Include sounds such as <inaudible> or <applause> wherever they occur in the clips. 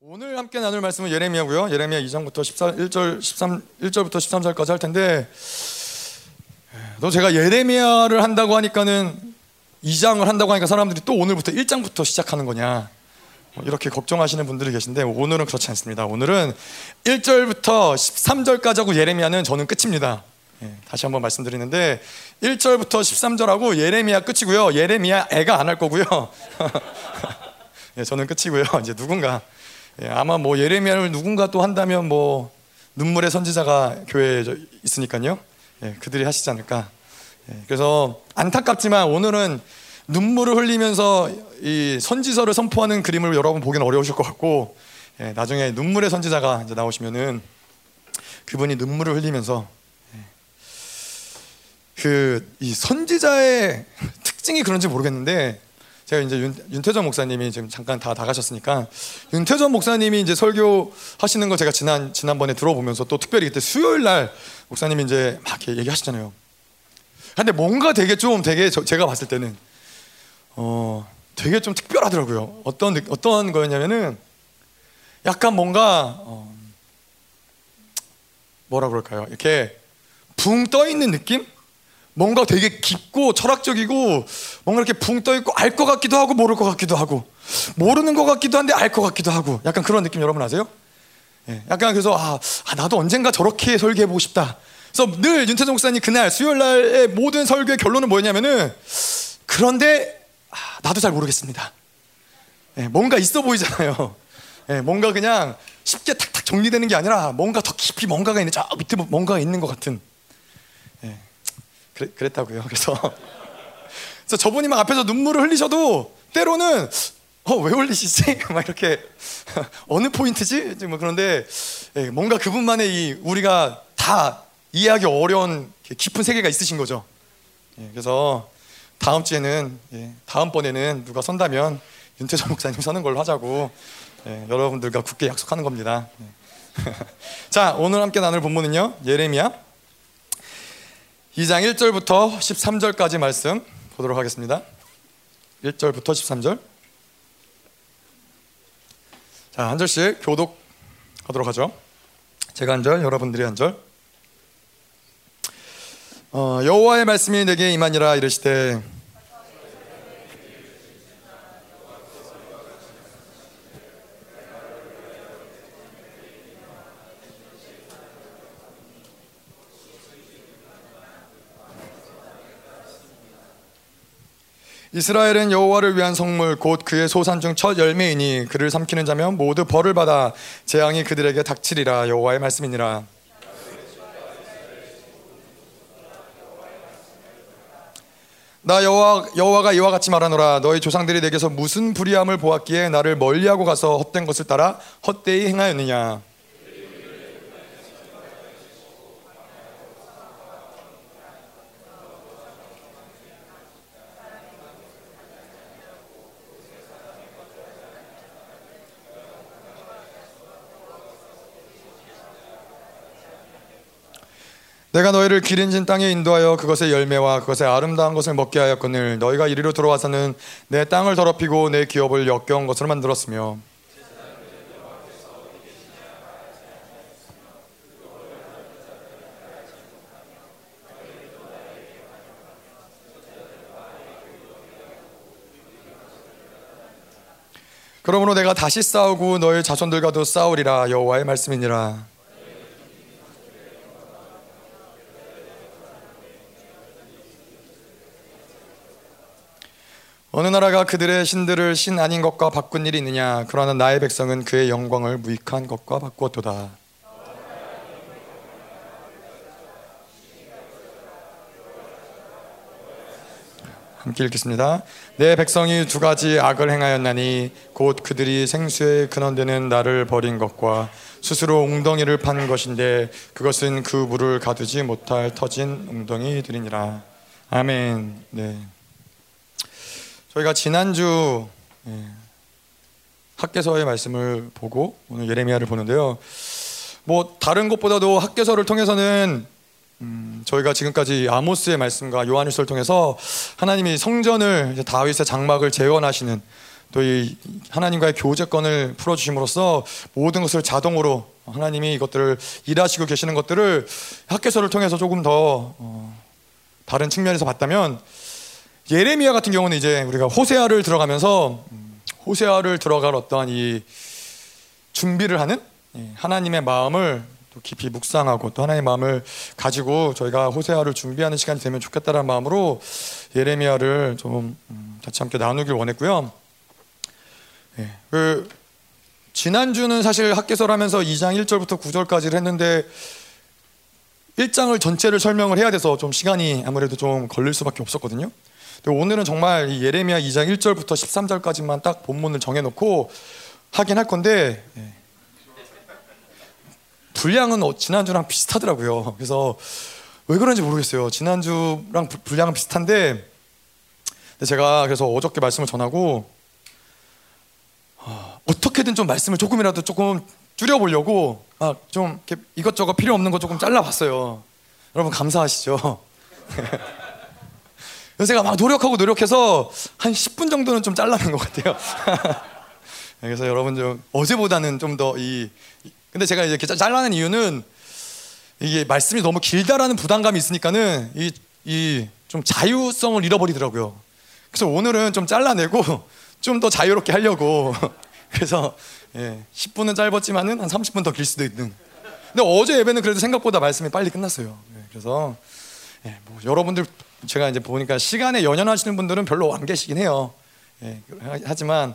오늘 함께 나눌 말씀은 예레미야고요. 예레미야 2장부터 14, 1절 13 1절부터 13절까지 할 텐데 또 제가 예레미야를 한다고 하니까는 2장을 한다고 하니까 사람들이 또 오늘부터 1장부터 시작하는 거냐 뭐 이렇게 걱정하시는 분들이 계신데 오늘은 그렇지 않습니다. 오늘은 1절부터 13절까지 하고 예레미야는 저는 끝입니다. 예, 다시 한번 말씀드리는데 1절부터 13절하고 예레미야 끝이고요. 예레미야 애가 안 할 거고요. <laughs> 예, 저는 끝이고요. 이제 누군가 예, 아마 뭐 예레미야를 누군가 또 한다면 뭐 눈물의 선지자가 교회에 있으니까요. 예, 그들이 하시지 않을까. 예, 그래서 안타깝지만 오늘은 눈물을 흘리면서 이 선지서를 선포하는 그림을 여러분 보기는 어려우실 것 같고 예, 나중에 눈물의 선지자가 이제 나오시면은 그분이 눈물을 흘리면서 예, 그이 선지자의 <laughs> 특징이 그런지 모르겠는데 제가 이제 윤, 윤태전 목사님이 지금 잠깐 다 나가셨으니까 윤태전 목사님이 이제 설교 하시는 거 제가 지난 지난번에 들어보면서 또 특별히 그때 수요일 날 목사님이 이제 막 이렇게 얘기하시잖아요. 근데 뭔가 되게 좀 되게 저, 제가 봤을 때는 어 되게 좀 특별하더라고요. 어떤 어떤 거였냐면은 약간 뭔가 어, 뭐라 그럴까요? 이렇게 붕 떠 있는 느낌? 뭔가 되게 깊고 철학적이고 뭔가 이렇게 붕 떠 있고 알 것 같기도 하고 모를 것 같기도 하고 모르는 것 같기도 한데 알 것 같기도 하고 약간 그런 느낌 여러분 아세요? 예, 약간 그래서 아, 아, 나도 언젠가 저렇게 설계해 보고 싶다. 그래서 늘 윤태정 목사님 그날 수요일 날의 모든 설교의 결론은 뭐였냐면은 그런데 아, 나도 잘 모르겠습니다. 예, 뭔가 있어 보이잖아요. 예, 뭔가 그냥 쉽게 탁탁 정리되는 게 아니라 뭔가 더 깊이 뭔가가 있는 저 밑에 뭔가가 있는 것 같은. 예, 그래, 그랬다고요. <laughs> 그래서 그래서 저분이 막 앞에서 눈물을 흘리셔도 때로는 어, 왜 흘리시지? <laughs> 막 이렇게 <laughs> 어느 포인트지? 뭐 그런데 예, 뭔가 그분만의 이 우리가 다 이해하기 어려운 깊은 세계가 있으신 거죠. 예, 그래서 다음 주에는 예, 다음 번에는 누가 선다면 윤태정 목사님 서는 걸로 하자고 예, 여러분들과 굳게 약속하는 겁니다. 예. 자 오늘 함께 나눌 본문은요 예레미야 2장 1절부터 13절까지 말씀 보도록 하겠습니다. 1절부터 13절. 자, 한 절씩 교독하도록 하죠. 제가 한 절, 여러분들이 한 절. 어, 여호와의 말씀이 내게 임하니라 이르시되 이스라엘은 여호와를 위한 성물 곧 그의 소산 중 첫 열매이니 그를 삼키는 자면 모두 벌을 받아 재앙이 그들에게 닥치리라 여호와의 말씀이니라. 나 여호와 여호와가 이와 같이 말하노라. 너희 조상들이 내게서 무슨 불의함을 보았기에 나를 멀리하고 가서 헛된 것을 따라 헛되이 행하였느냐 내가 너희를 기름진 땅에 인도하여 그것의 열매와 그것의 아름다운 것을 먹게 하였거늘 너희가 이리로 들어와서는 내 땅을 더럽히고 내 기업을 역겨운 것으로 만들었으며 그러므로 내가 다시 싸우고 너희 자손들과도 싸우리라 여호와의 말씀이니라 어느 나라가 그들의 신들을 신 아닌 것과 바꾼 일이 있느냐? 그러나 나의 백성은 그의 영광을 무익한 것과 바꾸었도다. 함께 읽겠습니다. 내 백성이 두 가지 악을 행하였나니 곧 그들이 생수에 근원되는 나를 버린 것과 스스로 웅덩이를 판 것인데 그것은 그 물을 가두지 못할 터진 웅덩이들이니라. 아멘. 네. 저희가 지난주 예, 학계서의 말씀을 보고 오늘 예레미야를 보는데요. 뭐 다른 것보다도 학계서를 통해서는 음, 저희가 지금까지 아모스의 말씀과 요한일서를 통해서 하나님이 성전을 다윗의 장막을 재건하시는 또 이 하나님과의 교제권을 풀어주심으로써 모든 것을 자동으로 하나님이 이것들을 일하시고 계시는 것들을 학계서를 통해서 조금 더 어, 다른 측면에서 봤다면 예레미야 같은 경우는 이제 우리가 호세아를 들어가면서 음, 호세아를 들어갈 어떠한 이 준비를 하는 예, 하나님의 마음을 또 깊이 묵상하고 또 하나님의 마음을 가지고 저희가 호세아를 준비하는 시간이 되면 좋겠다는 마음으로 예레미야를 좀 음, 같이 함께 나누길 원했고요. 예, 그 지난주는 사실 학계설 하면서 2장 1절부터 9절까지를 했는데 1장을 전체를 설명을 해야 돼서 좀 시간이 아무래도 좀 걸릴 수밖에 없었거든요. 오늘은 정말 이 예레미야 2장 1절부터 13절까지만 딱 본문을 정해놓고 하긴 할 건데 예. 분량은 어, 지난주랑 비슷하더라고요. 그래서 왜 그런지 모르겠어요. 지난주랑 분량은 비슷한데 제가 그래서 어저께 말씀을 전하고 어, 어떻게든 좀 말씀을 조금이라도 조금 줄여보려고 아, 좀 이것저것 필요 없는 거 조금 잘라봤어요. 여러분 감사하시죠? <laughs> 제가 막 노력하고 노력해서 한 10분 정도는 좀 잘라낸 것 같아요. <laughs> 그래서 여러분 좀 어제보다는 좀 더 이 근데 제가 이제 잘라낸 이유는 이게 말씀이 너무 길다라는 부담감이 있으니까는 이 이 좀 자유성을 잃어버리더라고요. 그래서 오늘은 좀 잘라내고 <laughs> 좀 더 자유롭게 하려고 <laughs> 그래서 예, 10분은 짧았지만은 한 30분 더 길 수도 있는. 근데 어제 예배는 그래도 생각보다 말씀이 빨리 끝났어요. 예, 그래서 예, 뭐 여러분들 제가 이제 보니까 시간에 연연하시는 분들은 별로 안 계시긴 해요. 예, 하지만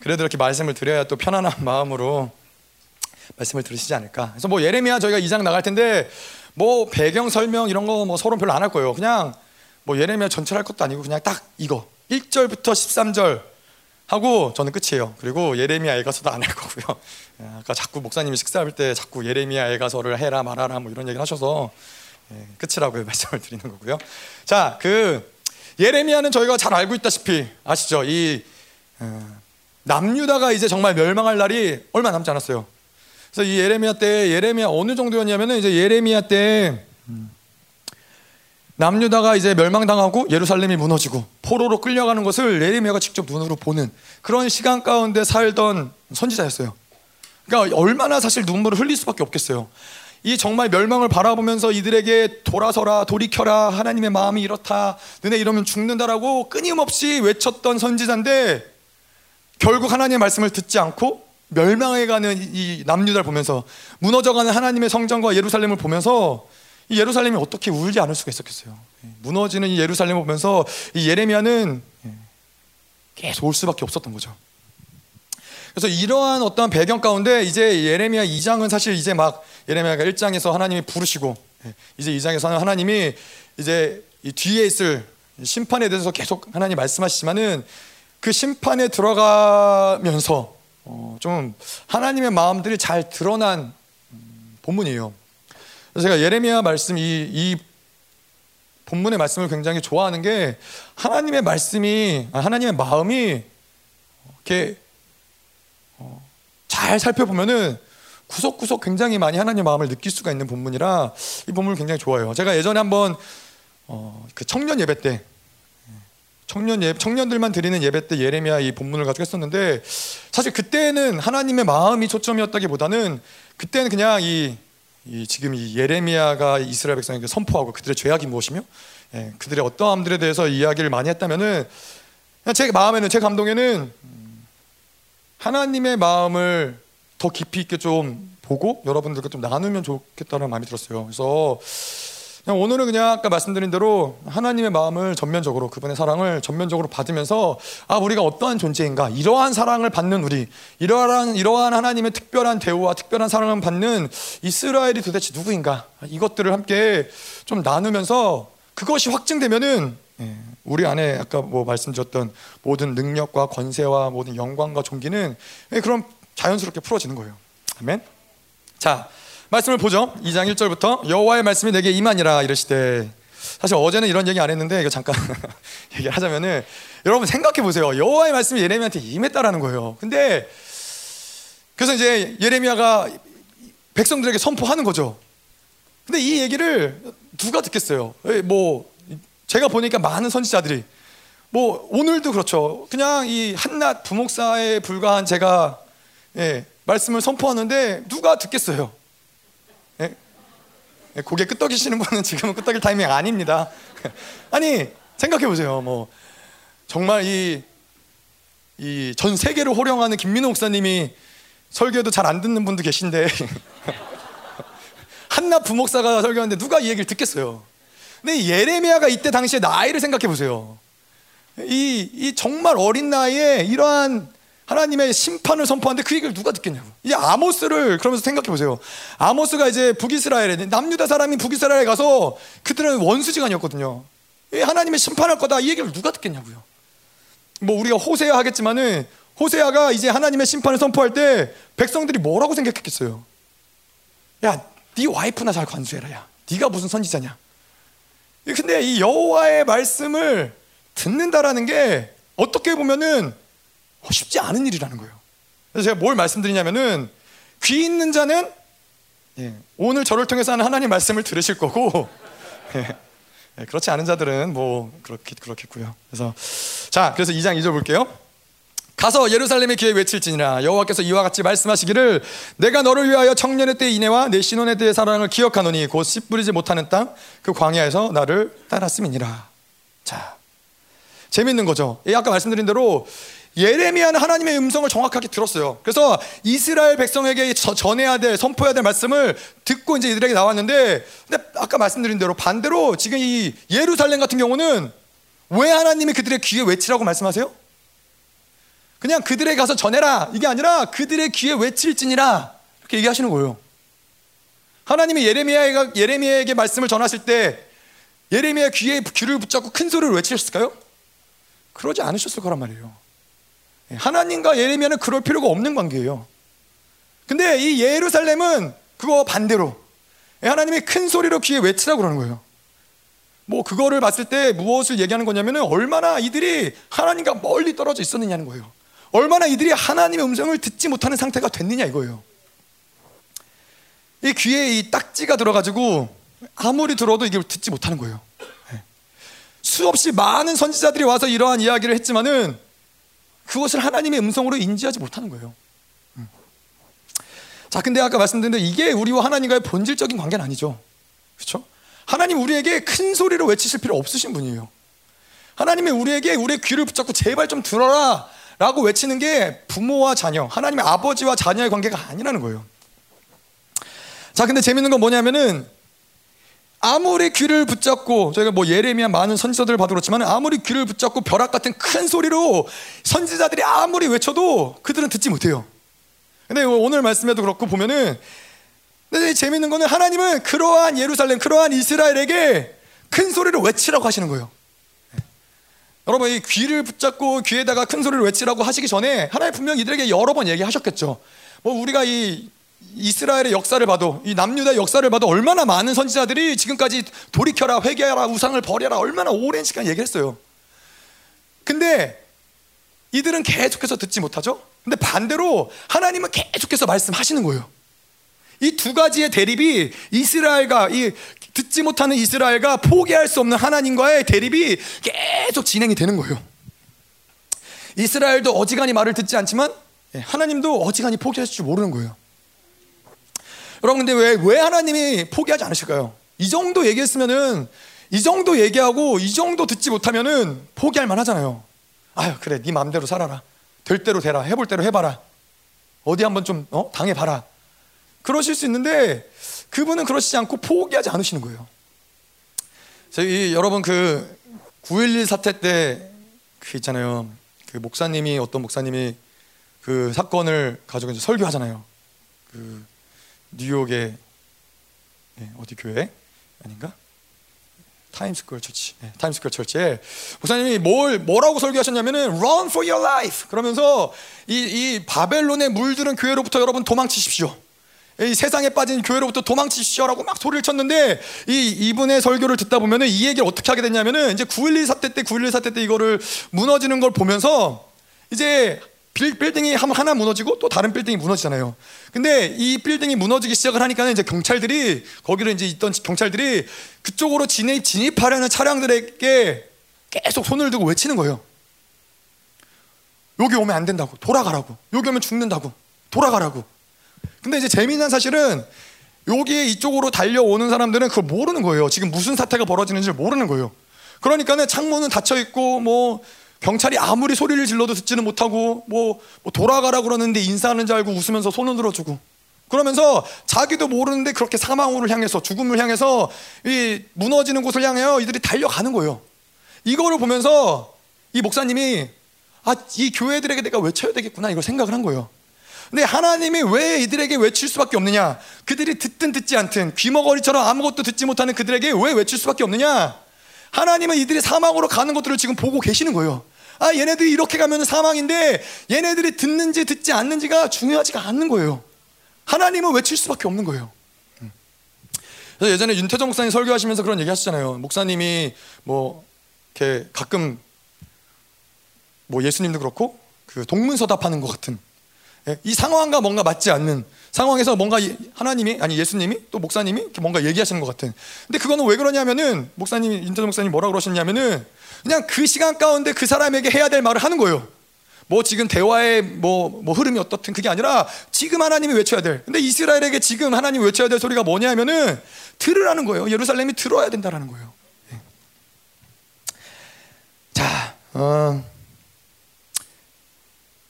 그래도 이렇게 말씀을 드려야 또 편안한 <laughs> 마음으로 말씀을 들으시지 않을까. 그래서 뭐 예레미야 저희가 2장 나갈 텐데 뭐 배경 설명 이런 거 뭐 서로 별로 안 할 거예요. 그냥 뭐 예레미야 전체를 할 것도 아니고 그냥 딱 이거 1절부터 13절 하고 저는 끝이에요. 그리고 예레미야 애가서도 안 할 거고요. 예, 아까 자꾸 목사님이 식사할 때 자꾸 예레미야 애가서를 해라 말아라 뭐 이런 얘기를 하셔서 예, 끝이라고 <laughs> 말씀을 드리는 거고요. 자, 그 예레미야는 저희가 잘 알고 있다시피 아시죠? 이 어, 남유다가 이제 정말 멸망할 날이 얼마 남지 않았어요. 그래서 이 예레미야 때 예레미야 어느 정도였냐면은 이제 예레미야 때 음, 남유다가 이제 멸망당하고 예루살렘이 무너지고 포로로 끌려가는 것을 예레미야가 직접 눈으로 보는 그런 시간 가운데 살던 선지자였어요. 그러니까 얼마나 사실 눈물을 흘릴 수밖에 없겠어요. 이 정말 멸망을 바라보면서 이들에게 돌아서라 돌이켜라 하나님의 마음이 이렇다 너네 이러면 죽는다라고 끊임없이 외쳤던 선지자인데 결국 하나님의 말씀을 듣지 않고 멸망해가는 이 남유다를 보면서 무너져가는 하나님의 성전과 예루살렘을 보면서 이 예루살렘이 어떻게 울지 않을 수가 있었겠어요. 예, 무너지는 이 예루살렘을 보면서 이 예레미야는 예, 계속 올 수밖에 없었던 거죠. 그래서 이러한 어떤 배경 가운데 이제 예레미야 2장은 사실 이제 막 예레미야가 1장에서 하나님이 부르시고 예, 이제 2장에서는 하나님이 이제 이 뒤에 있을 심판에 대해서 계속 하나님 말씀하시지만은 그 심판에 들어가면서 어좀 하나님의 마음들이 잘 드러난 음, 본문이에요. 그래서 제가 예레미야 말씀 이, 이 본문의 말씀을 굉장히 좋아하는 게 하나님의 말씀이 아, 하나님의 마음이 이렇게 어, 잘 살펴보면은 구석구석 굉장히 많이 하나님의 마음을 느낄 수가 있는 본문이라 이 본문을 굉장히 좋아해요. 제가 예전에 한번 어, 그 청년 예배 때 청년 예 청년들만 드리는 예배 때 예레미야 이 본문을 가지고 했었는데 사실 그때는 하나님의 마음이 초점이었다기보다는 그때는 그냥 이, 이 지금 이 예레미야가 이스라엘 백성에게 선포하고 그들의 죄악이 무엇이며 예, 그들의 어떠함들에 대해서 이야기를 많이 했다면은 제 마음에는 제 감동에는 하나님의 마음을 더 깊이 있게 좀 보고 여러분들과 좀 나누면 좋겠다는 마음이 들었어요. 그래서 그냥 오늘은 그냥 아까 말씀드린 대로 하나님의 마음을 전면적으로 그분의 사랑을 전면적으로 받으면서 아 우리가 어떠한 존재인가 이러한 사랑을 받는 우리 이러한 이러한 하나님의 특별한 대우와 특별한 사랑을 받는 이스라엘이 도대체 누구인가 이것들을 함께 좀 나누면서 그것이 확증되면은 예, 우리 안에 아까 뭐 말씀드렸던 모든 능력과 권세와 모든 영광과 존귀는 예, 그럼 자연스럽게 풀어지는 거예요. 아멘. 자, 말씀을 보죠. 2장 1절부터 여호와의 말씀이 내게 임하니라 이러시되 사실 어제는 이런 얘기 안 했는데 이거 잠깐 <laughs> 얘기를 하자면은 여러분 생각해 보세요. 여호와의 말씀이 예레미야한테 임했다라는 거예요. 근데 그래서 이제 예레미야가 백성들에게 선포하는 거죠. 근데 이 얘기를 누가 듣겠어요? 뭐 제가 보니까 많은 선지자들이 뭐 오늘도 그렇죠. 그냥 이 한낱 부목사에 불과한 제가 예, 말씀을 선포하는데 누가 듣겠어요? 예? 예, 고개 끄덕이시는 분은 지금은 끄덕일 타이밍 아닙니다. <laughs> 아니 생각해 보세요. 뭐 정말 이 이 전 세계를 호령하는 김민호 목사님이 설교도 잘 안 듣는 분도 계신데 <laughs> 한낱 부목사가 설교하는데 누가 이 얘기를 듣겠어요? 근데 예레미야가 이때 당시에 나이를 생각해 보세요. 이, 이 정말 어린 나이에 이러한 하나님의 심판을 선포하는데 그 얘기를 누가 듣겠냐고. 이 아모스를 그러면서 생각해 보세요. 아모스가 이제 북이스라엘에 남유다 사람이 북이스라엘에 가서 그들은 원수지간이었거든요. 하나님의 심판할 거다 이 얘기를 누가 듣겠냐고요. 뭐 우리가 호세아 하겠지만은 호세아가 이제 하나님의 심판을 선포할 때 백성들이 뭐라고 생각했겠어요? 야, 네 와이프나 잘 관수해라. 야, 네가 무슨 선지자냐? 근데 이 여호와의 말씀을 듣는다라는 게 어떻게 보면은 쉽지 않은 일이라는 거예요. 그래서 제가 뭘 말씀드리냐면은 귀 있는 자는 예, 오늘 저를 통해서 하는 하나님 말씀을 들으실 거고 <laughs> 예, 예, 그렇지 않은 자들은 뭐 그렇게 그렇겠고요. 그래서 자, 그래서 2장 2절 볼게요. 가서 예루살렘의 귀에 외칠지니라 여호와께서 이와 같이 말씀하시기를 내가 너를 위하여 청년의 때 인애와 내 신혼의 때의 사랑을 기억하노니 곧 씨 뿌리지 못하는 땅 그 광야에서 나를 따랐음이니라. 자, 재밌는 거죠. 예, 아까 말씀드린 대로 예레미야는 하나님의 음성을 정확하게 들었어요. 그래서 이스라엘 백성에게 전해야 될 선포해야 될 말씀을 듣고 이제 이들에게 나왔는데 근데 아까 말씀드린 대로 반대로 지금 이 예루살렘 같은 경우는 왜 하나님이 그들의 귀에 외치라고 말씀하세요? 그냥 그들에게 가서 전해라 이게 아니라 그들의 귀에 외칠지니라 이렇게 얘기하시는 거예요. 하나님이 예레미야가 예레미야에게 말씀을 전하실 때 예레미야 귀에 귀를 붙잡고 큰 소리를 외치셨을까요? 그러지 않으셨을 거란 말이에요. 예, 하나님과 예레미야는 그럴 필요가 없는 관계예요. 근데 이 예루살렘은 그거 반대로 예, 하나님이 큰 소리로 귀에 외치라고 그러는 거예요. 뭐 그거를 봤을 때 무엇을 얘기하는 거냐면은 얼마나 이들이 하나님과 멀리 떨어져 있었느냐는 거예요. 얼마나 이들이 하나님의 음성을 듣지 못하는 상태가 됐느냐 이거예요. 이 귀에 이 딱지가 들어가지고 아무리 들어도 이게 듣지 못하는 거예요. 예. 수없이 많은 선지자들이 와서 이러한 이야기를 했지만은 그것을 하나님의 음성으로 인지하지 못하는 거예요. 음. 자, 근데 아까 말씀드린 대 이게 우리와 하나님과의 본질적인 관계는 아니죠. 그렇죠? 하나님 우리에게 큰 소리로 외치실 필요 없으신 분이에요. 하나님이 우리에게 우리의 귀를 붙잡고 제발 좀 들어라 라고 외치는 게 부모와 자녀, 하나님의 아버지와 자녀의 관계가 아니라는 거예요. 자, 근데 재밌는 건 뭐냐면은 아무리 귀를 붙잡고 저희가 뭐 예레미야 많은 선지자들을 봐도 그렇지만 아무리 귀를 붙잡고 벼락 같은 큰 소리로 선지자들이 아무리 외쳐도 그들은 듣지 못해요. 근데 오늘 말씀에도 그렇고 보면은 근데 재밌는 거는 하나님은 그러한 예루살렘, 그러한 이스라엘에게 큰 소리를 외치라고 하시는 거예요. 여러분 이 귀를 붙잡고 귀에다가 큰 소리를 외치라고 하시기 전에 하나님 분명 이들에게 여러 번 얘기하셨겠죠. 뭐 우리가 이 이스라엘의 역사를 봐도 이 남유다 역사를 봐도 얼마나 많은 선지자들이 지금까지 돌이켜라 회개하라 우상을 버려라 얼마나 오랜 시간 얘기했어요. 근데 이들은 계속해서 듣지 못하죠. 근데 반대로 하나님은 계속해서 말씀하시는 거예요. 이 두 가지의 대립이 이스라엘과 이 듣지 못하는 이스라엘과 포기할 수 없는 하나님과의 대립이 계속 진행이 되는 거예요. 이스라엘도 어지간히 말을 듣지 않지만 예, 하나님도 어지간히 포기할 줄 모르는 거예요. 여러분 근데 왜, 왜 하나님이 포기하지 않으실까요? 이 정도 얘기했으면은 이 정도 얘기하고 이 정도 듣지 못하면은 포기할 만하잖아요. 아유 그래 네 마음대로 살아라. 될 대로 되라. 해볼 대로 해봐라. 어디 한번 좀 어? 당해봐라. 그러실 수 있는데 그분은 그러시지 않고 포기하지 않으시는 거예요. 저희 여러분 그 9.11 사태 때 그 있잖아요. 그 목사님이 어떤 목사님이 그 사건을 가지고 이제 설교하잖아요. 그 뉴욕의 네, 어디 교회 아닌가? 타임스퀘어 처치, 네, 타임스퀘어 처치에 목사님이 뭘 뭐라고 설교하셨냐면은 Run for your life 그러면서 이, 이 바벨론에 물드는 교회로부터 여러분 도망치십시오. 이 세상에 빠진 교회로부터 도망치시오라고 막 소리를 쳤는데 이 이분의 설교를 듣다 보면은 이 얘기를 어떻게 하게 됐냐면은 이제 9.11 사태 때 9.11 사태 때 이거를 무너지는 걸 보면서 이제 빌딩이 하나 무너지고 또 다른 빌딩이 무너지잖아요. 근데 이 빌딩이 무너지기 시작을 하니까 이제 경찰들이 거기로 이제 있던 경찰들이 그쪽으로 진입, 진입하려는 차량들에게 계속 손을 들고 외치는 거예요. 여기 오면 안 된다고. 돌아가라고. 여기 오면 죽는다고. 돌아가라고. 근데 이제 재미난 사실은 여기에 이쪽으로 달려오는 사람들은 그걸 모르는 거예요. 지금 무슨 사태가 벌어지는지 모르는 거예요. 그러니까는 창문은 닫혀 있고 뭐 경찰이 아무리 소리를 질러도 듣지는 못하고 뭐, 뭐 돌아가라 그러는데 인사하는 줄 알고 웃으면서 손을 들어주고 그러면서 자기도 모르는데 그렇게 사망으로 향해서 죽음을 향해서 이 무너지는 곳을 향해요 이들이 달려가는 거예요. 이거를 보면서 이 목사님이 아, 이 교회들에게 내가 외쳐야 되겠구나 이걸 생각을 한 거예요. 근데 하나님이 왜 이들에게 외칠 수밖에 없느냐? 그들이 듣든 듣지 않든 귀머거리처럼 아무것도 듣지 못하는 그들에게 왜 외칠 수밖에 없느냐? 하나님은 이들이 사망으로 가는 것들을 지금 보고 계시는 거예요. 아, 얘네들이 이렇게 가면 사망인데 얘네들이 듣는지 듣지 않는지가 중요하지가 않는 거예요. 하나님은 외칠 수밖에 없는 거예요. 음. 그래서 예전에 윤태정 목사님 설교하시면서 그런 얘기 하시잖아요. 목사님이 뭐 이렇게 가끔 뭐 예수님도 그렇고 그 동문서답하는 것 같은 예, 이 상황과 뭔가 맞지 않는 상황에서 뭔가 하나님이 아니 예수님이 또 목사님이 뭔가 얘기하시는 것 같은. 근데 그거는 왜 그러냐면은 목사님이 인터 목사님 뭐라 그러셨냐면은 그냥 그 시간 가운데 그 사람에게 해야 될 말을 하는 거예요. 뭐 지금 대화의 뭐, 뭐 흐름이 어떻든 그게 아니라 지금 하나님이 외쳐야 될. 근데 이스라엘에게 지금 하나님이 외쳐야 될 소리가 뭐냐면은 들으라는 거예요. 예루살렘이 들어야 된다라는 거예요. 예. 자, 어.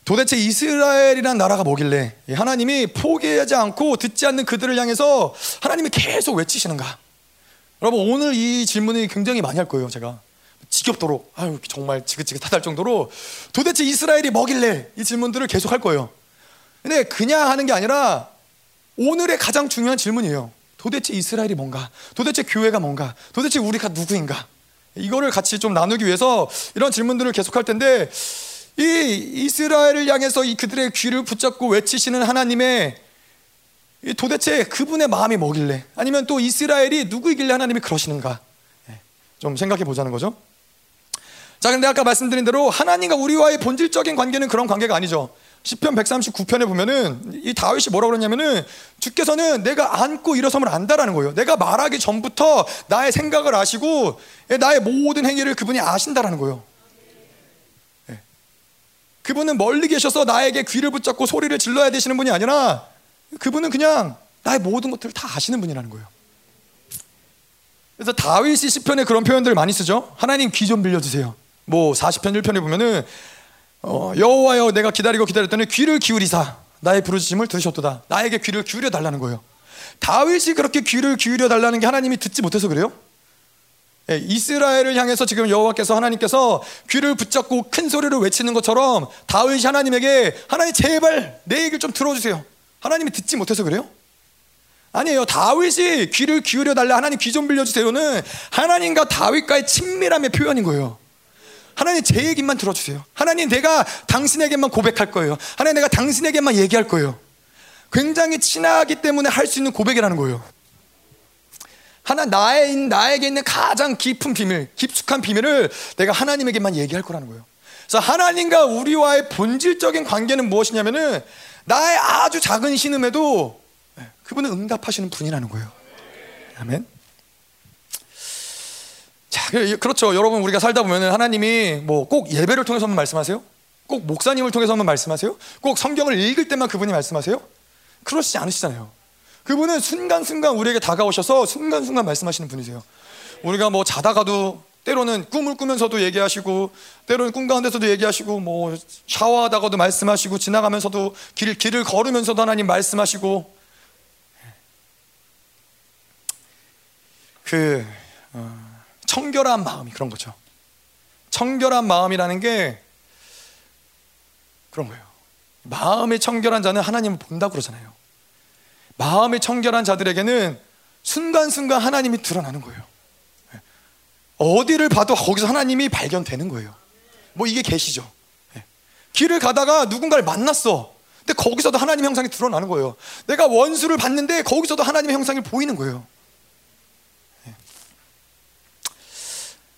도대체 이스라엘이란 나라가 뭐길래? 하나님이 포기하지 않고 듣지 않는 그들을 향해서 하나님이 계속 외치시는가? 여러분 오늘 이 질문이 굉장히 많이 할 거예요 제가. 지겹도록. 아유 정말 지긋지긋하다 정도로. 도대체 이스라엘이 뭐길래 이 질문들을 계속 할 거예요? 근데 그냥 하는 게 아니라 오늘의 가장 중요한 질문이에요. 도대체 이스라엘이 뭔가? 도대체 교회가 뭔가? 도대체 우리가 누구인가? 이거를 같이 좀 나누기 위해서 이런 질문들을 계속 할 텐데 이 이스라엘을 향해서 이 그들의 귀를 붙잡고 외치시는 하나님의 도대체 그분의 마음이 뭐길래 아니면 또 이스라엘이 누구이길래 하나님이 그러시는가 예, 좀 생각해 보자는 거죠. 자, 근데 아까 말씀드린 대로 하나님과 우리와의 본질적인 관계는 그런 관계가 아니죠. 시편 139편에 보면은 이 다윗이 뭐라고 그러냐면은 주께서는 내가 안고 일어섬을 안다라는 거예요. 내가 말하기 전부터 나의 생각을 아시고 나의 모든 행위를 그분이 아신다라는 거예요. 그분은 멀리 계셔서 나에게 귀를 붙잡고 소리를 질러야 되시는 분이 아니라 그분은 그냥 나의 모든 것들을 다 아시는 분이라는 거예요. 그래서 다윗이 시편에 그런 표현들을 많이 쓰죠. 하나님 귀 좀 빌려주세요. 뭐 40편 1편에 보면은 어, 여호와여 내가 기다리고 기다렸더니 귀를 기울이사 나의 부르짖음을 들으셨도다. 나에게 귀를 기울여 달라는 거예요. 다윗이 그렇게 귀를 기울여 달라는 게 하나님이 듣지 못해서 그래요? 예, 이스라엘을 향해서 지금 여호와께서 하나님께서 귀를 붙잡고 큰 소리를 외치는 것처럼 다윗이 하나님에게 하나님 제발 내 얘기를 좀 들어주세요. 하나님이 듣지 못해서 그래요? 아니에요. 다윗이 귀를 기울여 달라 하나님 귀 좀 빌려주세요는 하나님과 다윗과의 친밀함의 표현인 거예요. 하나님 제 얘기만 들어주세요. 하나님 내가 당신에게만 고백할 거예요. 하나님 내가 당신에게만 얘기할 거예요. 굉장히 친하기 때문에 할 수 있는 고백이라는 거예요. 하나 나의 나에게 있는 가장 깊은 비밀, 깊숙한 비밀을 내가 하나님에게만 얘기할 거라는 거예요. 그래서 하나님과 우리와의 본질적인 관계는 무엇이냐면은 나의 아주 작은 신음에도 그분은 응답하시는 분이라는 거예요. 아멘. 자, 그렇죠. 여러분 우리가 살다 보면은 하나님이 뭐 꼭 예배를 통해서만 말씀하세요? 꼭 목사님을 통해서만 말씀하세요? 꼭 성경을 읽을 때만 그분이 말씀하세요? 그러시지 않으시잖아요. 그분은 순간순간 우리에게 다가오셔서 순간순간 말씀하시는 분이세요. 우리가 뭐 자다가도 때로는 꿈을 꾸면서도 얘기하시고 때로는 꿈 가운데서도 얘기하시고 뭐 샤워하다가도 말씀하시고 지나가면서도 길, 길을 걸으면서도 하나님 말씀하시고 그 어, 청결한 마음이 그런 거죠. 청결한 마음이라는 게 그런 거예요. 마음이 청결한 자는 하나님을 본다고 그러잖아요. 마음이 청결한 자들에게는 순간순간 하나님이 드러나는 거예요. 어디를 봐도 거기서 하나님이 발견되는 거예요. 뭐 이게 계시죠. 길을 가다가 누군가를 만났어. 근데 거기서도 하나님 형상이 드러나는 거예요. 내가 원수를 봤는데 거기서도 하나님의 형상이 보이는 거예요.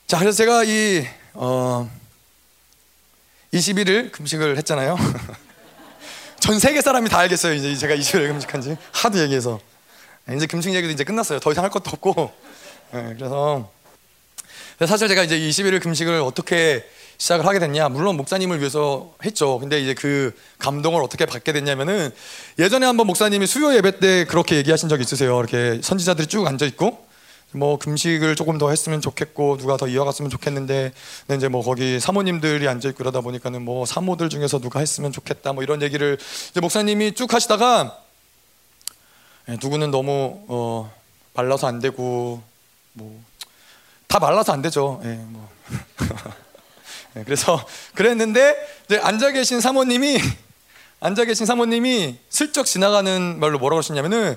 자, 그래서 제가 이 어, 21일 금식을 했잖아요. <laughs> 전 세계 사람이 다 알겠어요. 이제 제가 20일 금식한지 하도 얘기해서 이제 금식 얘기도 이제 끝났어요. 더 이상 할 것도 없고. 네, 그래서 사실 제가 이제 21일 금식을 어떻게 시작을 하게 됐냐 물론 목사님을 위해서 했죠 근데 이제 그 감동을 어떻게 받게 됐냐면은 예전에 한번 목사님이 수요 예배 때 그렇게 얘기하신 적 있으세요 이렇게 선지자들이 쭉 앉아 있고 뭐 금식을 조금 더 했으면 좋겠고 누가 더 이어갔으면 좋겠는데 근데 이제 뭐 거기 사모님들이 앉아 있고 그러다 보니까는 뭐 사모들 중에서 누가 했으면 좋겠다 뭐 이런 얘기를 이제 목사님이 쭉 하시다가 예, 누구는 너무 어 말라서 안 되고 뭐 다 말라서 안 되죠. 예, 뭐. <laughs> 예, 그래서 그랬는데 이제 앉아 계신 사모님이 앉아 계신 사모님이 슬쩍 지나가는 말로 뭐라고 하셨냐면은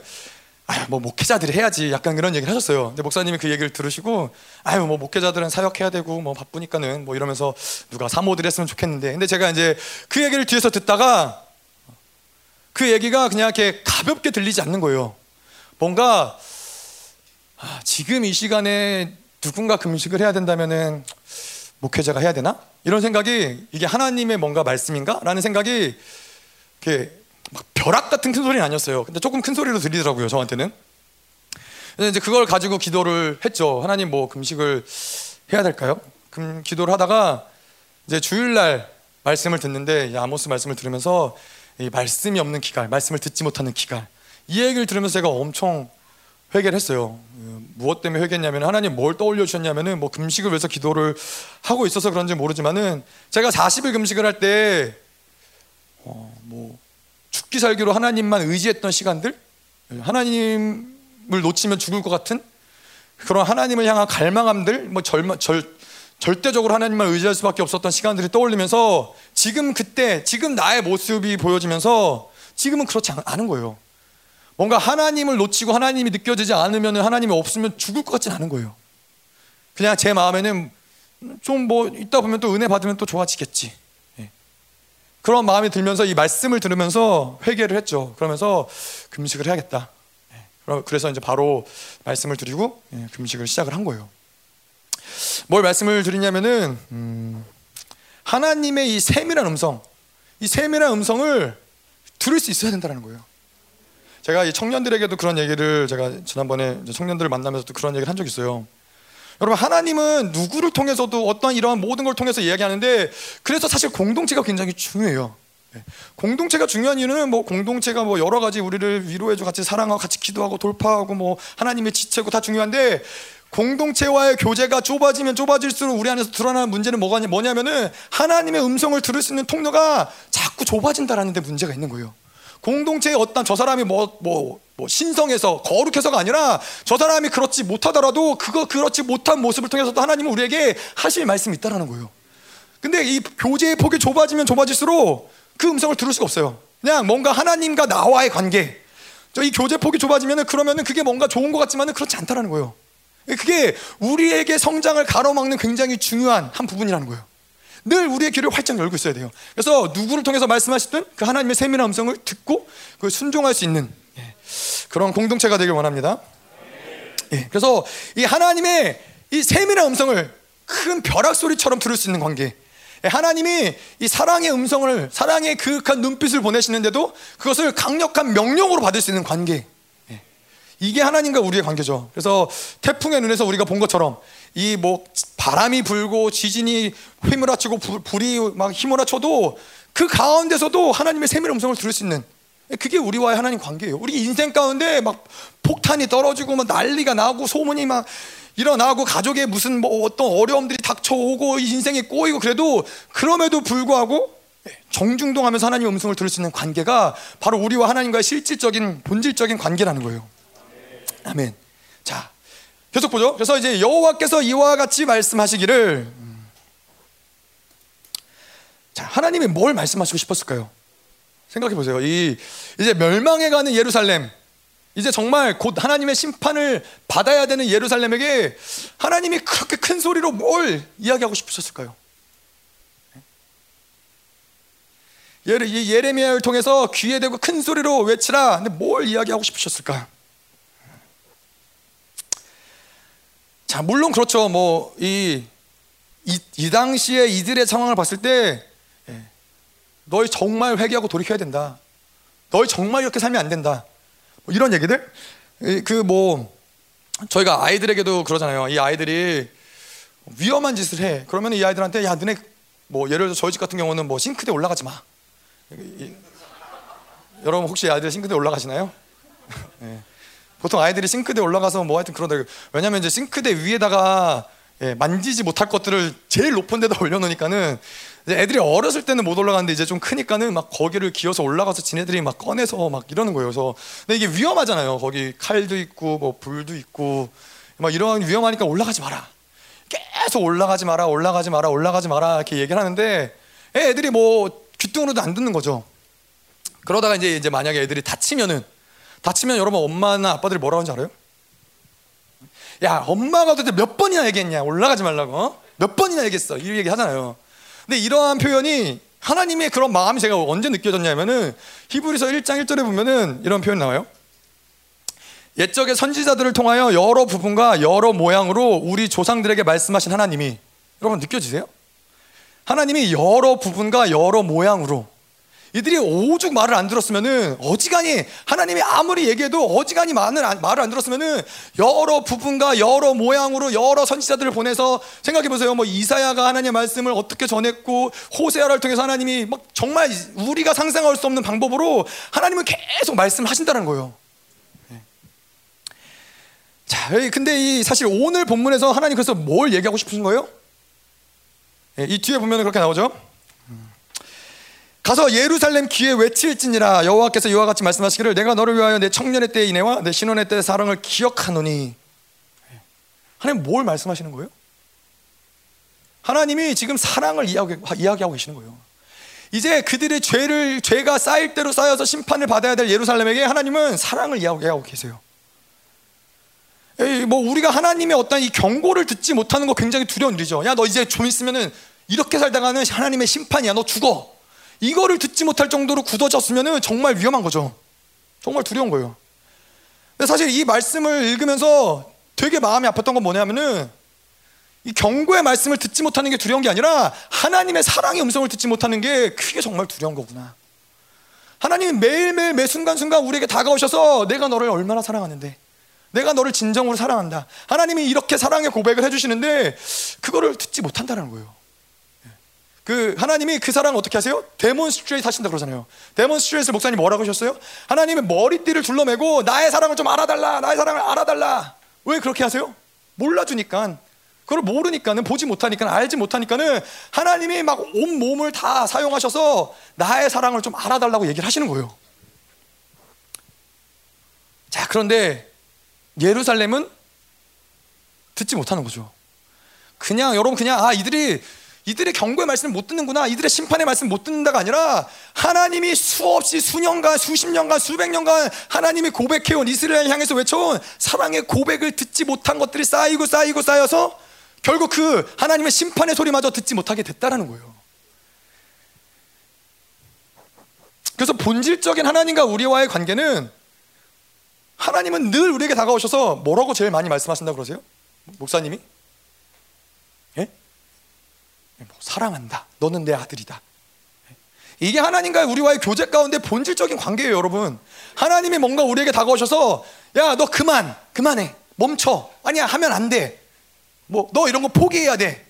아유 뭐 목회자들이 해야지 약간 그런 얘기를 하셨어요. 근데 목사님이 그 얘기를 들으시고 아유 뭐 목회자들은 사역해야 되고 뭐 바쁘니까는 뭐 이러면서 누가 사모들 했으면 좋겠는데 근데 제가 이제 그 얘기를 뒤에서 듣다가 그 얘기가 그냥 이렇게 가볍게 들리지 않는 거예요. 뭔가 아, 지금 이 시간에 누군가 금식을 해야 된다면은 목회자가 해야 되나? 이런 생각이 이게 하나님의 뭔가 말씀인가? 라는 생각이 이렇게 막 벼락 같은 큰 소리는 아니었어요. 근데 조금 큰 소리로 들리더라고요, 저한테는. 이제 그걸 가지고 기도를 했죠. 하나님 뭐 금식을 해야 될까요? 금 기도를 하다가 이제 주일날 말씀을 듣는데 이 아모스 말씀을 들으면서 이 말씀이 없는 기갈, 말씀을 듣지 못하는 기갈. 이 얘기를 들으면서 제가 엄청 회개를 했어요. 음, 무엇 때문에 회개했냐면 하나님 뭘 떠올려 주셨냐면은 뭐 금식을 위해서 기도를 하고 있어서 그런지 모르지만은 제가 40일 금식을 할때 어, 뭐 죽기 살기로 하나님만 의지했던 시간들 하나님을 놓치면 죽을 것 같은 그런 하나님을 향한 갈망함들 뭐 절마, 절, 절대적으로 하나님만 의지할 수밖에 없었던 시간들이 떠올리면서 지금 그때 지금 나의 모습이 보여지면서 지금은 그렇지 않은 거예요. 뭔가 하나님을 놓치고 하나님이 느껴지지 않으면 하나님이 없으면 죽을 것 같진 않은 거예요. 그냥 제 마음에는 좀 뭐 있다 보면 또 은혜 받으면 또 좋아지겠지. 예. 그런 마음이 들면서 이 말씀을 들으면서 회개를 했죠. 그러면서 금식을 해야겠다. 예. 그래서 이제 바로 말씀을 드리고 예, 금식을 시작을 한 거예요. 뭘 말씀을 드리냐면은 음, 하나님의 이 세밀한 음성, 이 세밀한 음성을 들을 수 있어야 된다는 거예요. 제가 이 청년들에게도 그런 얘기를 제가 지난번에 청년들을 만나면서도 그런 얘기를 한적 있어요. 여러분 하나님은 누구를 통해서도 어떤 이러한 모든 걸 통해서 이야기하는데 그래서 사실 공동체가 굉장히 중요해요. 예. 공동체가 중요한 이유는 뭐 공동체가 뭐 여러 가지 우리를 위로해주고 같이 사랑하고 같이 기도하고 돌파하고 뭐 하나님의 지체고 다 중요한데 공동체와의 교제가 좁아지면 좁아질수록 우리 안에서 드러나는 문제는 뭐냐면은 하나님의 음성을 들을 수 있는 통로가 자꾸 좁아진다라는 데 문제가 있는 거예요. 공동체의 어떤 저 사람이 뭐, 뭐, 뭐 신성해서 거룩해서가 아니라 저 사람이 그렇지 못하더라도 그거 그렇지 못한 모습을 통해서도 하나님은 우리에게 하실 말씀이 있다라는 거예요. 근데 이 교제의 폭이 좁아지면 좁아질수록 그 음성을 들을 수가 없어요. 그냥 뭔가 하나님과 나와의 관계. 저 이 교제 폭이 좁아지면은 그러면은 그게 뭔가 좋은 것 같지만은 그렇지 않다라는 거예요. 그게 우리에게 성장을 가로막는 굉장히 중요한 한 부분이라는 거예요. 늘 우리의 귀를 활짝 열고 있어야 돼요. 그래서 누구를 통해서 말씀하시든 그 하나님의 세밀한 음성을 듣고 그 순종할 수 있는 예, 그런 공동체가 되길 원합니다. 예, 그래서 이 하나님의 이 세밀한 음성을 큰 벼락 소리처럼 들을 수 있는 관계. 예, 하나님이 이 사랑의 음성을 사랑의 그윽한 눈빛을 보내시는데도 그것을 강력한 명령으로 받을 수 있는 관계. 이게 하나님과 우리의 관계죠. 그래서 태풍의 눈에서 우리가 본 것처럼 이 뭐 바람이 불고 지진이 휘몰아치고 불이 막 휘몰아쳐도 그 가운데서도 하나님의 세밀 음성을 들을 수 있는 그게 우리와의 하나님 관계예요. 우리 인생 가운데 막 폭탄이 떨어지고 막 난리가 나고 소문이 막 일어나고 가족에 무슨 뭐 어떤 어려움들이 닥쳐오고 인생이 꼬이고 그래도 그럼에도 불구하고 정중동하면서 하나님 음성을 들을 수 있는 관계가 바로 우리와 하나님과의 실질적인 본질적인 관계라는 거예요. 아멘. 자, 계속 보죠. 그래서 이제 여호와께서 이와 같이 말씀하시기를 음. 자, 하나님이 뭘 말씀하시고 싶었을까요? 생각해 보세요. 이 이제 멸망해 가는 예루살렘 이제 정말 곧 하나님의 심판을 받아야 되는 예루살렘에게 하나님이 그렇게 큰 소리로 뭘 이야기하고 싶으셨을까요? 예레미야를 통해서 귀에 대고 큰 소리로 외치라. 근데 뭘 이야기하고 싶으셨을까? 자, 물론 그렇죠. 뭐, 이, 이, 이 당시에 이들의 상황을 봤을 때, 예, 너희 정말 회개하고 돌이켜야 된다. 너희 정말 이렇게 살면 안 된다. 뭐 이런 얘기들? 그 뭐, 저희가 아이들에게도 그러잖아요. 이 아이들이, 위험한 짓을 해. 그러면 이 아이들한테 야 너네 뭐 예를 들어 저희 집 같은 경우는 뭐 싱크대 올라가지 마. 이- 여러분 혹시 아이들 싱크대 올라가시나요? <laughs> 예. 보통 아이들이 싱크대 올라가서 뭐 하여튼 그런다. 왜냐면 이제 싱크대 위에다가 예, 만지지 못할 것들을 제일 높은 데다 <laughs> 올려놓으니까는 애들이 어렸을 때는 못 올라가는데 이제 좀 크니까는 막 거기를 기어서 올라가서 지네들이 막 꺼내서 막 이러는 거예요. 그래서 근데 이게 위험하잖아요. 거기 칼도 있고 뭐 불도 있고 막 이런 위험하니까 올라가지 마라. 계속 올라가지 마라, 올라가지 마라, 올라가지 마라 이렇게 얘기를 하는데 애들이 뭐 귀뚱으로도 안 듣는 거죠. 그러다가 이제 이제 만약에 애들이 다치면은 다치면 여러분 엄마나 아빠들이 뭐라고 하는지 알아요? 야 엄마가 도대체 몇 번이나 얘기했냐 올라가지 말라고 어? 몇 번이나 얘기했어 이 얘기 하잖아요 근데 이러한 표현이 하나님의 그런 마음이 제가 언제 느껴졌냐면은 히브리서 1장 1절에 보면은 이런 표현 나와요 옛적의 선지자들을 통하여 여러 부분과 여러 모양으로 우리 조상들에게 말씀하신 하나님이 여러분 느껴지세요? 하나님이 여러 부분과 여러 모양으로 이들이 오죽 말을 안 들었으면은 어지간히 하나님이 아무리 얘기해도 어지간히 말을 안, 말을 안 들었으면은 여러 부분과 여러 모양으로 여러 선지자들을 보내서 생각해 보세요. 뭐 이사야가 하나님의 말씀을 어떻게 전했고 호세아를 통해서 하나님이 막 정말 우리가 상상할 수 없는 방법으로 하나님은 계속 말씀하신다는 거예요. 네. 자, 근데 이 사실 오늘 본문에서 하나님 그래서 뭘 얘기하고 싶으신 거예요? 예, 이 뒤에 보면 그렇게 나오죠. 가서 예루살렘 귀에 외칠지니라 여호와께서 이와 같이 말씀하시기를 내가 너를 위하여 내 청년의 때의 인애와 내 신혼의 때의 사랑을 기억하노니 하나님 뭘 말씀하시는 거예요? 하나님이 지금 사랑을 이야기, 이야기하고 계시는 거예요. 이제 그들의 죄를 죄가 쌓일 대로 쌓여서 심판을 받아야 될 예루살렘에게 하나님은 사랑을 이야기하고 계세요. 에이, 뭐 우리가 하나님의 어떤 이 경고를 듣지 못하는 거 굉장히 두려운 일이죠. 야 너 이제 좀 있으면은 이렇게 살다가는 하나님의 심판이야. 너 죽어. 이거를 듣지 못할 정도로 굳어졌으면 정말 위험한 거죠. 정말 두려운 거예요. 근데 사실 이 말씀을 읽으면서 되게 마음이 아팠던 건 뭐냐면은 이 경고의 말씀을 듣지 못하는 게 두려운 게 아니라 하나님의 사랑의 음성을 듣지 못하는 게 그게 정말 두려운 거구나. 하나님이 매일매일 매 순간순간 우리에게 다가오셔서 내가 너를 얼마나 사랑하는데 내가 너를 진정으로 사랑한다. 하나님이 이렇게 사랑의 고백을 해주시는데 그거를 듣지 못한다는 거예요. 그 하나님이 그 사랑을 어떻게 하세요? 데몬스트레이트 하신다 그러잖아요. 데몬스트레이트 목사님 뭐라고 하셨어요? 하나님의 머리띠를 둘러매고 나의 사랑을 좀 알아달라. 나의 사랑을 알아달라. 왜 그렇게 하세요? 몰라주니까. 그걸 모르니까는 보지 못하니까 알지 못하니까는 하나님이 막 온 몸을 다 사용하셔서 나의 사랑을 좀 알아달라고 얘기를 하시는 거예요. 자 그런데 예루살렘은 듣지 못하는 거죠. 그냥 여러분 그냥 아 이들이 이들의 경고의 말씀을 못 듣는구나. 이들의 심판의 말씀을 못 듣는다가 아니라 하나님이 수없이 수년간, 수십 년간, 수백 년간 하나님이 고백해온 이스라엘 향해서 외쳐온 사랑의 고백을 듣지 못한 것들이 쌓이고 쌓이고 쌓여서 결국 그 하나님의 심판의 소리마저 듣지 못하게 됐다라는 거예요. 그래서 본질적인 하나님과 우리와의 관계는 하나님은 늘 우리에게 다가오셔서 뭐라고 제일 많이 말씀하신다고 그러세요? 목사님이? 예? 뭐 사랑한다. 너는 내 아들이다. 이게 하나님과 우리와의 교제 가운데 본질적인 관계예요, 여러분. 하나님이 뭔가 우리에게 다가오셔서 야, 너 그만, 그만해, 멈춰. 아니야, 하면 안 돼. 뭐, 너 이런 거 포기해야 돼.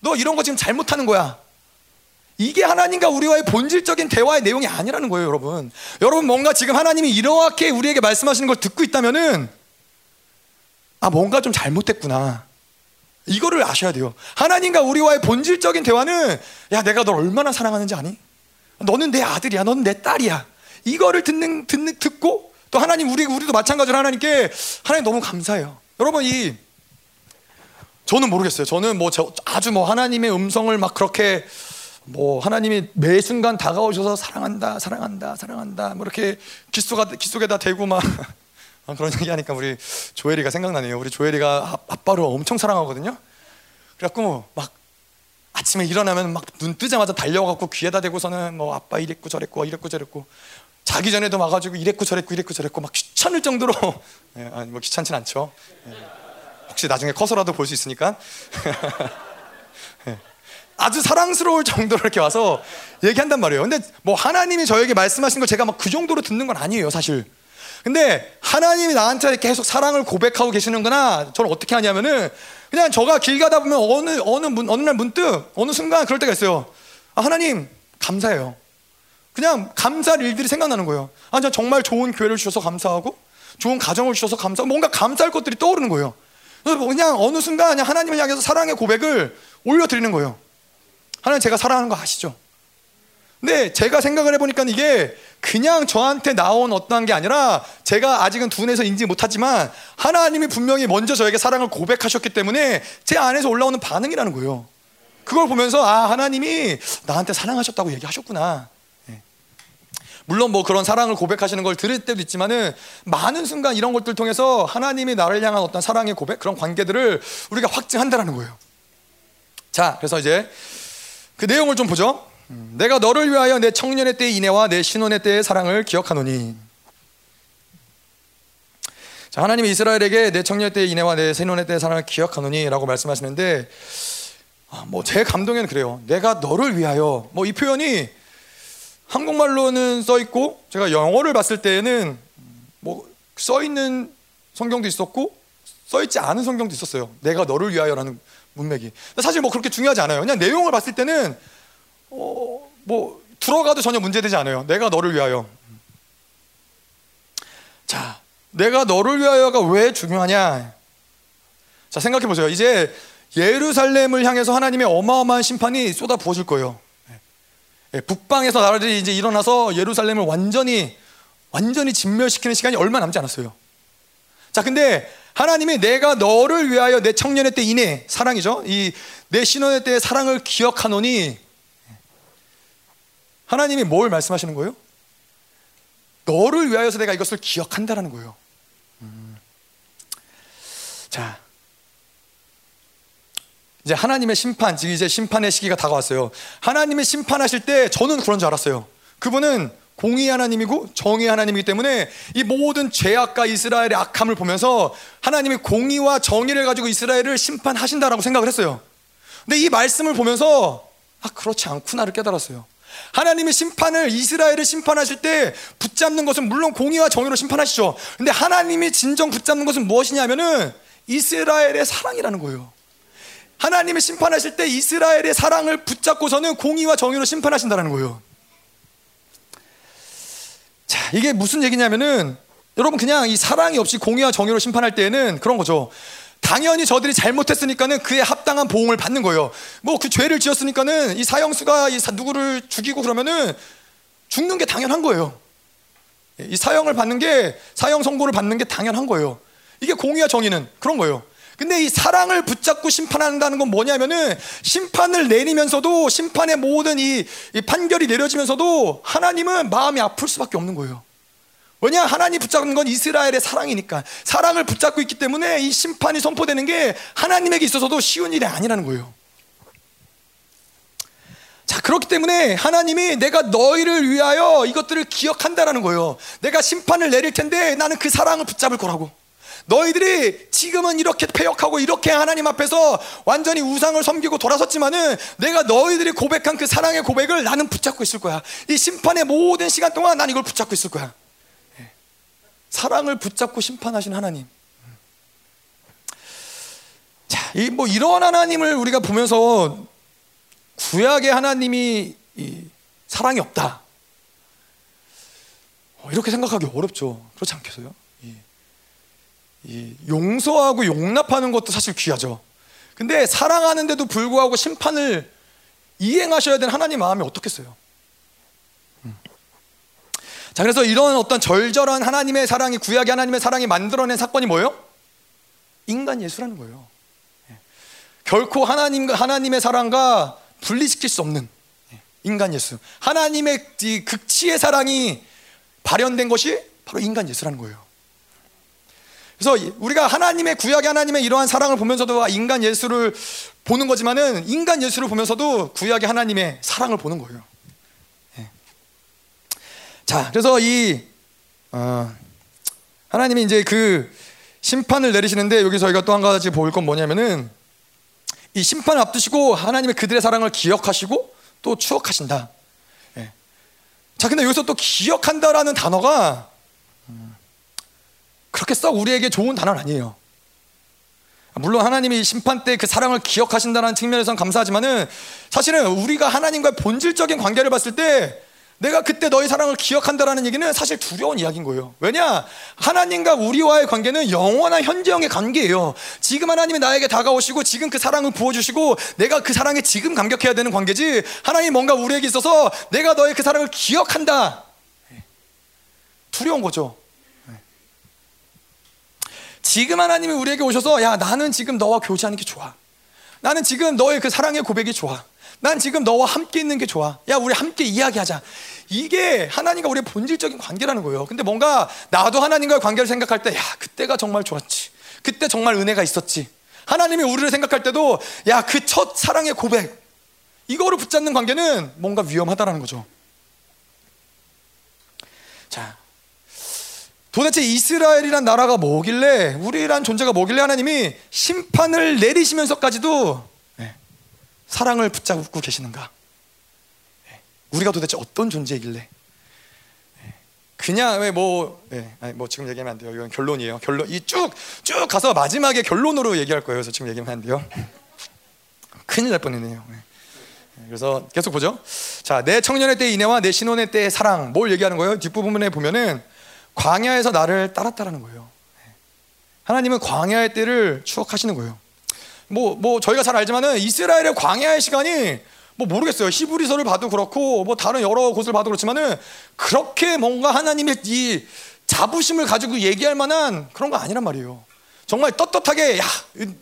너 이런 거 지금 잘못하는 거야. 이게 하나님과 우리와의 본질적인 대화의 내용이 아니라는 거예요, 여러분. 여러분 뭔가 지금 하나님이 이렇게 우리에게 말씀하시는 걸 듣고 있다면은 아 뭔가 좀 잘못됐구나. 이거를 아셔야 돼요. 하나님과 우리와의 본질적인 대화는 야 내가 널 얼마나 사랑하는지 아니? 너는 내 아들이야, 너는 내 딸이야. 이거를 듣는 듣는 듣고 또 하나님 우리 우리도 마찬가지로 하나님께 하나님 너무 감사해요. 여러분 이 저는 모르겠어요. 저는 뭐 저, 아주 뭐 하나님의 음성을 막 그렇게 뭐 하나님이 매 순간 다가오셔서 사랑한다, 사랑한다, 사랑한다, 뭐 이렇게 귓속에다 대고 막 아, 그런 얘기하니까 우리 조엘이가 생각나네요. 우리 조엘이가 아 빠를 엄청 사랑하거든요. 그래갖고 막 아침에 일어나면 막 눈 뜨자마자 달려가고 귀에다 대고서는 뭐 아빠 이랬고 저랬고 이랬고 저랬고 자기 전에도 와가지고 이랬고 저랬고 이랬고 저랬고 막 귀찮을 정도로 <laughs> 예, 아니 뭐 귀찮진 않죠. 예. 혹시 나중에 커서라도 볼 수 있으니까. <laughs> 예. 아주 사랑스러울 정도로 이렇게 와서 얘기한단 말이에요. 근데 뭐 하나님이 저에게 말씀하신 걸 제가 막 그 정도로 듣는 건 아니에요, 사실. 근데 하나님이 나한테 계속 사랑을 고백하고 계시는구나. 저는 어떻게 하냐면은 그냥 저가 길 가다 보면 어느 어느 문, 어느 날 문득 어느 순간 그럴 때가 있어요. 아, 하나님 감사해요. 그냥 감사할 일들이 생각나는 거예요. 아, 저 정말 좋은 교회를 주셔서 감사하고 좋은 가정을 주셔서 감사하고 뭔가 감사할 것들이 떠오르는 거예요. 그래서 뭐 그냥 어느 순간 그냥 하나님을 향해서 사랑의 고백을 올려드리는 거예요. 하나님 제가 사랑하는 거 아시죠? 근데 제가 생각을 해보니까 이게 그냥 저한테 나온 어떠한 게 아니라 제가 아직은 두뇌에서 인지 못하지만 하나님이 분명히 먼저 저에게 사랑을 고백하셨기 때문에 제 안에서 올라오는 반응이라는 거예요. 그걸 보면서 아 하나님이 나한테 사랑하셨다고 얘기하셨구나. 예. 물론 뭐 그런 사랑을 고백하시는 걸 들을 때도 있지만은 많은 순간 이런 것들 통해서 하나님이 나를 향한 어떤 사랑의 고백 그런 관계들을 우리가 확증한다라는 거예요. 자, 그래서 이제 그 내용을 좀 보죠. 내가 너를 위하여 내 청년의 때의 인애와 내 신혼의 때의 사랑을 기억하노니. 자, 하나님이 이스라엘에게 내 청년 때의 인애와 내 신혼의 때의 사랑을 기억하노니라고 말씀하시는데, 아, 뭐제 감동에는 그래요. 내가 너를 위하여. 뭐 이 표현이 한국말로는 써 있고, 제가 영어를 봤을 때에는 뭐 써 있는 성경도 있었고, 써 있지 않은 성경도 있었어요. 내가 너를 위하여라는 문맥이. 사실 뭐 그렇게 중요하지 않아요. 그냥 내용을 봤을 때는 어, 뭐 들어가도 전혀 문제되지 않아요. 내가 너를 위하여. 자, 내가 너를 위하여가 왜 중요하냐? 자, 생각해 보세요. 이제 예루살렘을 향해서 하나님의 어마어마한 심판이 쏟아 부어질 거예요. 예, 북방에서 나라들이 이제 일어나서 예루살렘을 완전히 완전히 진멸시키는 시간이 얼마 남지 않았어요. 자, 근데 하나님이 내가 너를 위하여 내 청년의 때 이내 사랑이죠. 이 내 신혼의 때 사랑을 기억하노니 하나님이 뭘 말씀하시는 거예요? 너를 위하여서 내가 이것을 기억한다라는 거예요. 음. 자, 이제 하나님의 심판, 즉 이제 심판의 시기가 다가왔어요. 하나님의 심판하실 때 저는 그런 줄 알았어요. 그분은 공의 하나님이고 정의 하나님이기 때문에 이 모든 죄악과 이스라엘의 악함을 보면서 하나님이 공의와 정의를 가지고 이스라엘을 심판하신다라고 생각을 했어요. 근데 이 말씀을 보면서 아 그렇지 않구나를 깨달았어요. 하나님의 심판을 이스라엘을 심판하실 때 붙잡는 것은 물론 공의와 정의로 심판하시죠. 근데 하나님이 진정 붙잡는 것은 무엇이냐면은 이스라엘의 사랑이라는 거예요. 하나님이 심판하실 때 이스라엘의 사랑을 붙잡고서는 공의와 정의로 심판하신다는 거예요. 자, 이게 무슨 얘기냐면은 여러분 그냥 이 사랑이 없이 공의와 정의로 심판할 때에는 그런 거죠. 당연히 저들이 잘못했으니까는 그에 합당한 보응을 받는 거예요. 뭐 그 죄를 지었으니까는 이 사형수가 이 누구를 죽이고 그러면은 죽는 게 당연한 거예요. 이 사형을 받는 게 사형 선고를 받는 게 당연한 거예요. 이게 공의와 정의는 그런 거예요. 근데 이 사랑을 붙잡고 심판한다는 건 뭐냐면은 심판을 내리면서도 심판의 모든 이, 이 판결이 내려지면서도 하나님은 마음이 아플 수밖에 없는 거예요. 왜냐 하나님 붙잡는 건 이스라엘의 사랑이니까 사랑을 붙잡고 있기 때문에 이 심판이 선포되는 게 하나님에게 있어서도 쉬운 일이 아니라는 거예요. 자 그렇기 때문에 하나님이 내가 너희를 위하여 이것들을 기억한다라는 거예요. 내가 심판을 내릴 텐데 나는 그 사랑을 붙잡을 거라고. 너희들이 지금은 이렇게 폐역하고 이렇게 하나님 앞에서 완전히 우상을 섬기고 돌아섰지만은 내가 너희들이 고백한 그 사랑의 고백을 나는 붙잡고 있을 거야. 이 심판의 모든 시간 동안 난 이걸 붙잡고 있을 거야. 사랑을 붙잡고 심판하신 하나님. 자, 이 뭐 이런 하나님을 우리가 보면서 구약의 하나님이 사랑이 없다. 어, 이렇게 생각하기 어렵죠. 그렇지 않겠어요? 용서하고 용납하는 것도 사실 귀하죠. 근데 사랑하는데도 불구하고 심판을 이행하셔야 되는 하나님 마음이 어떻겠어요? 자, 그래서 이런 어떤 절절한 하나님의 사랑이 구약의 하나님의 사랑이 만들어낸 사건이 뭐예요? 인간 예수라는 거예요. 예. 결코 하나님 하나님의 사랑과 분리시킬 수 없는 예, 인간 예수. 하나님의 극치의 사랑이 발현된 것이 바로 인간 예수라는 거예요. 그래서 우리가 하나님의 구약의 하나님의 이러한 사랑을 보면서도 인간 예수를 보는 거지만은 인간 예수를 보면서도 구약의 하나님의 사랑을 보는 거예요. 자, 그래서 이 어, 하나님이 이제 그 심판을 내리시는데 여기 저희가 또 한 가지 볼 건 뭐냐면은 이 심판을 앞두시고 하나님의 그들의 사랑을 기억하시고 또 추억하신다. 예. 자, 근데 여기서 또 기억한다라는 단어가 음, 그렇게 썩 우리에게 좋은 단어는 아니에요. 물론 하나님이 심판 때 그 사랑을 기억하신다는 측면에선 감사하지만은 사실은 우리가 하나님과의 본질적인 관계를 봤을 때 내가 그때 너의 사랑을 기억한다라는 얘기는 사실 두려운 이야기인 거예요. 왜냐? 하나님과 우리와의 관계는 영원한 현재형의 관계예요. 지금 하나님이 나에게 다가오시고 지금 그 사랑을 부어주시고 내가 그 사랑에 지금 감격해야 되는 관계지 하나님 뭔가 우리에게 있어서 내가 너의 그 사랑을 기억한다. 두려운 거죠. 지금 하나님이 우리에게 오셔서 야 나는 지금 너와 교제하는 게 좋아. 나는 지금 너의 그 사랑의 고백이 좋아. 난 지금 너와 함께 있는 게 좋아. 야, 우리 함께 이야기하자. 이게 하나님과 우리의 본질적인 관계라는 거예요. 근데 뭔가 나도 하나님과의 관계를 생각할 때, 야, 그때가 정말 좋았지. 그때 정말 은혜가 있었지. 하나님이 우리를 생각할 때도, 야, 그 첫 사랑의 고백. 이거를 붙잡는 관계는 뭔가 위험하다라는 거죠. 자. 도대체 이스라엘이란 나라가 뭐길래, 우리란 존재가 뭐길래 하나님이 심판을 내리시면서까지도 사랑을 붙잡고 계시는가? 예. 우리가 도대체 어떤 존재이길래? 예. 그냥 왜뭐 예. 뭐 지금 얘기하면 안 돼요. 이건 결론이에요. 결론 이 쭉 쭉 가서 마지막에 결론으로 얘기할 거예요. 그래서 지금 얘기하면 안 돼요. 큰일 날 뻔했네요. 그래서 계속 보죠. 자, 내 청년의 때 인애와 내 신혼의 때의 사랑 뭘 얘기하는 거예요? 뒷부분에 보면은 광야에서 나를 따랐다라는 거예요. 하나님은 광야의 때를 추억하시는 거예요. 뭐, 뭐 저희가 잘 알지만은 이스라엘의 광야의 시간이 뭐 모르겠어요. 히브리서를 봐도 그렇고 뭐 다른 여러 곳을 봐도 그렇지만은 그렇게 뭔가 하나님의 이 자부심을 가지고 얘기할 만한 그런 거 아니란 말이에요. 정말 떳떳하게 야,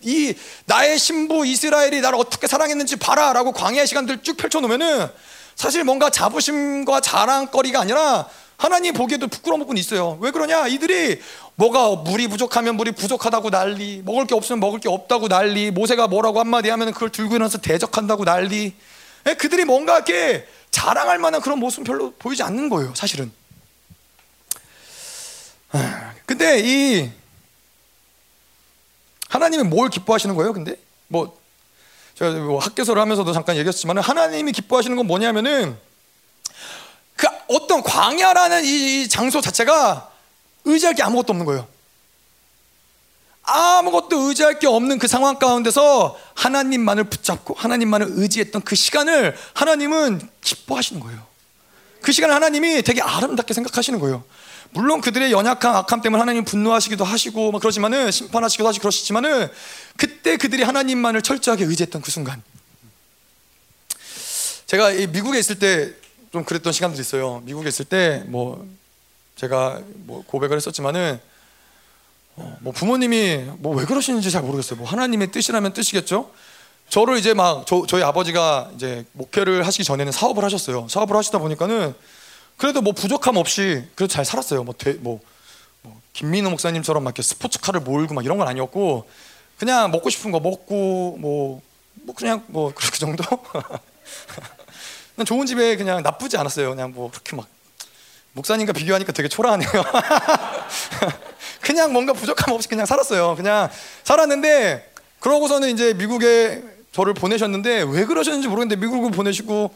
이 나의 신부 이스라엘이 나를 어떻게 사랑했는지 봐라라고 광야의 시간들 쭉 펼쳐 놓으면은 사실 뭔가 자부심과 자랑거리가 아니라 하나님 보기에도 부끄러운 부분이 있어요. 왜 그러냐? 이들이 뭐가 물이 부족하면 물이 부족하다고 난리, 먹을 게 없으면 먹을 게 없다고 난리, 모세가 뭐라고 한마디 하면 그걸 들고 일어나서 대적한다고 난리. 예, 그들이 뭔가 이렇게 자랑할 만한 그런 모습은 별로 보이지 않는 거예요, 사실은. 근데 이 하나님이 뭘 기뻐하시는 거예요? 근데 뭐 제가 뭐 학교서를 하면서도 잠깐 얘기했지만 하나님이 기뻐하시는 건 뭐냐면은 그 어떤 광야라는 이 장소 자체가 의지할 게 아무것도 없는 거예요. 아무것도 의지할 게 없는 그 상황 가운데서 하나님만을 붙잡고 하나님만을 의지했던 그 시간을 하나님은 기뻐하시는 거예요. 그 시간을 하나님이 되게 아름답게 생각하시는 거예요. 물론 그들의 연약한 악함 때문에 하나님 분노하시기도 하시고 막 그러지만은 심판하시기도 하시고 그러시지만은 그때 그들이 하나님만을 철저하게 의지했던 그 순간. 제가 미국에 있을 때 좀 그랬던 시간들이 있어요. 미국에 있을 때 뭐 제가 뭐 고백을 했었지만은 어, 뭐 부모님이 뭐 왜 그러시는지 잘 모르겠어요. 뭐 하나님의 뜻이라면 뜻이겠죠. 저를 이제 막 저, 저희 아버지가 이제 목회를 하시기 전에는 사업을 하셨어요. 사업을 하시다 보니까는 그래도 뭐 부족함 없이 그래도 잘 살았어요. 뭐, 대, 뭐, 뭐 김민호 목사님처럼 막 이렇게 스포츠카를 몰고 막 이런 건 아니었고 그냥 먹고 싶은 거 먹고 뭐, 뭐 그냥 뭐 그렇게 정도. <laughs> 좋은 집에 그냥 나쁘지 않았어요. 그냥 뭐 그렇게 막 목사님과 비교하니까 되게 초라하네요. <laughs> 그냥 뭔가 부족함 없이 그냥 살았어요. 그냥 살았는데 그러고서는 이제 미국에 저를 보내셨는데 왜 그러셨는지 모르겠는데 미국을 보내시고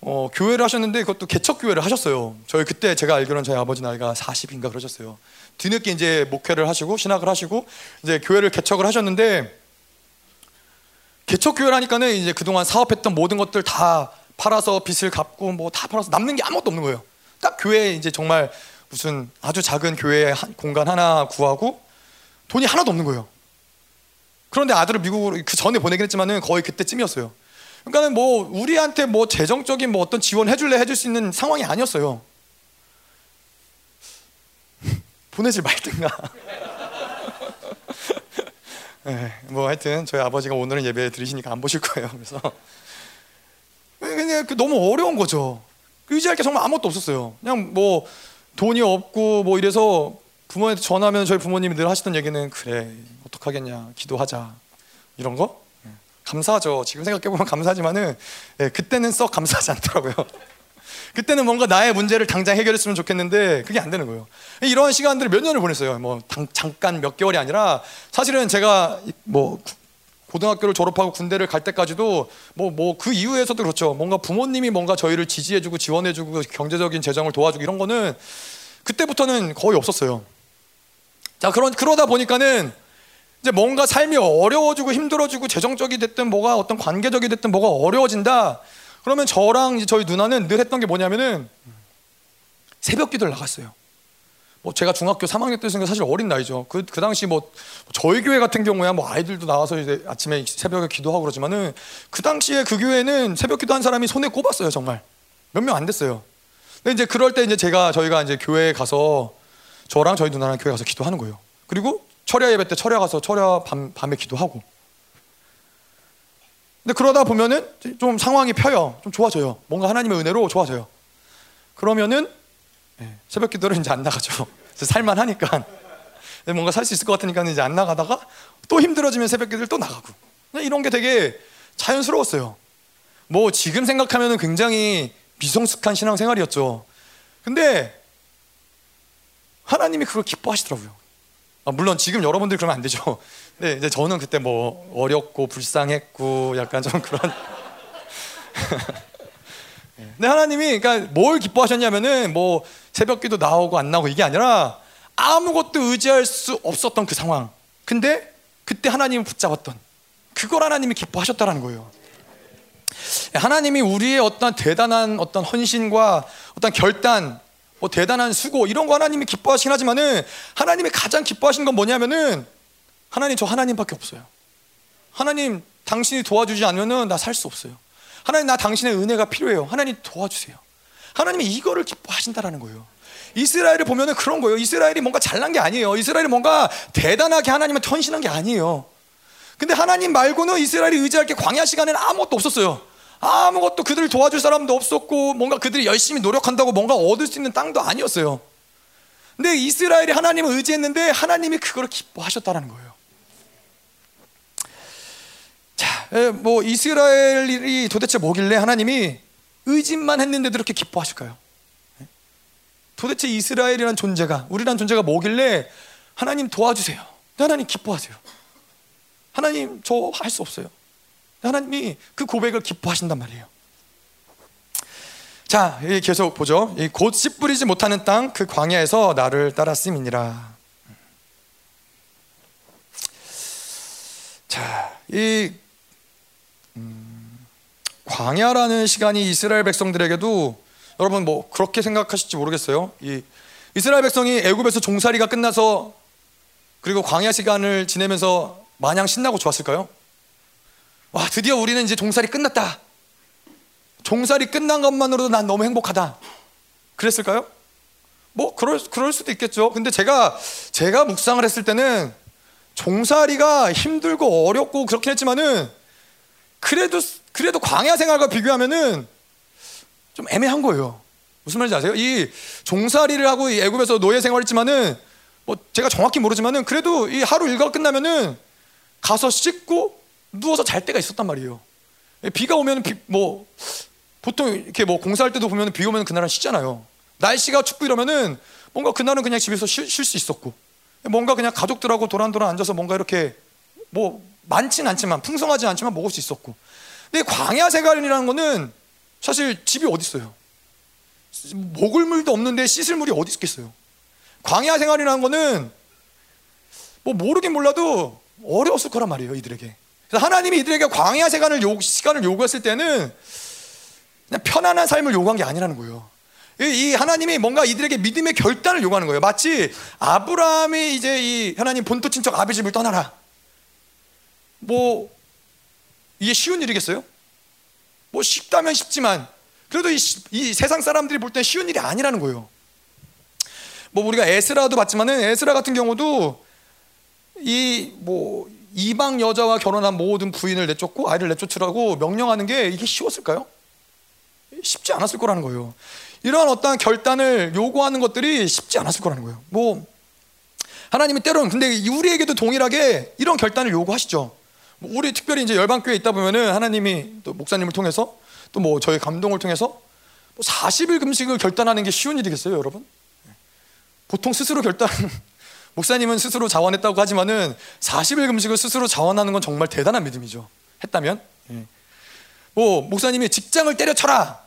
어, 교회를 하셨는데 그것도 개척 교회를 하셨어요. 저희 그때 제가 알기로는 저희 아버지 나이가 40인가 그러셨어요. 뒤늦게 이제 목회를 하시고 신학을 하시고 이제 교회를 개척을 하셨는데 개척 교회를 하니까는 이제 그동안 사업했던 모든 것들 다 팔아서 빚을 갚고 뭐 다 팔아서 남는 게 아무것도 없는 거예요. 딱 교회에 이제 정말 무슨 아주 작은 교회 공간 하나 구하고 돈이 하나도 없는 거예요. 그런데 아들을 미국으로 그 전에 보내긴 했지만은 거의 그때쯤이었어요. 그러니까는 뭐 우리한테 뭐 재정적인 뭐 어떤 지원 해줄래 해줄 수 있는 상황이 아니었어요. <laughs> 보내질 말든가. 네, <laughs> 뭐 하여튼 저희 아버지가 오늘은 예배 드리시니까 안 보실 거예요. 그래서 그냥 너무 어려운 거죠. 의지할 게 정말 아무것도 없었어요. 그냥 뭐 돈이 없고 뭐 이래서 부모한테 전화하면 저희 부모님이 늘 하시던 얘기는 그래 어떡하겠냐 기도하자 이런 거 예, 감사하죠. 지금 생각해 보면 감사하지만은 예, 그때는 썩 감사하지 않더라고요. <laughs> 그때는 뭔가 나의 문제를 당장 해결했으면 좋겠는데 그게 안 되는 거예요. 이런 시간들을 몇 년을 보냈어요. 뭐 당, 잠깐 몇 개월이 아니라 사실은 제가 뭐 고등학교를 졸업하고 군대를 갈 때까지도 뭐 뭐 그 이후에서도 그렇죠. 뭔가 부모님이 뭔가 저희를 지지해주고 지원해주고 경제적인 재정을 도와주고 이런 거는 그때부터는 거의 없었어요. 자 그런 그러다 보니까는 이제 뭔가 삶이 어려워지고 힘들어지고 재정적이 됐든 뭐가 어떤 관계적이 됐든 뭐가 어려워진다. 그러면 저랑 이제 저희 누나는 늘 했던 게 뭐냐면은 새벽 기도를 나갔어요. 뭐 제가 중학교 3학년 때였으니까 사실 어린 나이죠. 그, 그 당시 뭐 저희 교회 같은 경우야 뭐 아이들도 나와서 이제 아침에 새벽에 기도하고 그러지만은 그 당시에 그 교회는 새벽 기도한 사람이 손에 꼽았어요 정말 몇 명 안 됐어요. 근데 이제 그럴 때 이제 제가 저희가 이제 교회에 가서 저랑 저희 누나랑 교회 가서 기도하는 거예요. 그리고 철야 예배 때 철야 가서 철야 밤, 밤에 기도하고. 근데 그러다 보면은 좀 상황이 펴요. 좀 좋아져요. 뭔가 하나님의 은혜로 좋아져요. 그러면은 예, 새벽 기도를 이제 안 나가죠. 살만하니까. 뭔가 살 수 있을 것 같으니까 이제 안 나가다가 또 힘들어지면 새벽 기도를 또 나가고. 이런 게 되게 자연스러웠어요. 뭐 지금 생각하면 굉장히 비성숙한 신앙생활이었죠. 근데 하나님이 그걸 기뻐하시더라고요. 아, 물론 지금 여러분들 그러면 안 되죠. 네, 이제 저는 그때 뭐 어렵고 불쌍했고 약간 좀 그런. <laughs> 근데 하나님이 그러니까 뭘 기뻐하셨냐면은 뭐 새벽기도 나오고 안 나오고 이게 아니라 아무것도 의지할 수 없었던 그 상황. 근데 그때 하나님을 붙잡았던 그걸 하나님이 기뻐하셨다라는 거예요. 하나님이 우리의 어떤 대단한 어떤 헌신과 어떤 결단, 뭐 대단한 수고 이런 거 하나님이 기뻐하시긴 하지만은 하나님이 가장 기뻐하신 건 뭐냐면은 하나님 저 하나님밖에 없어요. 하나님 당신이 도와주지 않으면은 나 살 수 없어요. 하나님 나 당신의 은혜가 필요해요. 하나님 도와주세요. 하나님이 이거를 기뻐하신다라는 거예요. 이스라엘을 보면은 그런 거예요. 이스라엘이 뭔가 잘난 게 아니에요. 이스라엘이 뭔가 대단하게 하나님한테 헌신한 게 아니에요. 근데 하나님 말고는 이스라엘이 의지할 게 광야 시간에는 아무것도 없었어요. 아무것도 그들을 도와줄 사람도 없었고 뭔가 그들이 열심히 노력한다고 뭔가 얻을 수 있는 땅도 아니었어요. 근데 이스라엘이 하나님을 의지했는데 하나님이 그걸 기뻐하셨다는 거예요. 자, 뭐 이스라엘이 도대체 뭐길래 하나님이 의짓만 했는데도 이렇게 기뻐하실까요? 도대체 이스라엘이란 존재가 우리란 존재가 뭐길래 하나님 도와주세요. 하나님 기뻐하세요. 하나님 저 할 수 없어요. 하나님이 그 고백을 기뻐하신단 말이에요. 자, 계속 보죠. 곧 씨 뿌리지 못하는 땅 그 광야에서 나를 따랐음이니라. 자, 이 음, 광야라는 시간이 이스라엘 백성들에게도 여러분 뭐 그렇게 생각하실지 모르겠어요. 이 이스라엘 백성이 애굽에서 종살이가 끝나서 그리고 광야 시간을 지내면서 마냥 신나고 좋았을까요? 와 드디어 우리는 이제 종살이 끝났다. 종살이 끝난 것만으로도 난 너무 행복하다. 그랬을까요? 뭐 그럴 그럴 수도 있겠죠. 근데 제가 제가 묵상을 했을 때는 종살이가 힘들고 어렵고 그렇긴 했지만은 그래도 그래도 광야 생활과 비교하면은 좀 애매한 거예요. 무슨 말인지 아세요? 이 종살이를 하고 이 애굽에서 노예 생활했지만은 뭐 제가 정확히 모르지만은 그래도 이 하루 일과가 끝나면은 가서 씻고 누워서 잘 때가 있었단 말이에요. 비가 오면 비, 뭐 보통 이렇게 뭐 공사할 때도 보면 비 오면 그날은 쉬잖아요. 날씨가 춥고 이러면은 뭔가 그날은 그냥 집에서 쉴 수 있었고 뭔가 그냥 가족들하고 도란도란 앉아서 뭔가 이렇게 뭐 많진 않지만 풍성하지 않지만 먹을 수 있었고 근데 광야 생활이라는 거는 사실 집이 어디 있어요? 먹을 물도 없는데 씻을 물이 어디 있겠어요? 광야 생활이라는 거는 뭐 모르긴 몰라도 어려웠을 거란 말이에요 이들에게. 그래서 하나님이 이들에게 광야 시간을 요, 시간을 요구했을 때는 그냥 편안한 삶을 요구한 게 아니라는 거예요. 이 하나님이 뭔가 이들에게 믿음의 결단을 요구하는 거예요. 마치 아브라함이 이제 이 하나님 본토 친척 아비 집을 떠나라. 뭐 이게 쉬운 일이겠어요? 뭐 쉽다면 쉽지만 그래도 이, 이 세상 사람들이 볼때 쉬운 일이 아니라는 거예요. 뭐 우리가 에스라도 봤지만은 에스라 같은 경우도 이 뭐 이방 여자와 결혼한 모든 부인을 내쫓고 아이를 내쫓으라고 명령하는 게 이게 쉬웠을까요? 쉽지 않았을 거라는 거예요. 이러한 어떤 결단을 요구하는 것들이 쉽지 않았을 거라는 거예요. 뭐 하나님이 때로는 근데 우리에게도 동일하게 이런 결단을 요구하시죠. 뭐 우리 특별히 이제 열방교회 있다 보면은 하나님이 또 목사님을 통해서 또 뭐 저희 감동을 통해서 뭐 40일 금식을 결단하는 게 쉬운 일이겠어요, 여러분? 보통 스스로 결단 <laughs> 목사님은 스스로 자원했다고 하지만은 40일 금식을 스스로 자원하는 건 정말 대단한 믿음이죠. 했다면 예. 뭐 목사님이 직장을 때려쳐라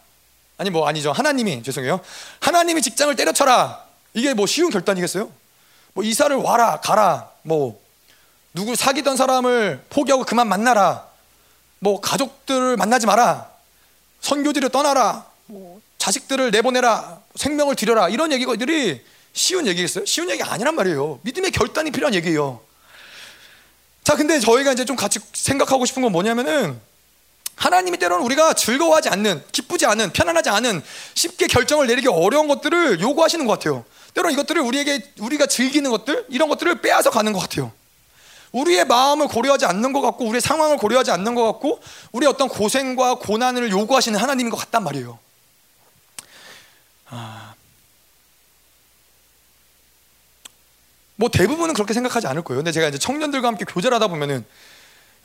아니 뭐 아니죠 하나님이 죄송해요 하나님이 직장을 때려쳐라 이게 뭐 쉬운 결단이겠어요? 뭐 이사를 와라 가라 뭐 누구 사귀던 사람을 포기하고 그만 만나라. 뭐 가족들을 만나지 마라. 선교지를 떠나라. 뭐 자식들을 내보내라. 생명을 들여라. 이런 얘기들이 쉬운 얘기겠어요? 쉬운 얘기 아니란 말이에요. 믿음의 결단이 필요한 얘기예요. 자 근데 저희가 이제 좀 같이 생각하고 싶은 건 뭐냐면은 하나님이 때로는 우리가 즐거워하지 않는, 기쁘지 않은, 편안하지 않은, 쉽게 결정을 내리기 어려운 것들을 요구하시는 것 같아요. 때로는 이것들을 우리에게 우리가 즐기는 것들 이런 것들을 빼앗아 가는 것 같아요. 우리의 마음을 고려하지 않는 것 같고 우리의 상황을 고려하지 않는 것 같고 우리의 어떤 고생과 고난을 요구하시는 하나님인 것 같단 말이에요. 아... 뭐 대부분은 그렇게 생각하지 않을 거예요. 근데 제가 이제 청년들과 함께 교제를 하다 보면은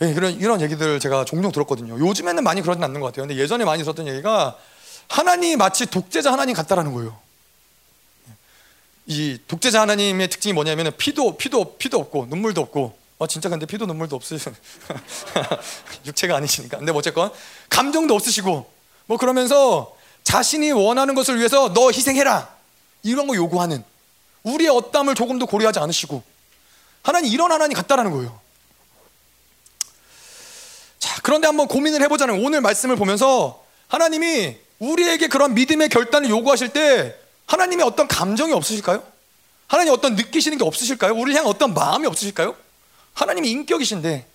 예, 이런 이런 얘기들 제가 종종 들었거든요. 요즘에는 많이 그러진 않는 것 같아요. 근데 예전에 많이 들었던 얘기가 하나님이 마치 독재자 하나님 같다라는 거예요. 이 독재자 하나님의 특징이 뭐냐면 피도 피도 피도 없고 눈물도 없고 어 진짜 근데 피도 눈물도 없으신 <laughs> 육체가 아니시니까 근데 뭐 어쨌건 감정도 없으시고 뭐 그러면서 자신이 원하는 것을 위해서 너 희생해라 이런 거 요구하는 우리의 어담을 조금도 고려하지 않으시고 하나님 이런 하나님 같다라는 거예요. 자, 그런데 한번 고민을 해보자는 오늘 말씀을 보면서 하나님이 우리에게 그런 믿음의 결단을 요구하실 때 하나님의 어떤 감정이 없으실까요? 하나님 어떤 느끼시는 게 없으실까요? 우리 향 어떤 마음이 없으실까요? 하나님이 인격이신데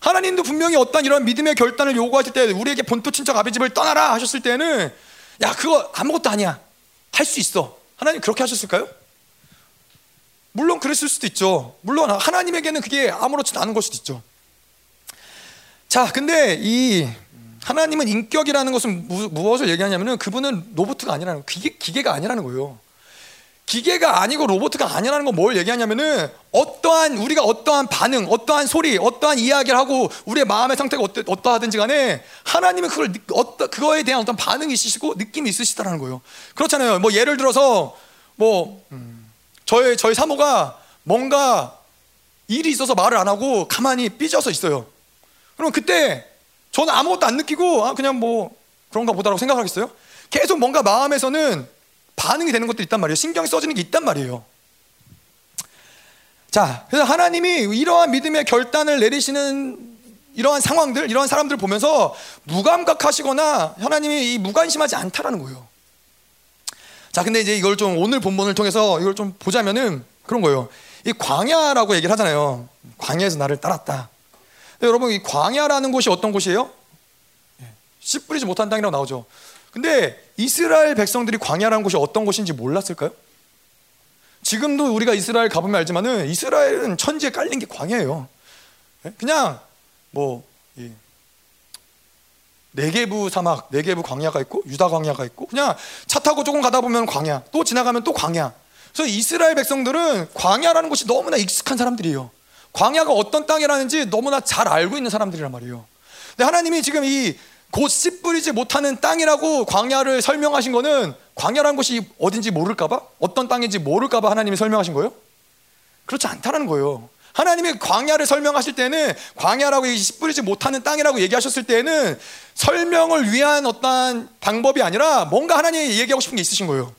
하나님도 분명히 어떤 이런 믿음의 결단을 요구하실 때 우리에게 본토 친척 아비 집을 떠나라 하셨을 때는 야 그거 아무것도 아니야 할 수 있어 하나님 그렇게 하셨을까요? 물론 그랬을 수도 있죠 물론 하나님에게는 그게 아무렇지도 않은 걸 수도 있죠 자, 근데 이 하나님은 인격이라는 것은 무, 무엇을 얘기하냐면은 그분은 로봇가 아니라는 기계, 기계가 아니라는 거예요. 기계가 아니고 로봇가 아니라는 건 뭘 얘기하냐면은 어떠한 우리가 어떠한 반응, 어떠한 소리, 어떠한 이야기를 하고 우리의 마음의 상태가 어떠, 어떠하든지 간에 하나님은 그걸 어떠, 그거에 대한 어떤 반응이 있으시고 느낌이 있으시다라는 거예요. 그렇잖아요. 뭐 예를 들어서 뭐 음, 저희 저희 사모가 뭔가 일이 있어서 말을 안 하고 가만히 삐져서 있어요. 그럼 그때 저는 아무것도 안 느끼고 아 그냥 뭐 그런가 보다라고 생각하겠어요? 계속 뭔가 마음에서는 반응이 되는 것도 있단 말이에요. 신경이 써지는 게 있단 말이에요. 자, 그래서 하나님이 이러한 믿음의 결단을 내리시는 이러한 상황들, 이러한 사람들 보면서 무감각하시거나 하나님이 이 무관심하지 않다라는 거예요. 자, 근데 이제 이걸 좀 오늘 본문을 통해서 이걸 좀 보자면은 그런 거예요. 이 광야라고 얘기를 하잖아요. 광야에서 나를 따랐다. 여러분 이 광야라는 곳이 어떤 곳이에요? 예, 씨 뿌리지 못한 땅이라고 나오죠. 근데 이스라엘 백성들이 광야라는 곳이 어떤 곳인지 몰랐을까요? 지금도 우리가 이스라엘 가보면 알지만은 이스라엘은 천지에 깔린 게 광야예요. 예, 그냥 뭐 네개부 사막, 네개부 광야가 있고 유다 광야가 있고 그냥 차 타고 조금 가다 보면 광야, 또 지나가면 또 광야. 그래서 이스라엘 백성들은 광야라는 곳이 너무나 익숙한 사람들이에요. 광야가 어떤 땅이라는지 너무나 잘 알고 있는 사람들이란 말이에요. 근데 하나님이 지금 이 곧 씨 뿌리지 못하는 땅이라고 광야를 설명하신 거는 광야라는 곳이 어딘지 모를까봐? 어떤 땅인지 모를까봐 하나님이 설명하신 거예요? 그렇지 않다는 거예요. 하나님이 광야를 설명하실 때는 광야라고 씨 뿌리지 못하는 땅이라고 얘기하셨을 때는 설명을 위한 어떤 방법이 아니라 뭔가 하나님이 얘기하고 싶은 게 있으신 거예요.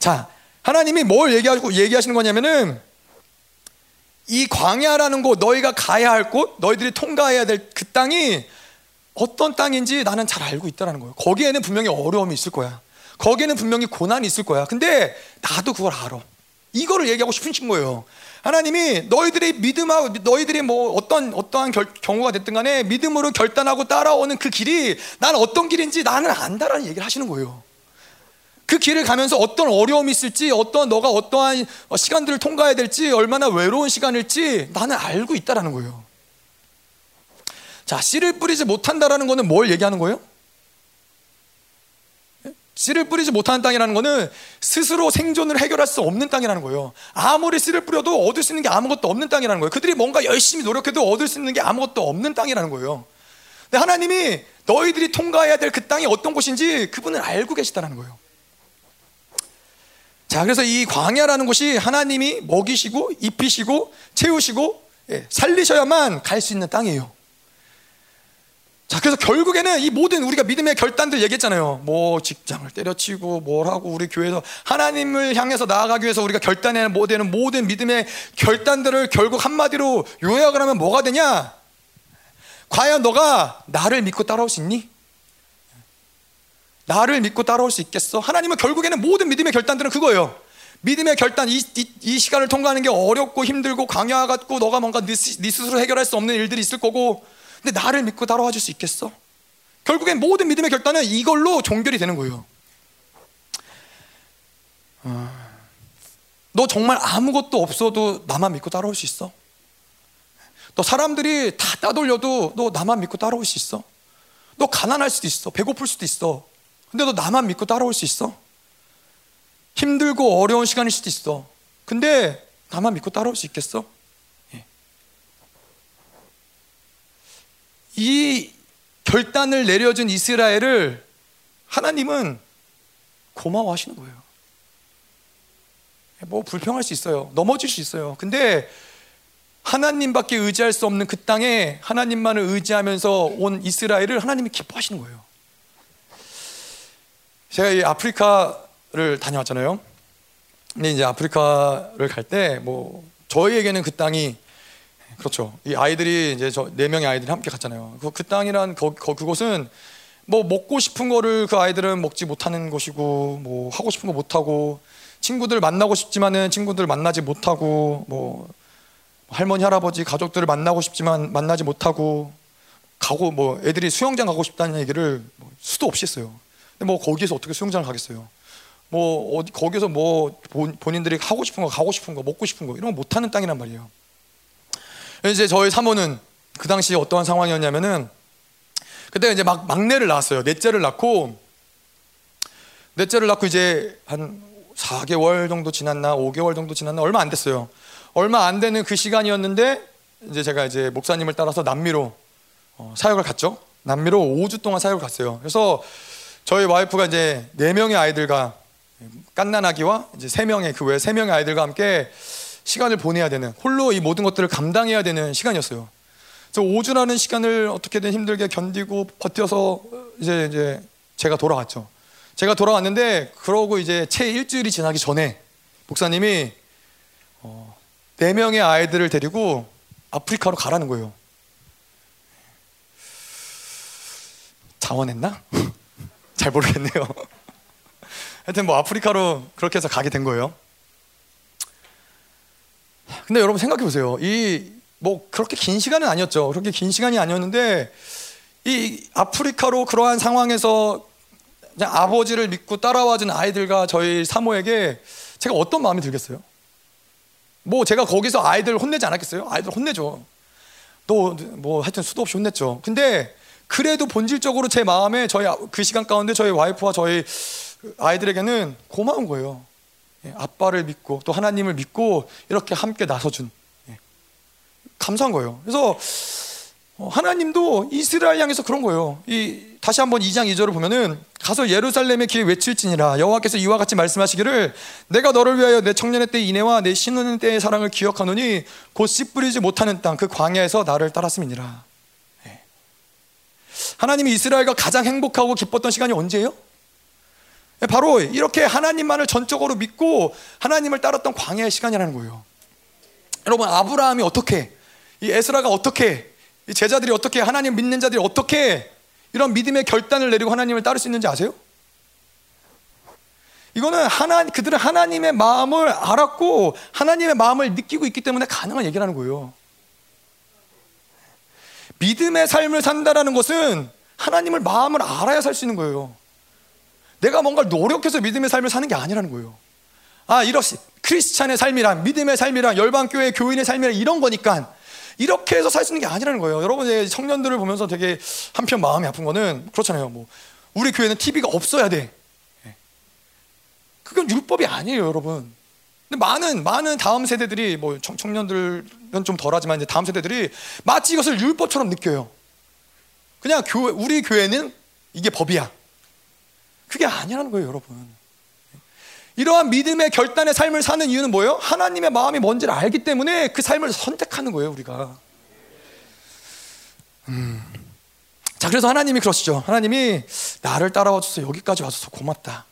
자, 하나님이 뭘 얘기하고 얘기하시는 거냐면은 이 광야라는 곳, 너희가 가야 할 곳, 너희들이 통과해야 될 그 땅이 어떤 땅인지 나는 잘 알고 있다는 거예요. 거기에는 분명히 어려움이 있을 거야. 거기에는 분명히 고난이 있을 거야. 근데 나도 그걸 알아. 이거를 얘기하고 싶으신 거예요. 하나님이 너희들이 믿음하고 너희들이 뭐 어떤 어떠한 결, 경우가 됐든 간에 믿음으로 결단하고 따라오는 그 길이 나는 어떤 길인지 나는 안다라는 얘기를 하시는 거예요. 그 길을 가면서 어떤 어려움이 있을지, 어떤 너가 어떠한 시간들을 통과해야 될지, 얼마나 외로운 시간일지 나는 알고 있다라는 거예요. 자, 씨를 뿌리지 못한다라는 것은 뭘 얘기하는 거예요? 씨를 뿌리지 못하는 땅이라는 것은 스스로 생존을 해결할 수 없는 땅이라는 거예요. 아무리 씨를 뿌려도 얻을 수 있는 게 아무것도 없는 땅이라는 거예요. 그들이 뭔가 열심히 노력해도 얻을 수 있는 게 아무것도 없는 땅이라는 거예요. 근데 하나님이 너희들이 통과해야 될 그 땅이 어떤 곳인지 그분을 알고 계시다는 거예요. 자, 그래서 이 광야라는 곳이 하나님이 먹이시고 입히시고 채우시고 예, 살리셔야만 갈 수 있는 땅이에요. 자, 그래서 결국에는 이 모든 우리가 믿음의 결단들 얘기했잖아요. 뭐 직장을 때려치고 뭘 하고 우리 교회에서 하나님을 향해서 나아가기 위해서 우리가 결단해야 뭐 되는 모든 믿음의 결단들을 결국 한마디로 요약을 하면 뭐가 되냐? 과연 너가 나를 믿고 따라올 수 있니? 나를 믿고 따라올 수 있겠어? 하나님은 결국에는 모든 믿음의 결단들은 그거예요. 믿음의 결단, 이, 이, 이 시간을 통과하는 게 어렵고 힘들고 강요와 같고 너가 뭔가 네, 네 스스로 해결할 수 없는 일들이 있을 거고 근데 나를 믿고 따라와 줄 수 있겠어? 결국엔 모든 믿음의 결단은 이걸로 종결이 되는 거예요. 어, 너 정말 아무것도 없어도 나만 믿고 따라올 수 있어? 너 사람들이 다 따돌려도 너 나만 믿고 따라올 수 있어? 너 가난할 수도 있어. 배고플 수도 있어. 근데 너 나만 믿고 따라올 수 있어? 힘들고 어려운 시간일 수도 있어. 근데 나만 믿고 따라올 수 있겠어? 이 결단을 내려준 이스라엘을 하나님은 고마워하시는 거예요. 뭐 불평할 수 있어요. 넘어질 수 있어요. 근데 하나님밖에 의지할 수 없는 그 땅에 하나님만을 의지하면서 온 이스라엘을 하나님이 기뻐하시는 거예요. 제가 이 아프리카를 다녀왔잖아요. 근데 이제 아프리카를 갈 때 뭐 저희에게는 그 땅이 그렇죠. 이 아이들이 이제 저 네 명의 아이들이 함께 갔잖아요. 그, 그 땅이란 거, 거, 그곳은 뭐 먹고 싶은 거를 그 아이들은 먹지 못하는 곳이고 뭐 하고 싶은 거 못 하고 친구들 만나고 싶지만은 친구들 만나지 못하고 뭐 할머니 할아버지 가족들을 만나고 싶지만 만나지 못하고 가고 뭐 애들이 수영장 가고 싶다는 얘기를 뭐 수도 없이 했어요. 근데 뭐 거기에서 어떻게 수영장을 가겠어요? 뭐 어디 거기서 뭐 본인들이 하고 싶은 거 가고 싶은 거 먹고 싶은 거 이런 거 못하는 땅이란 말이에요. 이제 저희 사모는 그 당시 어떠한 상황이었냐면은 그때 이제 막 막내를 낳았어요. 넷째를 낳고 넷째를 낳고 이제 한 4개월 정도 지났나 5개월 정도 지났나 얼마 안 됐어요. 얼마 안 되는 그 시간이었는데 이제 제가 이제 목사님을 따라서 남미로 어, 사역을 갔죠. 남미로 5주 동안 사역을 갔어요. 그래서 저희 와이프가 이제 네 명의 아이들과 깐난 아기와 이제 세 명의 그외세 명의 아이들과 함께 시간을 보내야 되는 홀로 이 모든 것들을 감당해야 되는 시간이었어요. 그래서 5주라는 시간을 어떻게든 힘들게 견디고 버텨서 이제 이제 제가 돌아왔죠. 제가 돌아왔는데 그러고 이제 채 일주일이 지나기 전에 목사님이 어, 네 명의 아이들을 데리고 아프리카로 가라는 거예요. 자원했나? <laughs> 잘 모르겠네요. <laughs> 하여튼 뭐 아프리카로 그렇게 해서 가게 된 거예요. 근데 여러분 생각해 보세요. 이 뭐 그렇게 긴 시간은 아니었죠. 그렇게 긴 시간이 아니었는데 이 아프리카로 그러한 상황에서 아버지를 믿고 따라와준 아이들과 저희 사모에게 제가 어떤 마음이 들겠어요? 뭐 제가 거기서 아이들 혼내지 않았겠어요? 아이들 혼내죠. 또 뭐 하여튼 수도 없이 혼냈죠. 근데 그래도 본질적으로 제 마음에 저희 그 시간 가운데 저희 와이프와 저희 아이들에게는 고마운 거예요. 예, 아빠를 믿고 또 하나님을 믿고 이렇게 함께 나서준 예, 감사한 거예요. 그래서 어, 하나님도 이스라엘 향해서 그런 거예요. 이 다시 한번 2장 2절을 보면은 가서 예루살렘의 길에 외칠지니라 여호와께서 이와 같이 말씀하시기를 내가 너를 위하여 내 청년의 때 인애와 내 신혼의 때의 사랑을 기억하노니 곧 씨 뿌리지 못하는 땅 그 광야에서 나를 따랐음이니라. 예. 하나님이 이스라엘과 가장 행복하고 기뻤던 시간이 언제예요? 바로 이렇게 하나님만을 전적으로 믿고 하나님을 따랐던 광야의 시간이라는 거예요. 여러분 아브라함이 어떻게 이 에스라가 어떻게 이 제자들이 어떻게 하나님 믿는 자들이 어떻게 이런 믿음의 결단을 내리고 하나님을 따를 수 있는지 아세요? 이거는 하나 그들은 하나님의 마음을 알았고 하나님의 마음을 느끼고 있기 때문에 가능한 얘기라는 거예요. 믿음의 삶을 산다라는 것은 하나님을 마음을 알아야 살 수 있는 거예요. 내가 뭔가 노력해서 믿음의 삶을 사는 게 아니라는 거예요. 아, 이렇시 크리스찬의 삶이란 믿음의 삶이란 열방교회 교인의 삶이란 이런 거니까 이렇게 해서 살 수 있는 게 아니라는 거예요. 여러분 청년들을 보면서 되게 한편 마음이 아픈 거는 그렇잖아요. 뭐 우리 교회는 TV가 없어야 돼. 예. 그건 율법이 아니에요, 여러분. 근데 많은 많은 다음 세대들이 뭐 청년들은 좀 덜하지만 이제 다음 세대들이 마치 이것을 율법처럼 느껴요. 그냥 교회 우리 교회는 이게 법이야. 그게 아니라는 거예요, 여러분. 이러한 믿음의 결단의 삶을 사는 이유는 뭐예요? 하나님의 마음이 뭔지를 알기 때문에 그 삶을 선택하는 거예요, 우리가. 음. 자, 그래서 하나님이 그러시죠. 하나님이 나를 따라와 줘서 여기까지 와줘서 고맙다.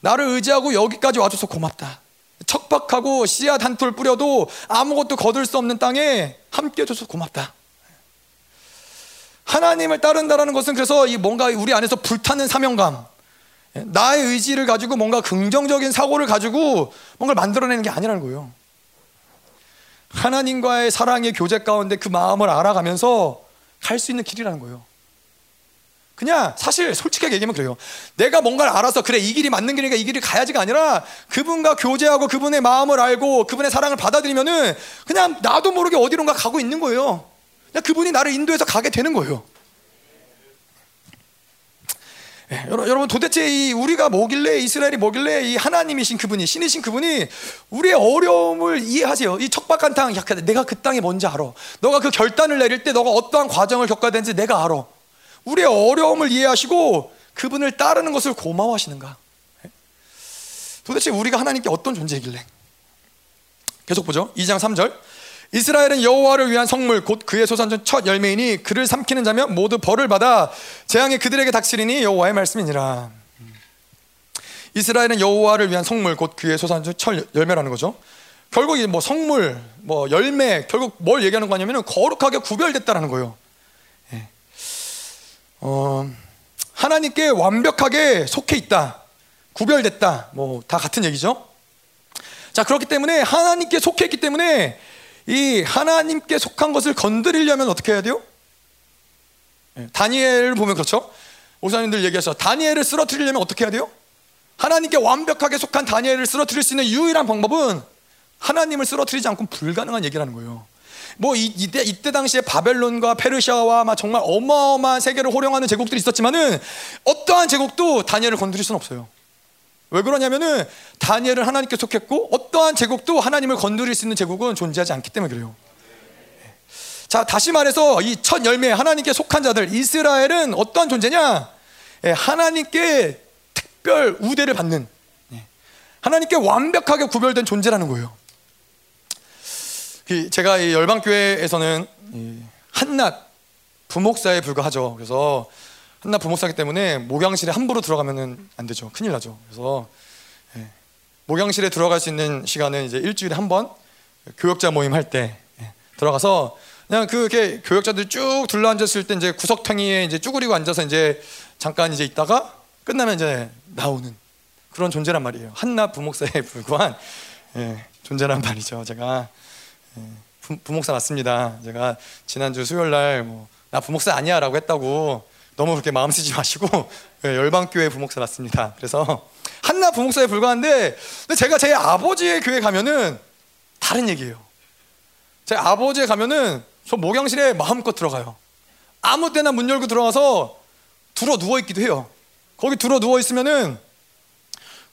나를 의지하고 여기까지 와줘서 고맙다. 척박하고 씨앗 한 톨 뿌려도 아무것도 거둘 수 없는 땅에 함께 해줘서 고맙다. 하나님을 따른다라는 것은 그래서 이 뭔가 우리 안에서 불타는 사명감, 나의 의지를 가지고 뭔가 긍정적인 사고를 가지고 뭔가를 만들어내는 게 아니라는 거예요. 하나님과의 사랑의 교제 가운데 그 마음을 알아가면서 갈 수 있는 길이라는 거예요. 그냥 사실 솔직하게 얘기하면 그래요. 내가 뭔가를 알아서 그래 이 길이 맞는 길이니까 이 길을 가야지가 아니라 그분과 교제하고 그분의 마음을 알고 그분의 사랑을 받아들이면은 그냥 나도 모르게 어디론가 가고 있는 거예요. 그분이 나를 인도해서 가게 되는 거예요. 예, 여러분 도대체 이 우리가 뭐길래 이스라엘이 뭐길래 이 하나님이신 그분이 신이신 그분이 우리의 어려움을 이해하세요. 이 척박한 땅 내가 그 땅이 뭔지 알아. 너가 그 결단을 내릴 때 너가 어떠한 과정을 겪어야 되는지 내가 알아. 우리의 어려움을 이해하시고 그분을 따르는 것을 고마워하시는가? 도대체 우리가 하나님께 어떤 존재이길래? 계속 보죠. 2장 3절. 이스라엘은 여호와를 위한 성물 곧 그의 소산전 첫 열매이니 그를 삼키는 자면 모두 벌을 받아 재앙이 그들에게 닥치리니 여호와의 말씀이니라. 이스라엘은 여호와를 위한 성물 곧 그의 소산전 첫 열매라는 거죠. 결국 뭐 성물, 뭐 열매, 결국 뭘 얘기하는 거냐면은 거룩하게 구별됐다라는 거예요. 어, 하나님께 완벽하게 속해 있다. 구별됐다. 뭐 다 같은 얘기죠. 자, 그렇기 때문에 하나님께 속해 있기 때문에 이 하나님께 속한 것을 건드리려면 어떻게 해야 돼요? 네, 다니엘을 보면 그렇죠. 오사님들 얘기하셔. 다니엘을 쓰러뜨리려면 어떻게 해야 돼요? 하나님께 완벽하게 속한 다니엘을 쓰러뜨릴 수 있는 유일한 방법은 하나님을 쓰러뜨리지 않고 불가능한 얘기라는 거예요. 뭐 이, 이때 이때 당시에 바벨론과 페르시아와 막 정말 어마어마한 세계를 호령하는 제국들이 있었지만은 어떠한 제국도 다니엘을 건드릴 수는 없어요. 왜 그러냐면은 다니엘은 하나님께 속했고 어떠한 제국도 하나님을 건드릴 수 있는 제국은 존재하지 않기 때문에 그래요. 자 다시 말해서 이 첫 열매 하나님께 속한 자들 이스라엘은 어떠한 존재냐? 예, 하나님께 특별 우대를 받는 예, 하나님께 완벽하게 구별된 존재라는 거예요. 그 제가 이 열방교회에서는 한낱 부목사에 불과하죠. 그래서 한낱 부목사기 때문에 목양실에 함부로 들어가면 안 되죠. 큰일 나죠. 그래서 예, 목양실에 들어갈 수 있는 시간은 이제 일주일에 한 번 교역자 모임 할때 예, 들어가서 그냥 그게 교역자들 쭉 둘러 앉았을 때 이제 구석탱이에 이제 쭈그리고 앉아서 이제 잠깐 이제 있다가 끝나면 이제 나오는 그런 존재란 말이에요. 한낱 부목사에 <laughs> 불과한 예, 존재란 말이죠. 제가 부, 부목사 맞습니다. 제가 지난주 수요일 날뭐나 부목사 아니야라고 했다고 너무 그렇게 마음 쓰지 마시고 <laughs> 예, 열방교회 부목사 맞습니다. 그래서 한나 부목사에 불과한데 근데 제가 제 아버지의 교회 가면은 다른 얘기예요. 제 아버지에 가면은 저 목양실에 마음껏 들어가요. 아무 때나 문 열고 들어가서 들어 누워 있기도 해요. 거기 들어 누워 있으면은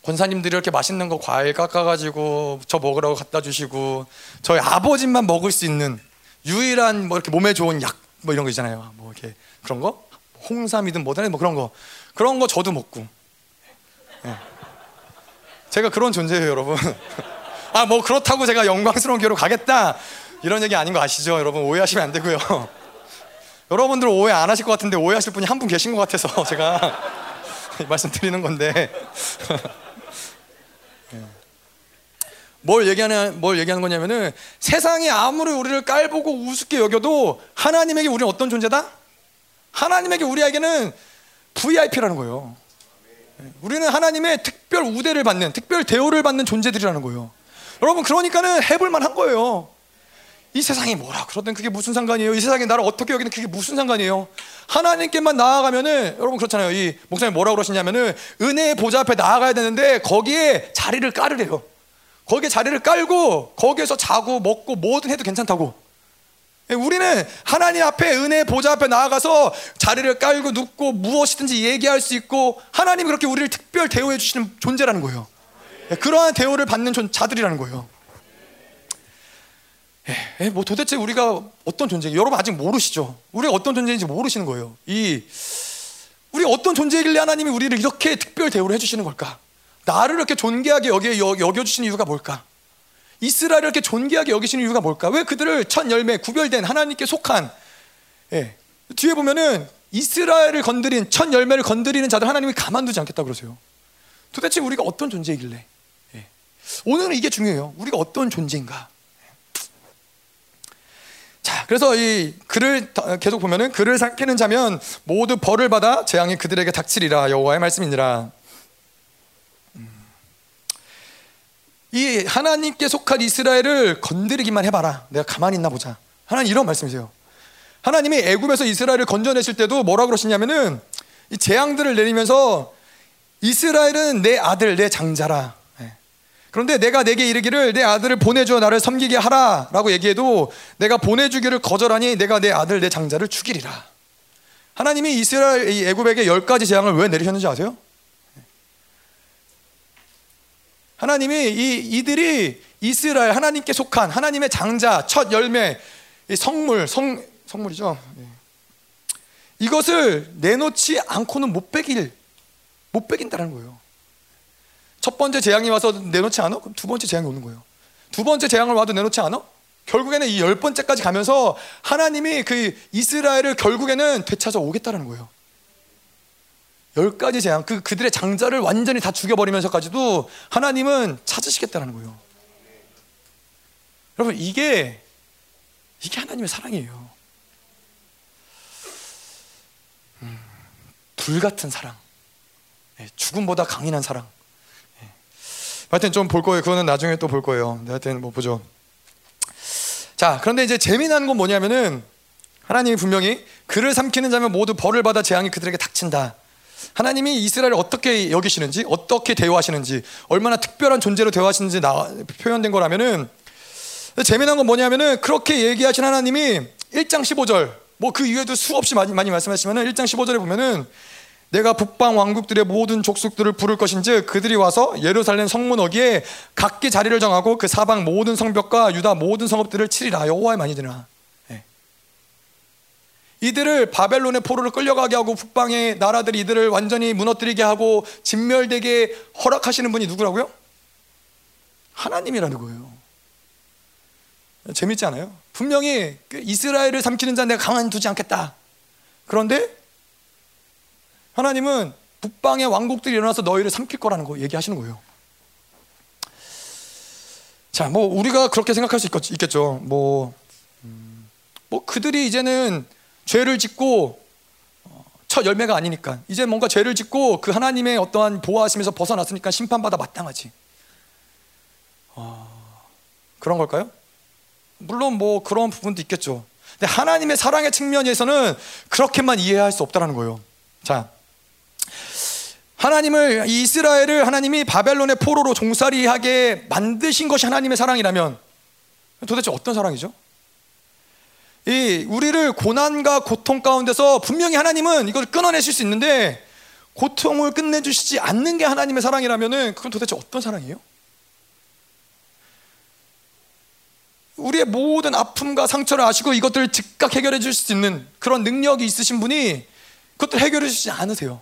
권사님들이 이렇게 맛있는 거 과일 깎아가지고 저 먹으라고 갖다 주시고 저희 아버지만 먹을 수 있는 유일한 뭐 이렇게 몸에 좋은 약 뭐 이런 거 있잖아요. 뭐 이렇게 그런 거 홍삼이든 뭐든 뭐 그런 거 그런 거 저도 먹고 네. 제가 그런 존재예요, 여러분. <laughs> 아 뭐 그렇다고 제가 영광스러운 교로 가겠다 이런 얘기 아닌 거 아시죠, 여러분 오해하시면 안 되고요. <laughs> 여러분들 오해 안 하실 것 같은데 오해하실 분이 한 분 계신 것 같아서 <laughs> 제가 말씀드리는 건데. 뭘 얘기하는 뭘 얘기하는 거냐면은 세상이 아무리 우리를 깔보고 우습게 여겨도 하나님에게 우리는 어떤 존재다? 하나님에게 우리에게는 VIP라는 거예요. 우리는 하나님의 특별 우대를 받는 특별 대우를 받는 존재들이라는 거예요. 여러분 그러니까는 해볼 만 한 거예요. 이 세상이 뭐라 그러든 그게 무슨 상관이에요? 이 세상이 나를 어떻게 여기는 그게 무슨 상관이에요? 하나님께만 나아가면은 여러분 그렇잖아요. 이 목사님 뭐라 그러시냐면은 은혜의 보좌 앞에 나아가야 되는데 거기에 자리를 깔으래요. 거기에 자리를 깔고 거기에서 자고 먹고 뭐든 해도 괜찮다고. 예, 우리는 하나님 앞에 은혜 보좌 앞에 나아가서 자리를 깔고 눕고 무엇이든지 얘기할 수 있고 하나님이 그렇게 우리를 특별 대우해 주시는 존재라는 거예요. 예, 그러한 대우를 받는 자들이라는 거예요. 예, 뭐 도대체 우리가 어떤 존재인지 여러분 아직 모르시죠? 우리가 어떤 존재인지 모르시는 거예요. 이 우리 어떤 존재이길래 하나님이 우리를 이렇게 특별 대우를 해주시는 걸까? 나를 이렇게 존귀하게 여겨, 여겨주시는 이유가 뭘까? 이스라엘을 이렇게 존귀하게 여기시는 이유가 뭘까? 왜 그들을 첫 열매 구별된 하나님께 속한 예, 뒤에 보면은 이스라엘을 건드린 첫 열매를 건드리는 자들 하나님이 가만두지 않겠다 그러세요. 도대체 우리가 어떤 존재이길래? 예. 오늘은 이게 중요해요. 우리가 어떤 존재인가? 자, 그래서 이 글을 계속 보면은 글을 삼키는 자면 모두 벌을 받아 재앙이 그들에게 닥치리라 여호와의 말씀이니라. 이 하나님께 속한 이스라엘을 건드리기만 해봐라. 내가 가만히 있나 보자. 하나님 이런 말씀이세요. 하나님이 애굽에서 이스라엘을 건져내실 때도 뭐라 그러시냐면은 이 재앙들을 내리면서 이스라엘은 내 아들, 내 장자라. 그런데 내가 내게 이르기를 내 아들을 보내줘 나를 섬기게 하라라고 얘기해도 내가 보내주기를 거절하니 내가 내 아들 내 장자를 죽이리라. 하나님이 이스라엘 이 애굽에게 열 가지 재앙을 왜 내리셨는지 아세요? 하나님이 이 이들이 이스라엘 하나님께 속한 하나님의 장자 첫 열매 성물 성 성물이죠. 예. 이것을 내놓지 않고는 못 빼길 못 빼긴다는 거예요. 첫 번째 재앙이 와서 내놓지 않아? 그럼 두 번째 재앙이 오는 거예요. 두 번째 재앙을 와도 내놓지 않아? 결국에는 이 열 번째까지 가면서 하나님이 그 이스라엘을 결국에는 되찾아 오겠다는 거예요. 열 가지 재앙, 그 그들의 장자를 완전히 다 죽여버리면서까지도 하나님은 찾으시겠다는 거예요. 여러분 이게 이게 하나님의 사랑이에요. 음, 불 같은 사랑, 예, 죽음보다 강인한 사랑. 하여튼 좀 볼 거예요. 그거는 나중에 또 볼 거예요. 하여튼 뭐 보죠. 자, 그런데 이제 재미난 건 뭐냐면은 하나님이 분명히 그를 삼키는 자면 모두 벌을 받아 재앙이 그들에게 닥친다. 하나님이 이스라엘을 어떻게 여기시는지, 어떻게 대우하시는지, 얼마나 특별한 존재로 대우하시는지 나, 표현된 거라면은 재미난 건 뭐냐면은 그렇게 얘기하신 하나님이 1장 15절, 뭐 그 이외에도 수없이 많이, 많이 말씀하시면은 1장 15절에 보면은 내가 북방 왕국들의 모든 족속들을 부를 것인지 그들이 와서 예루살렘 성문 어기에 각기 자리를 정하고 그 사방 모든 성벽과 유다 모든 성읍들을 치리라 여호와의 많이드나 네. 이들을 바벨론의 포로를 끌려가게 하고 북방의 나라들이 이들을 완전히 무너뜨리게 하고 진멸되게 허락하시는 분이 누구라고요? 하나님이라는 거예요. 재밌지 않아요? 분명히 그 이스라엘을 삼키는 자 내가 가만히 두지 않겠다. 그런데 하나님은 북방의 왕국들이 일어나서 너희를 삼킬 거라는 거 얘기하시는 거예요. 자, 뭐 우리가 그렇게 생각할 수 있겠, 죠 뭐, 음, 뭐 그들이 이제는 죄를 짓고 어, 첫 열매가 아니니까 이제 뭔가 죄를 짓고 그 하나님의 어떠한 보호하심에서 벗어났으니까 심판받아 마땅하지. 어, 그런 걸까요? 물론 뭐 그런 부분도 있겠죠. 근데 하나님의 사랑의 측면에서는 그렇게만 이해할 수 없다라는 거예요. 자, 하나님을 이스라엘을 하나님이 바벨론의 포로로 종살이하게 만드신 것이 하나님의 사랑이라면 도대체 어떤 사랑이죠? 이 우리를 고난과 고통 가운데서 분명히 하나님은 이걸 끊어내실 수 있는데 고통을 끝내주시지 않는 게 하나님의 사랑이라면은 그건 도대체 어떤 사랑이에요? 우리의 모든 아픔과 상처를 아시고 이것들을 즉각 해결해 주실 수 있는 그런 능력이 있으신 분이 그것들 해결해 주시지 않으세요.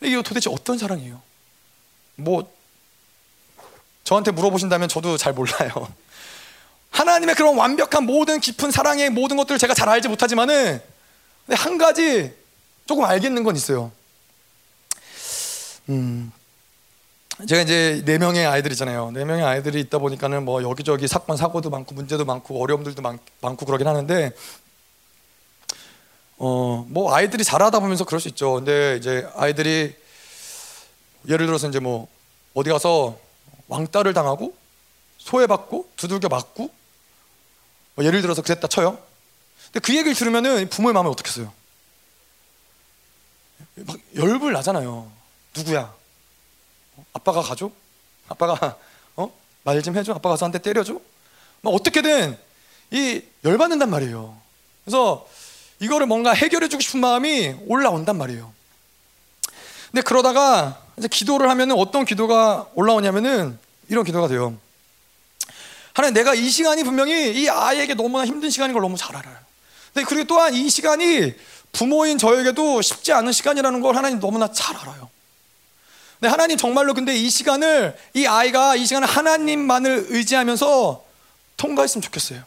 이게 도대체 어떤 사랑이에요? 뭐 저한테 물어보신다면 저도 잘 몰라요. <laughs> 하나님의 그런 완벽한 모든 깊은 사랑의 모든 것들을 제가 잘 알지 못하지만은 한 가지 조금 알겠는 건 있어요. 음, 제가 이제 네 명의 아이들이잖아요. 네 명의 아이들이 있다 보니까는 뭐 여기저기 사건 사고도 많고 문제도 많고 어려움들도 많, 많고 그러긴 하는데 어, 뭐 아이들이 자라다 보면서 그럴 수 있죠. 근데 이제 아이들이 예를 들어서 이제 뭐 어디 가서 왕따를 당하고 소외받고 두들겨 맞고 뭐 예를 들어서 그랬다 쳐요. 근데 그 얘기를 들으면은 부모의 마음이 어떻겠어요? 막 열불 나잖아요. 누구야? 아빠가 가줘? 아빠가 어? 말 좀 해줘? 아빠가 가서 한 대 때려줘? 막 어떻게든 이 열받는단 말이에요. 그래서 이거를 뭔가 해결해주고 싶은 마음이 올라온단 말이에요. 근데 그러다가 이제 기도를 하면은 어떤 기도가 올라오냐면은 이런 기도가 돼요. 하나님 내가 이 시간이 분명히 이 아이에게 너무나 힘든 시간인 걸 너무 잘 알아요. 근데 그리고 또한 이 시간이 부모인 저에게도 쉽지 않은 시간이라는 걸 하나님 너무나 잘 알아요. 근데 하나님 정말로 근데 이 시간을 이 아이가 이 시간을 하나님만을 의지하면서 통과했으면 좋겠어요.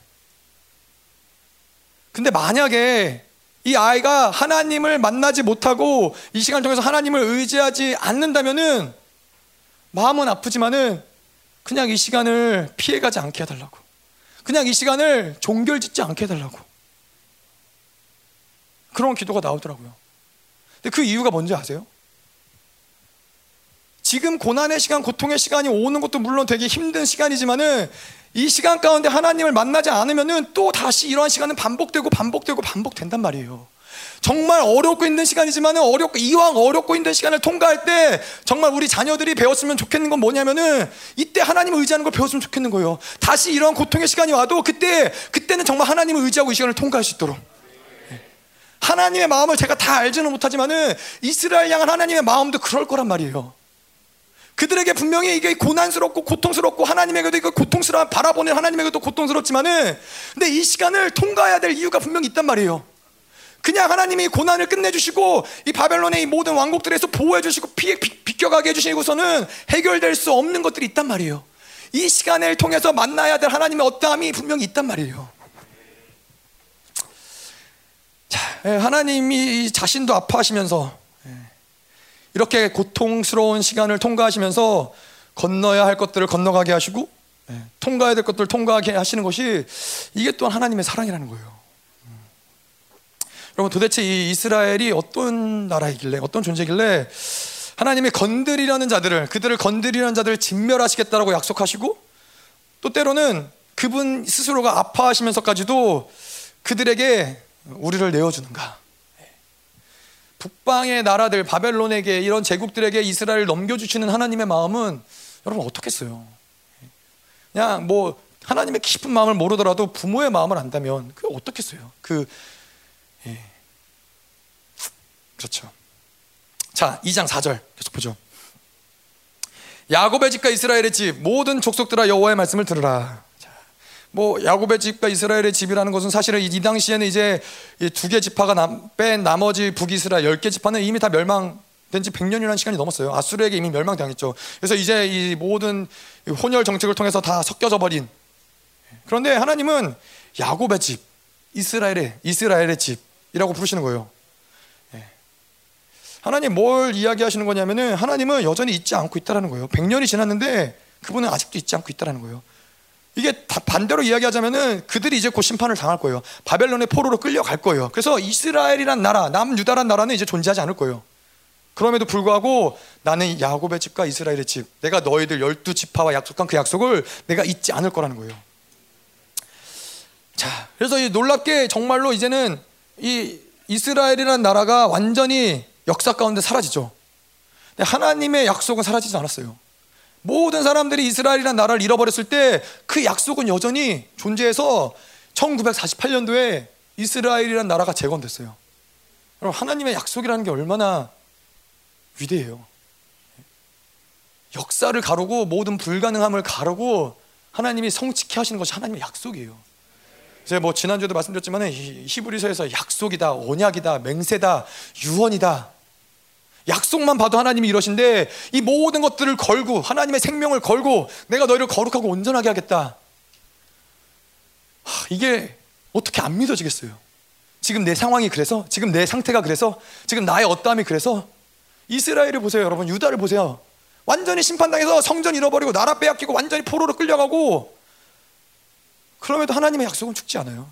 근데 만약에 이 아이가 하나님을 만나지 못하고 이 시간을 통해서 하나님을 의지하지 않는다면은 마음은 아프지만은 그냥 이 시간을 피해가지 않게 해달라고. 그냥 이 시간을 종결 짓지 않게 해달라고. 그런 기도가 나오더라고요. 근데 그 이유가 뭔지 아세요? 지금 고난의 시간, 고통의 시간이 오는 것도 물론 되게 힘든 시간이지만은 이 시간 가운데 하나님을 만나지 않으면은 또 다시 이러한 시간은 반복되고 반복되고 반복된단 말이에요. 정말 어렵고 있는 시간이지만 어렵고 이왕 어렵고 있는 시간을 통과할 때 정말 우리 자녀들이 배웠으면 좋겠는 건 뭐냐면은 이때 하나님을 의지하는 걸 배웠으면 좋겠는 거예요. 다시 이런 고통의 시간이 와도 그때 그때는 정말 하나님을 의지하고 이 시간을 통과할 수 있도록. 하나님의 마음을 제가 다 알지는 못하지만은 이스라엘 향한 하나님의 마음도 그럴 거란 말이에요. 그들에게 분명히 이게 고난스럽고 고통스럽고 하나님에게도 이거 고통스러운 바라보는 하나님에게도 고통스럽지만은 근데 이 시간을 통과해야 될 이유가 분명히 있단 말이에요. 그냥 하나님이 고난을 끝내주시고 이 바벨론의 이 모든 왕국들에서 보호해주시고 피, 비, 껴가게 해주시고서는 해결될 수 없는 것들이 있단 말이에요. 이 시간을 통해서 만나야 될 하나님의 어떠함이 분명히 있단 말이에요. 자, 예, 하나님이 자신도 아파하시면서 예, 이렇게 고통스러운 시간을 통과하시면서 건너야 할 것들을 건너가게 하시고 예, 통과해야 될 것들을 통과하게 하시는 것이 이게 또한 하나님의 사랑이라는 거예요. 여러분 도대체 이 이스라엘이 어떤 나라이길래 어떤 존재길래 하나님이 건드리려는 자들을 그들을 건드리려는 자들을 진멸하시겠다라고 약속하시고 또 때로는 그분 스스로가 아파하시면서까지도 그들에게 우리를 내어주는가? 북방의 나라들 바벨론에게 이런 제국들에게 이스라엘을 넘겨주시는 하나님의 마음은 여러분 어떻겠어요? 그냥 뭐 하나님의 깊은 마음을 모르더라도 부모의 마음을 안다면 그 어떻겠어요? 그 예. 그렇죠. 자, 2장 4절 계속 보죠. 야곱의 집과 이스라엘의 집 모든 족속들아 여호와의 말씀을 들으라. 자, 뭐 야곱의 집과 이스라엘의 집이라는 것은 사실은 이 당시에는 이제 두 개 지파가 남, 뺀 나머지 북이스라엘 10개 지파는 이미 다 멸망 된 지 100년이라는 시간이 넘었어요. 아수르에게 이미 멸망당했죠. 그래서 이제 이 모든 혼혈 정책을 통해서 다 섞여져 버린 그런데 하나님은 야곱의 집, 이스라엘의 이스라엘의 집 이라고 부르시는 거예요. 예. 하나님 뭘 이야기하시는 거냐면은 하나님은 여전히 잊지 않고 있다라는 거예요. 100년이 지났는데 그분은 아직도 잊지 않고 있다라는 거예요. 이게 반대로 이야기하자면은 그들이 이제 곧 심판을 당할 거예요. 바벨론의 포로로 끌려갈 거예요. 그래서 이스라엘이란 나라, 남유다란 나라는 이제 존재하지 않을 거예요. 그럼에도 불구하고 나는 야곱의 집과 이스라엘의 집, 내가 너희들 열두 지파와 약속한 그 약속을 내가 잊지 않을 거라는 거예요. 자, 그래서 이 놀랍게 정말로 이제는 이 이스라엘이라는 나라가 완전히 역사 가운데 사라지죠. 근데 하나님의 약속은 사라지지 않았어요. 모든 사람들이 이스라엘이라는 나라를 잃어버렸을 때 그 약속은 여전히 존재해서 1948년도에 이스라엘이라는 나라가 재건됐어요. 여러분 하나님의 약속이라는 게 얼마나 위대해요. 역사를 가르고 모든 불가능함을 가르고 하나님이 성취케 하시는 것이 하나님의 약속이에요. 제가 뭐 지난주에도 말씀드렸지만 히브리서에서 약속이다, 언약이다, 맹세다, 유언이다. 약속만 봐도 하나님이 이러신데 이 모든 것들을 걸고 하나님의 생명을 걸고 내가 너희를 거룩하고 온전하게 하겠다. 하, 이게 어떻게 안 믿어지겠어요? 지금 내 상황이 그래서 지금 내 상태가 그래서 지금 나의 어떠함이 그래서 이스라엘을 보세요, 여러분. 유다를 보세요. 완전히 심판당해서 성전 잃어버리고 나라 빼앗기고 완전히 포로로 끌려가고 그럼에도 하나님의 약속은 죽지 않아요.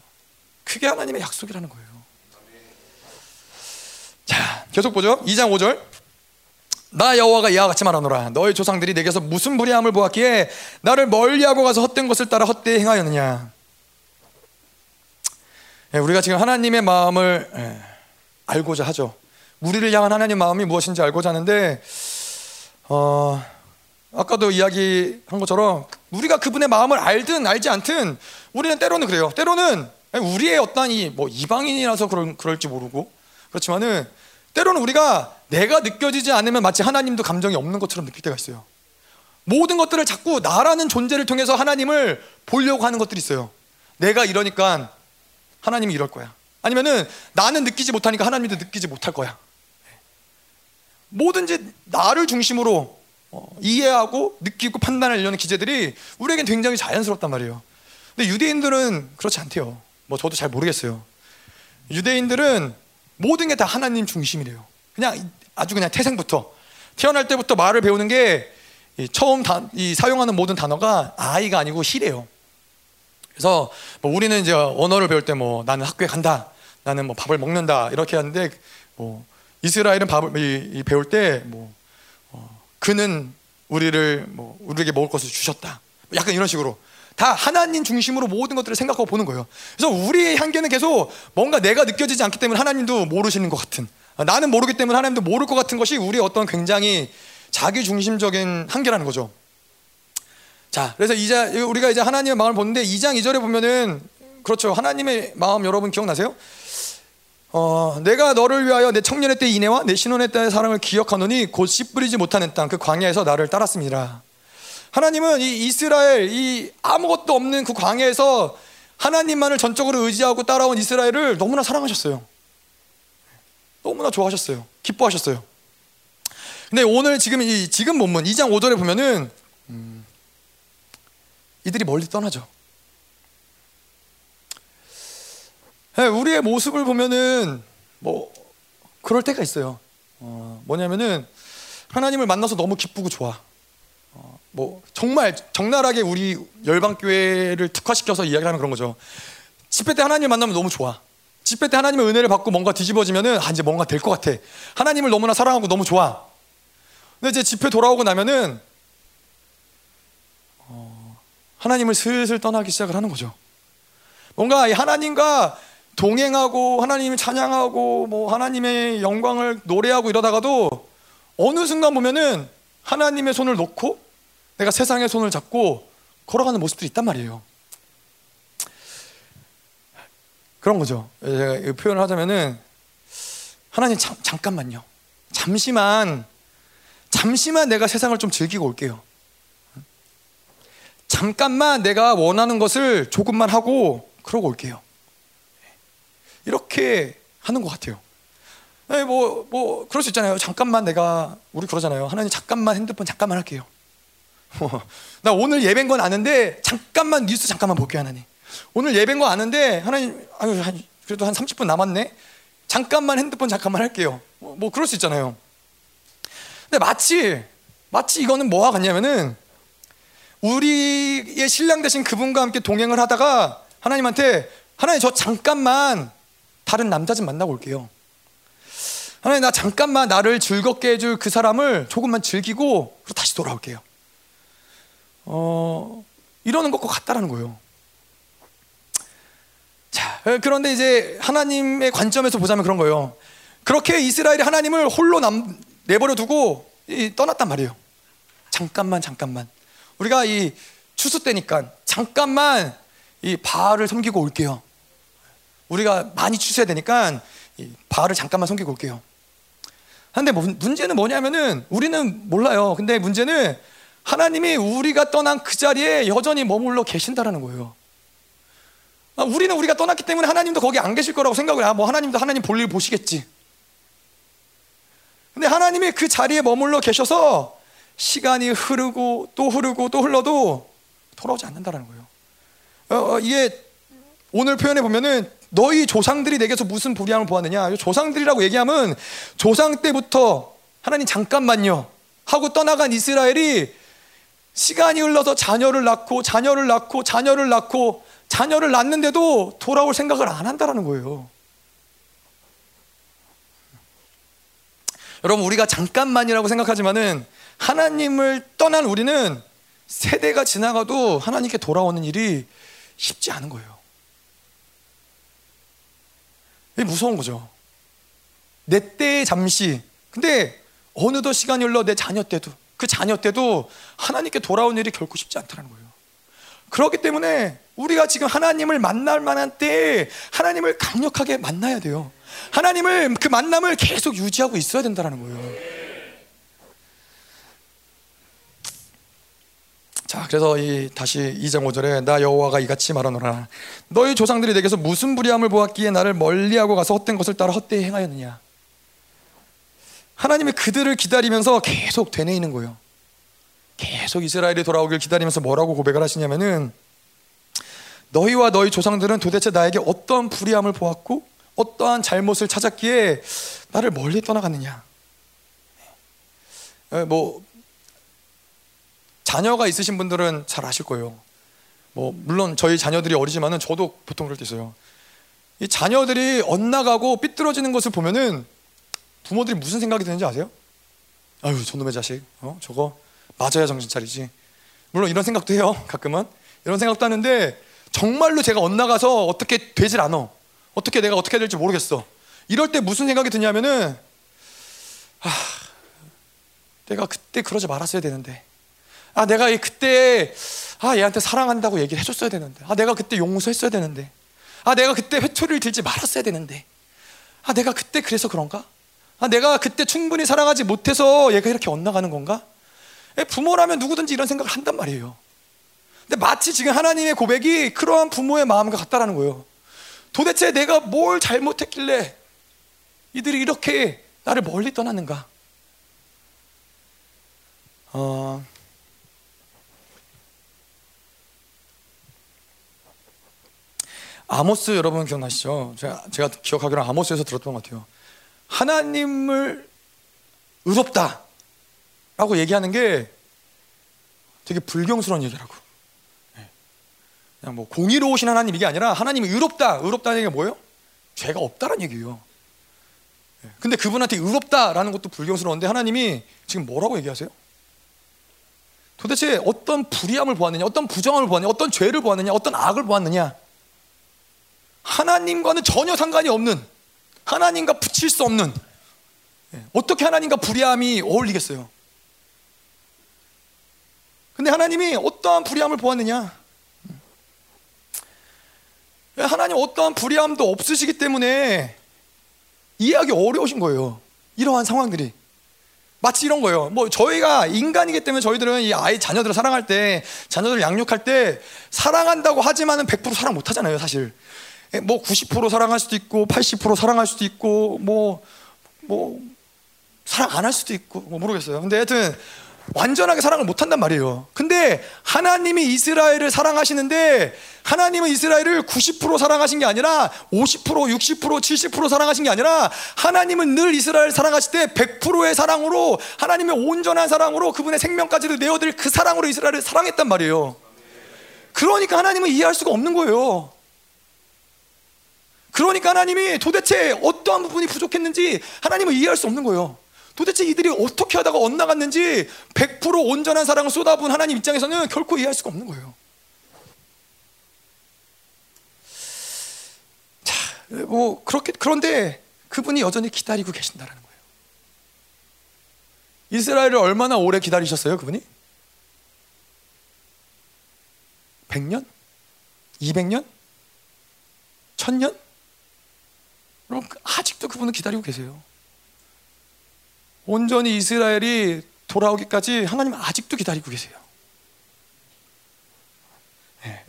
그게 하나님의 약속이라는 거예요. 자, 계속 보죠. 2장 5절. 나 여호와가 이와 같이 말하노라. 너희 조상들이 내게서 무슨 불의함을 보았기에 나를 멀리하고 가서 헛된 것을 따라 헛되이 행하였느냐. 예, 우리가 지금 하나님의 마음을 예, 알고자 하죠. 우리를 향한 하나님 마음이 무엇인지 알고자 하는데 어, 아까도 이야기한 것처럼 우리가 그분의 마음을 알든 알지 않든 우리는 때로는 그래요. 때로는 우리의 어떤 이 뭐 이방인이라서 그럴, 그럴지 모르고 그렇지만은 때로는 우리가 내가 느껴지지 않으면 마치 하나님도 감정이 없는 것처럼 느낄 때가 있어요. 모든 것들을 자꾸 나라는 존재를 통해서 하나님을 보려고 하는 것들이 있어요. 내가 이러니까 하나님이 이럴 거야. 아니면은 나는 느끼지 못하니까 하나님도 느끼지 못할 거야. 뭐든지 나를 중심으로 어, 이해하고 느끼고 판단하려는 기제들이 우리에겐 굉장히 자연스럽단 말이에요. 근데 유대인들은 그렇지 않대요. 뭐 저도 잘 모르겠어요. 유대인들은 모든 게 다 하나님 중심이래요. 그냥 아주 그냥 태생부터 태어날 때부터 말을 배우는 게 처음 다, 이 사용하는 모든 단어가 아이가 아니고 시래요. 그래서 뭐 우리는 이제 언어를 배울 때 뭐 나는 학교에 간다, 나는 뭐 밥을 먹는다 이렇게 하는데 뭐 이스라엘은 밥을 이, 이 배울 때뭐 어, 그는 우리를 뭐 우리에게 먹을 것을 주셨다. 약간 이런 식으로 다 하나님 중심으로 모든 것들을 생각하고 보는 거예요. 그래서 우리의 한계는 계속 뭔가 내가 느껴지지 않기 때문에 하나님도 모르시는 것 같은 나는 모르기 때문에 하나님도 모를 것 같은 것이 우리의 어떤 굉장히 자기 중심적인 한계라는 거죠. 자, 그래서 이제 우리가 이제 하나님의 마음을 보는데 2장 2절에 보면은 그렇죠. 하나님의 마음 여러분 기억나세요? 어, 내가 너를 위하여 내 청년의 때 이내와 내 신혼의 때의 사랑을 기억하노니 곧 씨 뿌리지 못하는 땅 그 광야에서 나를 따랐습니다. 하나님은 이 이스라엘 이 아무것도 없는 그 광야에서 하나님만을 전적으로 의지하고 따라온 이스라엘을 너무나 사랑하셨어요. 너무나 좋아하셨어요. 기뻐하셨어요. 근데 오늘 지금 이 지금 본문 2장 5절에 보면은 음, 이들이 멀리 떠나죠. 네, 우리의 모습을 보면은 뭐 그럴 때가 있어요. 어, 뭐냐면은 하나님을 만나서 너무 기쁘고 좋아. 어, 뭐 정말 적나라하게 우리 열방 교회를 특화시켜서 이야기하는 그런 거죠. 집회 때 하나님을 만나면 너무 좋아. 집회 때 하나님의 은혜를 받고 뭔가 뒤집어지면은 아, 이제 뭔가 될 것 같아. 하나님을 너무나 사랑하고 너무 좋아. 근데 이제 집회 돌아오고 나면은 어, 하나님을 슬슬 떠나기 시작을 하는 거죠. 뭔가 하나님과 동행하고 하나님을 찬양하고 뭐 하나님의 영광을 노래하고 이러다가도 어느 순간 보면은 하나님의 손을 놓고 내가 세상의 손을 잡고 걸어가는 모습들이 있단 말이에요. 그런 거죠. 제가 표현을 하자면은 하나님 잠, 잠깐만요. 잠시만 잠시만 내가 세상을 좀 즐기고 올게요. 잠깐만 내가 원하는 것을 조금만 하고 그러고 올게요. 이렇게 하는 것 같아요. 네, 뭐, 뭐, 그럴 수 있잖아요. 잠깐만 내가, 우리 그러잖아요. 하나님 잠깐만 핸드폰 잠깐만 할게요. 나 오늘 예배인 건 아는데 잠깐만 뉴스 잠깐만 볼게요, 하나님. 오늘 예배인 거 아는데 하나님, 아유, 한, 그래도 한 30분 남았네? 잠깐만 핸드폰 잠깐만 할게요. 뭐, 뭐 그럴 수 있잖아요. 근데 마치 마치 이거는 뭐와 같냐면은 우리의 신랑 되신 그분과 함께 동행을 하다가 하나님한테 하나님 저 잠깐만 다른 남자 좀 만나고 올게요. 하나님 나 잠깐만 나를 즐겁게 해줄 그 사람을 조금만 즐기고 다시 돌아올게요. 어 이러는 것과 같다라는 거예요. 자 그런데 이제 하나님의 관점에서 보자면 그런 거예요. 그렇게 이스라엘이 하나님을 홀로 남, 내버려 두고 떠났단 말이에요. 잠깐만 잠깐만. 우리가 이 추수 때니까 잠깐만 이 바알을 섬기고 올게요. 우리가 많이 추수해야 되니까 이 바알을 잠깐만 섬기고 올게요. 근데 문제는 뭐냐면은 우리는 몰라요. 근데 문제는 하나님이 우리가 떠난 그 자리에 여전히 머물러 계신다라는 거예요. 아, 우리는 우리가 떠났기 때문에 하나님도 거기 안 계실 거라고 생각을 해. 아, 뭐 하나님도 하나님 볼일 보시겠지. 근데 하나님이 그 자리에 머물러 계셔서 시간이 흐르고 또 흐르고 또 흘러도 돌아오지 않는다는 거예요. 어, 어, 이게 오늘 표현해 보면은 너희 조상들이 내게서 무슨 불의함을 보았느냐? 조상들이라고 얘기하면 조상 때부터 하나님 잠깐만요 하고 떠나간 이스라엘이 시간이 흘러서 자녀를 낳고 자녀를 낳고 자녀를 낳고 자녀를 낳는데도 돌아올 생각을 안 한다라는 거예요. 여러분 우리가 잠깐만이라고 생각하지만은 하나님을 떠난 우리는 세대가 지나가도 하나님께 돌아오는 일이 쉽지 않은 거예요. 이게 무서운 거죠. 내 때에 잠시. 근데 어느덧 시간이 흘러 내 자녀 때도 그 자녀 때도 하나님께 돌아온 일이 결코 쉽지 않다는 거예요. 그렇기 때문에 우리가 지금 하나님을 만날 만한 때에 하나님을 강력하게 만나야 돼요. 하나님을 그 만남을 계속 유지하고 있어야 된다는 거예요. 자, 그래서 이 다시 2장 5절에 나 여호와가 이같이 말하노라 너희 조상들이 내게서 무슨 불의함을 보았기에 나를 멀리하고 가서 헛된 것을 따라 헛되이 행하였느냐 하나님이 그들을 기다리면서 계속 되뇌이는 거예요 계속 이스라엘이 돌아오길 기다리면서 뭐라고 고백을 하시냐면은 너희와 너희 조상들은 도대체 나에게 어떤 불의함을 보았고 어떠한 잘못을 찾았기에 나를 멀리 떠나갔느냐? 예, 뭐 자녀가 있으신 분들은 잘 아실 거예요. 뭐 물론 저희 자녀들이 어리지만은 저도 보통 그럴 때 있어요. 이 자녀들이 엇나가고 삐뚤어지는 것을 보면은 부모들이 무슨 생각이 드는지 아세요? 아유 저놈의 자식, 어 저거 맞아야 정신 차리지. 물론 이런 생각도 해요. 가끔은 이런 생각도 하는데 정말로 제가 엇나가서 어떻게 되질 않아. 어떻게 내가 어떻게 될지 모르겠어. 이럴 때 무슨 생각이 드냐면은 아, 내가 그때 그러지 말았어야 되는데. 아, 내가 그때 아, 얘한테 사랑한다고 얘기를 해줬어야 되는데. 아, 내가 그때 용서했어야 되는데. 아, 내가 그때 회초리를 들지 말았어야 되는데. 아, 내가 그때 그래서 그런가? 아, 내가 그때 충분히 사랑하지 못해서 얘가 이렇게 엇나가는 건가? 부모라면 누구든지 이런 생각을 한단 말이에요. 근데 마치 지금 하나님의 고백이 그러한 부모의 마음과 같다라는 거예요. 도대체 내가 뭘 잘못했길래 이들이 이렇게 나를 멀리 떠났는가? 어, 아모스 여러분 기억나시죠? 제가, 제가 기억하기로 아모스에서 들었던 것 같아요. 하나님을 의롭다 라고 얘기하는 게 되게 불경스러운 얘기라고. 네. 그냥 뭐 공의로우신 하나님 이게 아니라 하나님이 의롭다. 의롭다는 얘기가 뭐예요? 죄가 없다는 얘기예요. 네. 근데 그분한테 의롭다라는 것도 불경스러운데 하나님이 지금 뭐라고 얘기하세요? 도대체 어떤 불의함을 보았느냐, 어떤 부정함을 보았느냐, 어떤 죄를 보았느냐, 어떤 악을 보았느냐. 하나님과는 전혀 상관이 없는, 하나님과 붙일 수 없는, 네. 어떻게 하나님과 불의함이 어울리겠어요? 근데 하나님이 어떠한 불의함을 보았느냐? 하나님 어떠한 불의함도 없으시기 때문에 이해하기 어려우신 거예요. 이러한 상황들이. 마치 이런 거예요. 뭐 저희가 인간이기 때문에 저희들은 이 아이 자녀들을 사랑할 때 자녀들을 양육할 때 사랑한다고 하지만은 100% 사랑 못 하잖아요, 사실. 뭐 90% 사랑할 수도 있고 80% 사랑할 수도 있고 뭐뭐 뭐 사랑 안 할 수도 있고 뭐 모르겠어요. 근데 하여튼 완전하게 사랑을 못 한단 말이에요. 근데 하나님이 이스라엘을 사랑하시는데 하나님은 이스라엘을 90% 사랑하신 게 아니라 50%, 60%, 70% 사랑하신 게 아니라 하나님은 늘 이스라엘 사랑하실 때 100%의 사랑으로 하나님의 온전한 사랑으로 그분의 생명까지도 내어드릴 그 사랑으로 이스라엘을 사랑했단 말이에요. 그러니까 하나님은 이해할 수가 없는 거예요. 그러니까 하나님이 도대체 어떠한 부분이 부족했는지 하나님은 이해할 수 없는 거예요. 도대체 이들이 어떻게 하다가 엇나갔는지 100% 온전한 사랑을 쏟아부은 하나님 입장에서는 결코 이해할 수가 없는 거예요. 자, 뭐 그렇게 그런데 그분이 여전히 기다리고 계신다라는 거예요. 이스라엘을 얼마나 오래 기다리셨어요, 그분이? 100년? 200년? 1000년? 여러분 아직도 그분은 기다리고 계세요. 온전히 이스라엘이 돌아오기까지 하나님 아직도 기다리고 계세요.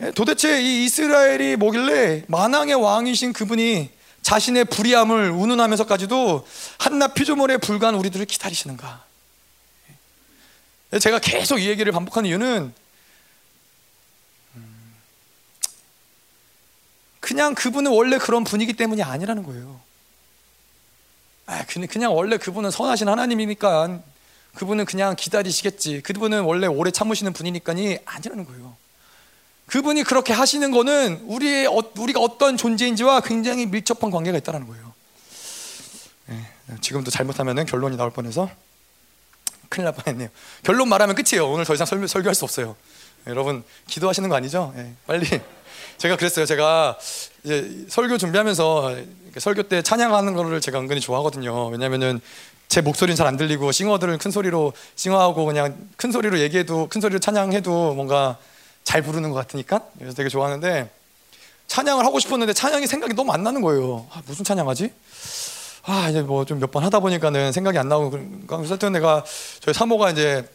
예, 도대체 이 이스라엘이 뭐길래 만왕의 왕이신 그분이 자신의 불의함을 운운하면서까지도 한낱 피조물에 불과한 우리들을 기다리시는가? 예, 제가 계속 이 얘기를 반복하는 이유는 음, 그냥 그분은 원래 그런 분위기 때문이 아니라는 거예요. 아, 그냥 원래 그분은 선하신 하나님이니까 그분은 그냥 기다리시겠지. 그분은 원래 오래 참으시는 분이니까니 아니라는 거예요. 그분이 그렇게 하시는 거는 우리의 어, 우리가 어떤 존재인지와 굉장히 밀접한 관계가 있다는 거예요. 네, 지금도 잘못하면 결론이 나올 뻔해서 큰일 날 뻔했네요. 결론 말하면 끝이에요. 오늘 더 이상 설교, 설교할 수 없어요. 네, 여러분 기도하시는 거 아니죠? 네, 빨리 제가 그랬어요. 제가 이제 설교 준비하면서 설교 때 찬양하는 거를 제가 은근히 좋아하거든요. 왜냐면은 제 목소리는 잘 안 들리고 싱어들은 큰 소리로 싱어하고 그냥 큰 소리로 얘기해도 큰 소리로 찬양해도 뭔가 잘 부르는 것 같으니까 그래서 되게 좋아하는데 찬양을 하고 싶었는데 찬양이 생각이 너무 안 나는 거예요. 아, 무슨 찬양하지? 아 이제 뭐 좀 몇 번 하다 보니까는 생각이 안 나고 그러니까 그래서 내가 저희 사모가 이제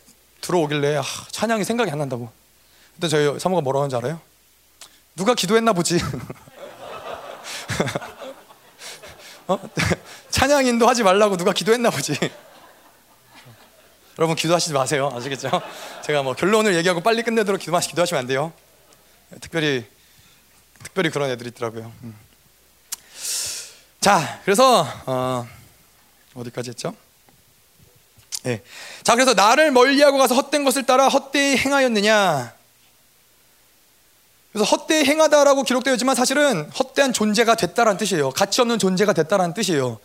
들어오길래 아, 찬양이 생각이 안 난다고. 그때 저희 사모가 뭐라고 하는지 알아요? 누가 기도했나 보지. 어? 찬양 인도하지 말라고 누가 기도했나 보지. 여러분 기도하시지 마세요. 아시겠죠? 제가 뭐 결론을 얘기하고 빨리 끝내도록 기도하시, 기도하시면 안 돼요. 특별히 특별히 그런 애들이 있더라고요. 음. 자, 그래서 어, 어디까지 했죠? 예. 자, 그래서 나를 멀리하고 가서 헛된 것을 따라 헛되이 행하였느냐? 그래서 헛되이 행하다라고 기록되어 있지만 사실은 헛된 존재가 됐다라는 뜻이에요. 가치 없는 존재가 됐다라는 뜻이에요.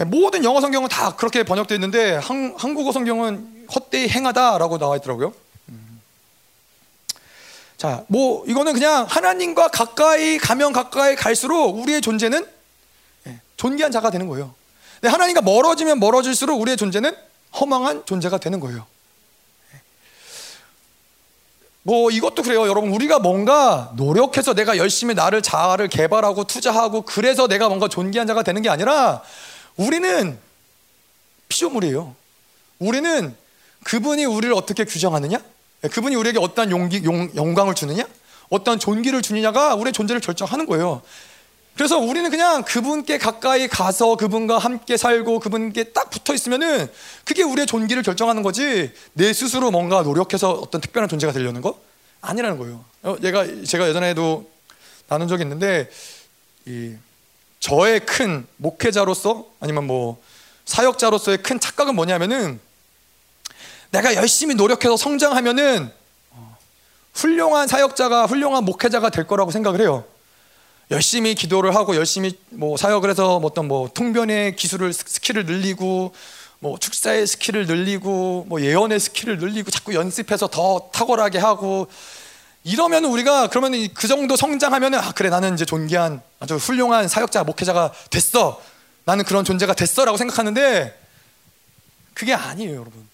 예, 모든 영어 성경은 다 그렇게 번역되어 있는데 한, 한국어 성경은 헛되이 행하다라고 나와 있더라고요. 음. 자, 뭐 이거는 그냥 하나님과 가까이 가면 가까이 갈수록 우리의 존재는 예, 존귀한 자가 되는 거예요. 근데 하나님과 멀어지면 멀어질수록 우리의 존재는 허망한 존재가 되는 거예요. 뭐 이것도 그래요. 여러분 우리가 뭔가 노력해서 내가 열심히 나를 자아를 개발하고 투자하고 그래서 내가 뭔가 존귀한 자가 되는 게 아니라 우리는 피조물이에요. 우리는 그분이 우리를 어떻게 규정하느냐? 그분이 우리에게 어떤 용기, 용, 영광을 주느냐? 어떤 존귀를 주느냐가 우리의 존재를 결정하는 거예요. 그래서 우리는 그냥 그분께 가까이 가서 그분과 함께 살고 그분께 딱 붙어 있으면은 그게 우리의 존귀를 결정하는 거지 내 스스로 뭔가 노력해서 어떤 특별한 존재가 되려는 거 아니라는 거예요. 어, 얘가 제가 예전에도 나눈 적이 있는데 이 저의 큰 목회자로서 아니면 뭐 사역자로서의 큰 착각은 뭐냐면은 내가 열심히 노력해서 성장하면은 훌륭한 사역자가 훌륭한 목회자가 될 거라고 생각을 해요. 열심히 기도를 하고 열심히 뭐 사역을 해서 뭐 어떤 뭐 통변의 기술을 스킬을 늘리고 뭐 축사의 스킬을 늘리고 뭐 예언의 스킬을 늘리고 자꾸 연습해서 더 탁월하게 하고 이러면 우리가 그러면 그 정도 성장하면 아 그래 나는 이제 존귀한 아주 훌륭한 사역자 목회자가 됐어. 나는 그런 존재가 됐어라고 생각하는데 그게 아니에요 여러분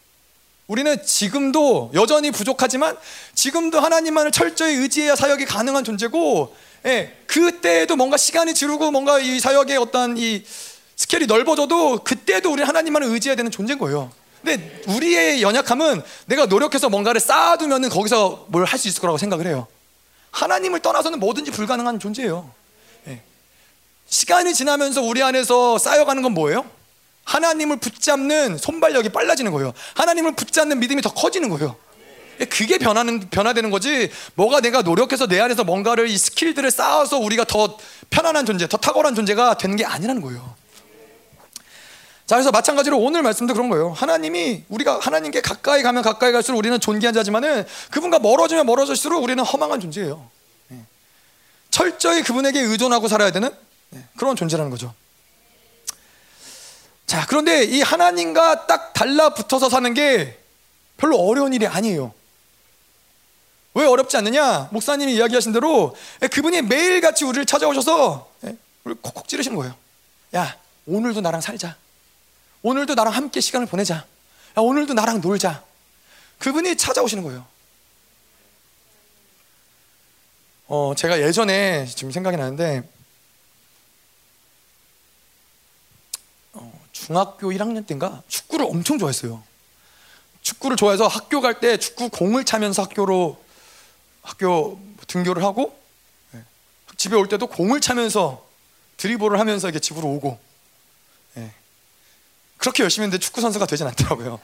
우리는 지금도 여전히 부족하지만 지금도 하나님만을 철저히 의지해야 사역이 가능한 존재고 예, 그때에도 뭔가 시간이 지르고 뭔가 이 사역의 어떤 이 스케일이 넓어져도 그때도 우리 하나님만을 의지해야 되는 존재인 거예요. 근데 우리의 연약함은 내가 노력해서 뭔가를 쌓아두면은 거기서 뭘 할 수 있을 거라고 생각을 해요. 하나님을 떠나서는 뭐든지 불가능한 존재예요. 예. 시간이 지나면서 우리 안에서 쌓여가는 건 뭐예요? 하나님을 붙잡는 손발력이 빨라지는 거예요. 하나님을 붙잡는 믿음이 더 커지는 거예요. 그게 변하는 변화되는 거지. 뭐가 내가 노력해서 내 안에서 뭔가를 이 스킬들을 쌓아서 우리가 더 편안한 존재, 더 탁월한 존재가 되는 게 아니라는 거예요. 자, 그래서 마찬가지로 오늘 말씀도 그런 거예요. 하나님이 우리가 하나님께 가까이 가면 가까이 갈수록 우리는 존귀한 자지만은 그분과 멀어지면 멀어질수록 우리는 허망한 존재예요. 예. 철저히 그분에게 의존하고 살아야 되는 예, 그런 존재라는 거죠. 자, 그런데 이 하나님과 딱 달라붙어서 사는 게 별로 어려운 일이 아니에요. 왜 어렵지 않느냐? 목사님이 이야기하신 대로 그분이 매일같이 우리를 찾아오셔서 우리 콕콕 찌르시는 거예요. 야, 오늘도 나랑 살자. 오늘도 나랑 함께 시간을 보내자. 야, 오늘도 나랑 놀자. 그분이 찾아오시는 거예요. 어, 제가 예전에 지금 생각이 나는데 중학교 1학년 때인가 축구를 엄청 좋아했어요. 축구를 좋아해서 학교 갈 때 축구 공을 차면서 학교로 학교 등교를 하고 예, 집에 올 때도 공을 차면서 드리블을 하면서 이게 집으로 오고 예, 그렇게 열심히 했는데 축구 선수가 되진 않더라고요.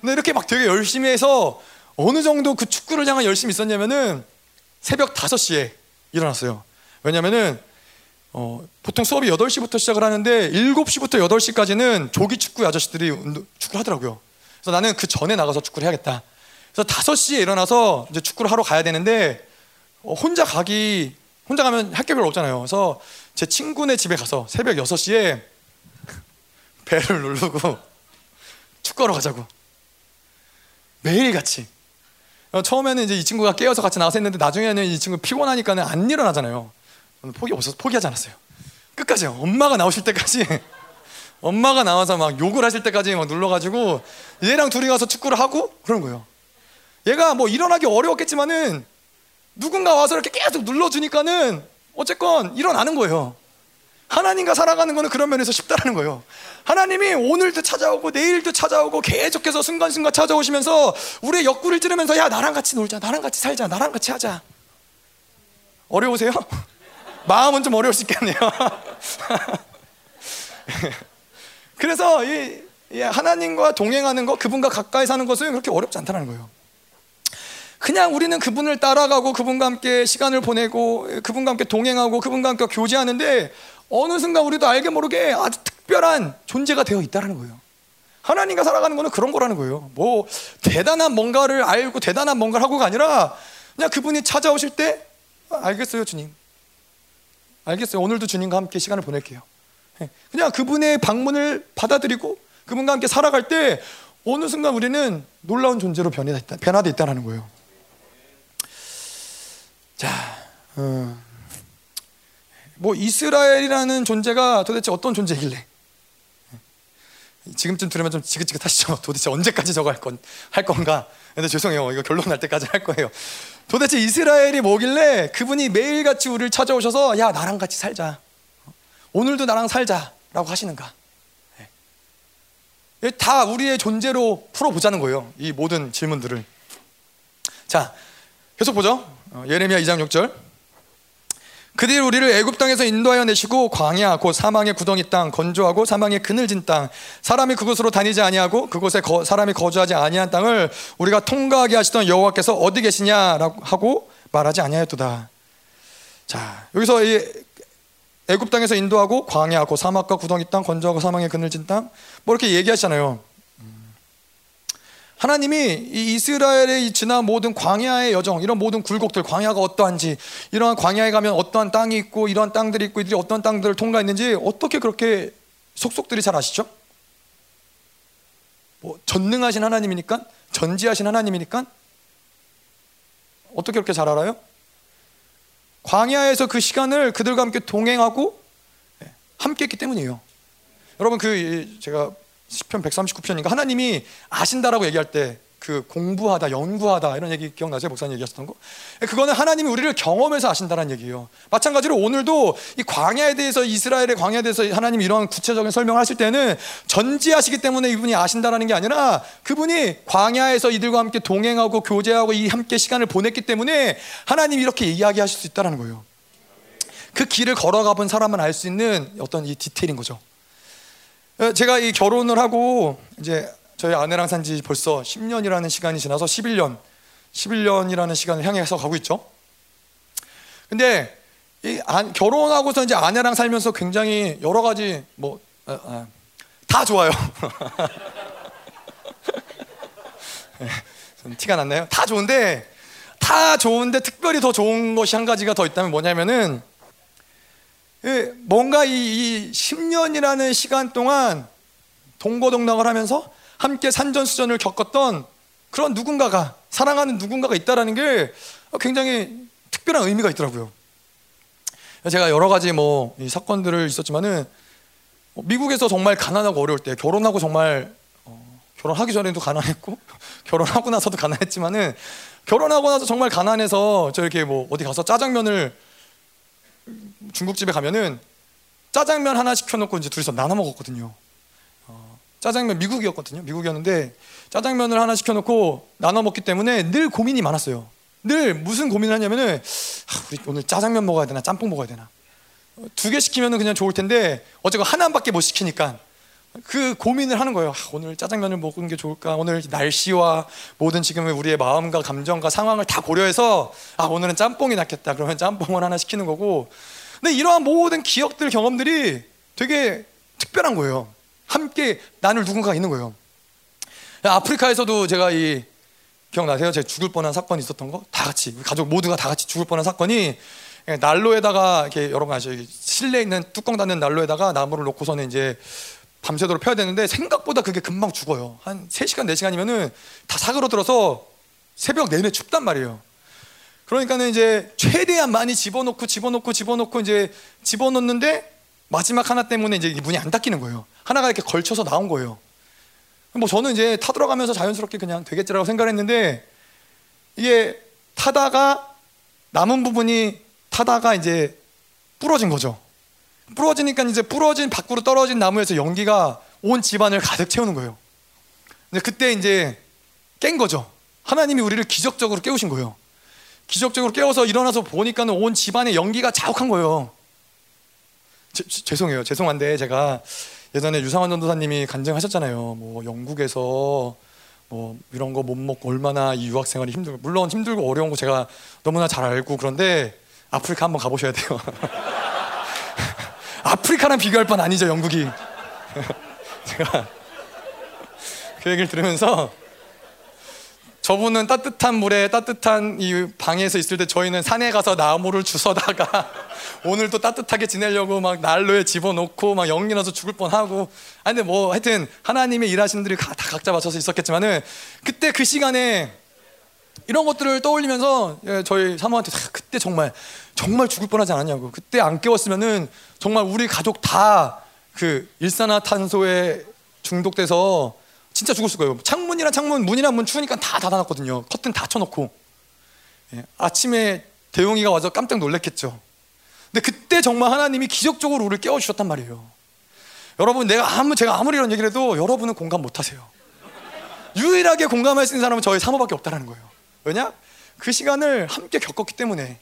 근데 이렇게 막 되게 열심히 해서 어느 정도 그 축구를 향한 열심히 있었냐면은 새벽 5시에 일어났어요. 왜냐면은 어, 보통 수업이 8시부터 시작을 하는데 7시부터 8시까지는 조기 축구 아저씨들이 축구를 하더라고요. 그래서 나는 그 전에 나가서 축구를 해야겠다. 그래서 5시에 일어나서 이제 축구를 하러 가야 되는데 어, 혼자 가기 혼자 가면 할게 별로 없잖아요. 그래서 제 친구네 집에 가서 새벽 6시에 <laughs> 배를 누르고 <laughs> 축구하러 가자고. 매일 같이. 어, 처음에는 이제 이 친구가 깨어서 같이 나와서 했는데 나중에는 이 친구 피곤하니까는 안 일어나잖아요. 포기 없어서 포기하지 않았어요. 끝까지요. 엄마가 나오실 때까지 <laughs> 엄마가 나와서 막 욕을 하실 때까지 막 눌러가지고 얘랑 둘이 가서 축구를 하고 그런 거예요. 얘가 뭐 일어나기 어려웠겠지만은 누군가 와서 이렇게 계속 눌러주니까는 어쨌건 일어나는 거예요. 하나님과 살아가는 거는 그런 면에서 쉽다라는 거예요. 하나님이 오늘도 찾아오고 내일도 찾아오고 계속해서 순간순간 찾아오시면서 우리의 옆구리를 찌르면서 야 나랑 같이 놀자 나랑 같이 살자 나랑 같이 하자 어려우세요? <laughs> 마음은 좀 어려울 수 있겠네요 <laughs> 그래서 이, 이 하나님과 동행하는 것, 그분과 가까이 사는 것은 그렇게 어렵지 않다는 거예요. 그냥 우리는 그분을 따라가고 그분과 함께 시간을 보내고 그분과 함께 동행하고 그분과 함께 교제하는데 어느 순간 우리도 알게 모르게 아주 특별한 존재가 되어 있다는 거예요. 하나님과 살아가는 거는 그런 거라는 거예요. 뭐 대단한 뭔가를 알고 대단한 뭔가를 하고가 아니라 그냥 그분이 찾아오실 때 아, 알겠어요, 주님. 알겠어요. 오늘도 주님과 함께 시간을 보낼게요. 예, 그냥 그분의 방문을 받아들이고 그분과 함께 살아갈 때 어느 순간 우리는 놀라운 존재로 변화돼 있다, 변화돼 있다는 거예요. 자, 어, 뭐 이스라엘이라는 존재가 도대체 어떤 존재길래? 지금쯤 들으면 좀 지긋지긋하시죠. 도대체 언제까지 저거 할, 건, 할 건가? 근데 죄송해요. 이거 결론 날 때까지 할 거예요. 도대체 이스라엘이 뭐길래 그분이 매일같이 우리를 찾아오셔서 야 나랑 같이 살자. 오늘도 나랑 살자라고 하시는가? 네. 다 우리의 존재로 풀어보자는 거예요. 이 모든 질문들을. 자, 계속 보죠. 어, 예레미야 2장 6절. 그들이 우리를 애굽 땅에서 인도하여 내시고 광야 곧 사망의 구덩이 땅 건조하고 사망의 그늘진 땅 사람이 그곳으로 다니지 아니하고 그곳에 거, 사람이 거주하지 아니한 땅을 우리가 통과하게 하시던 여호와께서 어디 계시냐라고 하고 말하지 아니하였도다. 자 여기서 이 애굽 땅에서 인도하고 광야 곧 사막과 구덩이 땅 건조하고 사망의 그늘진 땅 뭐 이렇게 얘기하잖아요. 하나님이 이 이스라엘의 이 지난 모든 광야의 여정, 이런 모든 굴곡들, 광야가 어떠한지, 이러한 광야에 가면 어떠한 땅이 있고, 이러한 땅들이 있고, 이들이 어떤 땅들을 통과했는지 어떻게 그렇게 속속들이 잘 아시죠? 뭐 전능하신 하나님이니까, 전지하신 하나님이니까 어떻게 그렇게 잘 알아요? 광야에서 그 시간을 그들과 함께 동행하고 예, 함께 했기 때문이에요. 여러분 그 제가 시편 139편인가 하나님이 아신다라고 얘기할 때 그 공부하다, 연구하다 이런 얘기 기억나세요? 목사님 얘기하셨던 거? 그거는 하나님이 우리를 경험해서 아신다는 얘기예요. 마찬가지로 오늘도 이 광야에 대해서 이스라엘의 광야에 대해서 하나님이 이런 구체적인 설명을 하실 때는 전지하시기 때문에 이분이 아신다라는 게 아니라 그분이 광야에서 이들과 함께 동행하고 교제하고 이 함께 시간을 보냈기 때문에 하나님이 이렇게 이야기하실 수 있다는 거예요. 그 길을 걸어가 본 사람은 알수 있는 어떤 이 디테일인 거죠. 어, 제가 이 결혼을 하고 이제 저희 아내랑 산 지 벌써 10년이라는 시간이 지나서 11년, 11년이라는 시간을 향해서 가고 있죠. 근데 이 안, 결혼하고서 이제 아내랑 살면서 굉장히 여러 가지 뭐다 어, 어, 좋아요. 네, <laughs> 티가 났나요? 다 좋은데 다 좋은데 특별히 더 좋은 것이 한 가지가 더 있다면 뭐냐면은 예, 뭔가 이, 이 10년이라는 시간 동안 동고동락을 하면서 함께 산전수전을 겪었던 그런 누군가가 사랑하는 누군가가 있다라는 게 굉장히 특별한 의미가 있더라고요. 제가 여러 가지 뭐 사건들을 있었지만은 뭐 미국에서 정말 가난하고 어려울 때 결혼하고 정말 어, 결혼하기 전에도 가난했고 <laughs> 결혼하고 나서도 가난했지만은 결혼하고 나서 정말 가난해서 저 이렇게 뭐 어디 가서 짜장면을 중국집에 가면은 짜장면 하나 시켜놓고 이제 둘이서 나눠 먹었거든요. 어, 짜장면 미국이었거든요. 미국이었는데 짜장면을 하나 시켜놓고 나눠 먹기 때문에 늘 고민이 많았어요. 늘 무슨 고민을 하냐면은 아, 우리 오늘 짜장면 먹어야 되나 짬뽕 먹어야 되나 어, 두개 시키면은 그냥 좋을 텐데 어쨌건 하나밖에 못 시키니까 그 고민을 하는 거예요. 아, 오늘 짜장면을 먹는 게 좋을까? 오늘 날씨와 모든 지금의 우리의 마음과 감정과 상황을 다 고려해서 아 오늘은 짬뽕이 낫겠다. 그러면 짬뽕을 하나 시키는 거고 근데 이러한 모든 기억들, 경험들이 되게 특별한 거예요. 함께 나눌 누군가가 있는 거예요. 아프리카에서도 제가 이 기억나세요? 제가 죽을 뻔한 사건이 있었던 거? 다 같이 가족 모두가 다 같이 죽을 뻔한 사건이 난로에다가 이렇게 여러분 아시죠? 실내에 있는 뚜껑 닫는 난로에다가 나무를 놓고서는 이제 밤새도록 펴야 되는데 생각보다 그게 금방 죽어요. 한 3시간, 4시간이면은 다 사그러들어서 새벽 내내 춥단 말이에요. 그러니까는 이제 최대한 많이 집어넣고 집어넣고 집어넣고 이제 집어넣는데 마지막 하나 때문에 이제 문이 안 닫히는 거예요. 하나가 이렇게 걸쳐서 나온 거예요. 뭐 저는 이제 타들어가면서 자연스럽게 그냥 되겠지라고 생각했는데 이게 타다가 남은 부분이 타다가 이제 부러진 거죠. 부러지니까 이제 부러진 밖으로 떨어진 나무에서 연기가 온 집안을 가득 채우는 거예요. 근데 그때 이제 깬 거죠. 하나님이 우리를 기적적으로 깨우신 거예요. 기적적으로 깨워서 일어나서 보니까는 온 집안에 연기가 자욱한 거예요. 제, 죄송해요. 죄송한데 제가 예전에 유상원 전도사님이 간증하셨잖아요. 뭐 영국에서 뭐 이런 거 못 먹고 얼마나 이 유학 생활이 힘들고 물론 힘들고 어려운 거 제가 너무나 잘 알고 그런데 아프리카 한번 가보셔야 돼요. <laughs> 아프리카랑 비교할 뻔 아니죠 영국이. <laughs> 제가 그 얘기를 들으면서 저분은 따뜻한 물에 따뜻한 이 방에서 있을 때 저희는 산에 가서 나무를 주워다가 <laughs> 오늘도 따뜻하게 지내려고 막 난로에 집어넣고 막 연기 나서 죽을 뻔하고 아니 근데 뭐 하여튼 하나님의 일하시는 분들이 다 각자 맞춰서 있었겠지만은 그때 그 시간에 이런 것들을 떠올리면서 예, 저희 사모한테 그때 정말 정말 죽을 뻔하지 않았냐고 그때 안 깨웠으면은 정말 우리 가족 다 그 일산화탄소에 중독돼서 진짜 죽었을 거예요. 창문이랑 창문, 문이랑 문 추우니까 다 닫아놨거든요. 커튼 다 쳐놓고 예, 아침에 대용이가 와서 깜짝 놀랐겠죠. 근데 그때 정말 하나님이 기적적으로 우리를 깨워주셨단 말이에요. 여러분, 내가 아무 제가 아무리 이런 얘기를 해도 여러분은 공감 못하세요. 유일하게 공감할 수 있는 사람은 저희 사모밖에 없다라는 거예요. 왜냐? 그 시간을 함께 겪었기 때문에.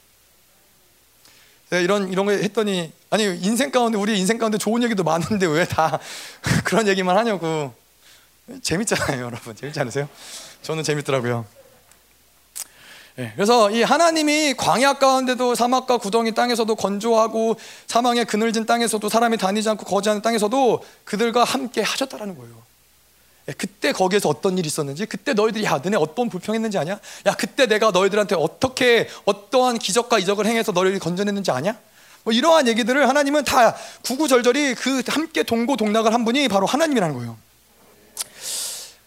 제가 이런 이런 거 했더니 아니 인생 가운데 우리 인생 가운데 좋은 얘기도 많은데 왜 다 <laughs> 그런 얘기만 하냐고 재밌잖아요, <laughs> 여러분. 재밌지 않으세요? 저는 재밌더라고요. 네, 그래서 이 하나님이 광야 가운데도 사막과 구덩이 땅에서도 건조하고 사망의 그늘진 땅에서도 사람이 다니지 않고 거지하는 땅에서도 그들과 함께 하셨다라는 거예요. 네, 그때 거기에서 어떤 일이 있었는지, 그때 너희들이 야 너네 어떤 불평했는지 아냐? 야 그때 내가 너희들한테 어떻게 어떠한 기적과 이적을 행해서 너희를 건져냈는지 아냐? 뭐 이러한 얘기들을 하나님은 다 구구절절히 그 함께 동고동락을 한 분이 바로 하나님이라는 거예요.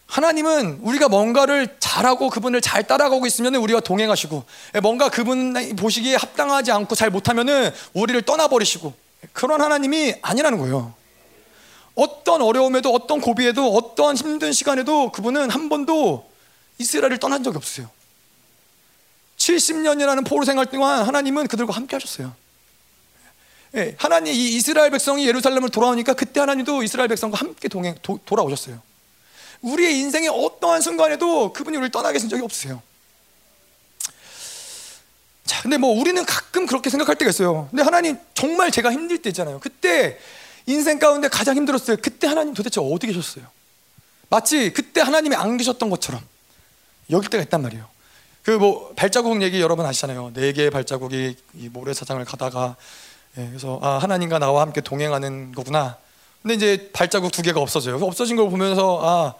하나님은 우리가 뭔가를 잘하고 그분을 잘 따라가고 있으면 우리와 동행하시고 뭔가 그분 보시기에 합당하지 않고 잘 못하면 우리를 떠나버리시고 그런 하나님이 아니라는 거예요. 어떤 어려움에도 어떤 고비에도 어떤 힘든 시간에도 그분은 한 번도 이스라엘을 떠난 적이 없어요. 70년이라는 포로 생활 동안 하나님은 그들과 함께 하셨어요. 예, 하나님 이 이스라엘 백성이 예루살렘을 돌아오니까 그때 하나님도 이스라엘 백성과 함께 동행 도, 돌아오셨어요. 우리의 인생의 어떠한 순간에도 그분이 우리를 떠나 계신 적이 없으세요. 자, 근데 뭐 우리는 가끔 그렇게 생각할 때가 있어요. 근데 하나님 정말 제가 힘들 때 있잖아요. 그때 인생 가운데 가장 힘들었어요. 그때 하나님 도대체 어디 계셨어요? 마치 그때 하나님이 안 계셨던 것처럼 여길 때가 있단 말이에요. 그 뭐 발자국 얘기 여러분 아시잖아요. 네 개의 발자국이 이 모래사장을 가다가 예, 그래서 아 하나님과 나와 함께 동행하는 거구나. 근데 이제 발자국 두 개가 없어져요. 없어진 걸 보면서 아,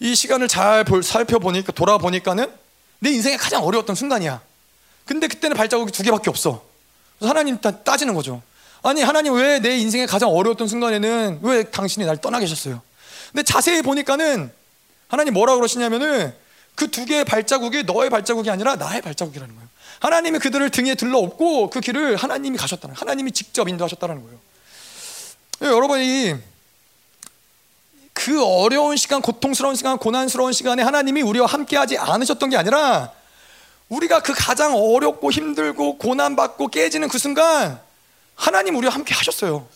이 시간을 잘 볼, 살펴보니까 돌아보니까는 내 인생에 가장 어려웠던 순간이야. 근데 그때는 발자국이 두 개밖에 없어. 그래서 하나님 따지는 거죠. 아니 하나님 왜 내 인생에 가장 어려웠던 순간에는 왜 당신이 날 떠나 계셨어요? 근데 자세히 보니까는 하나님 뭐라 그러시냐면은 그 두 개의 발자국이 너의 발자국이 아니라 나의 발자국이라는 거예요. 하나님이 그들을 등에 들러엎고 그 길을 하나님이 가셨다는 하나님이 직접 인도하셨다는 거예요. 예, 여러분이 그 어려운 시간, 고통스러운 시간, 고난스러운 시간에 하나님이 우리와 함께하지 않으셨던 게 아니라 우리가 그 가장 어렵고 힘들고 고난받고 깨지는 그 순간 하나님 우리와 함께 하셨어요.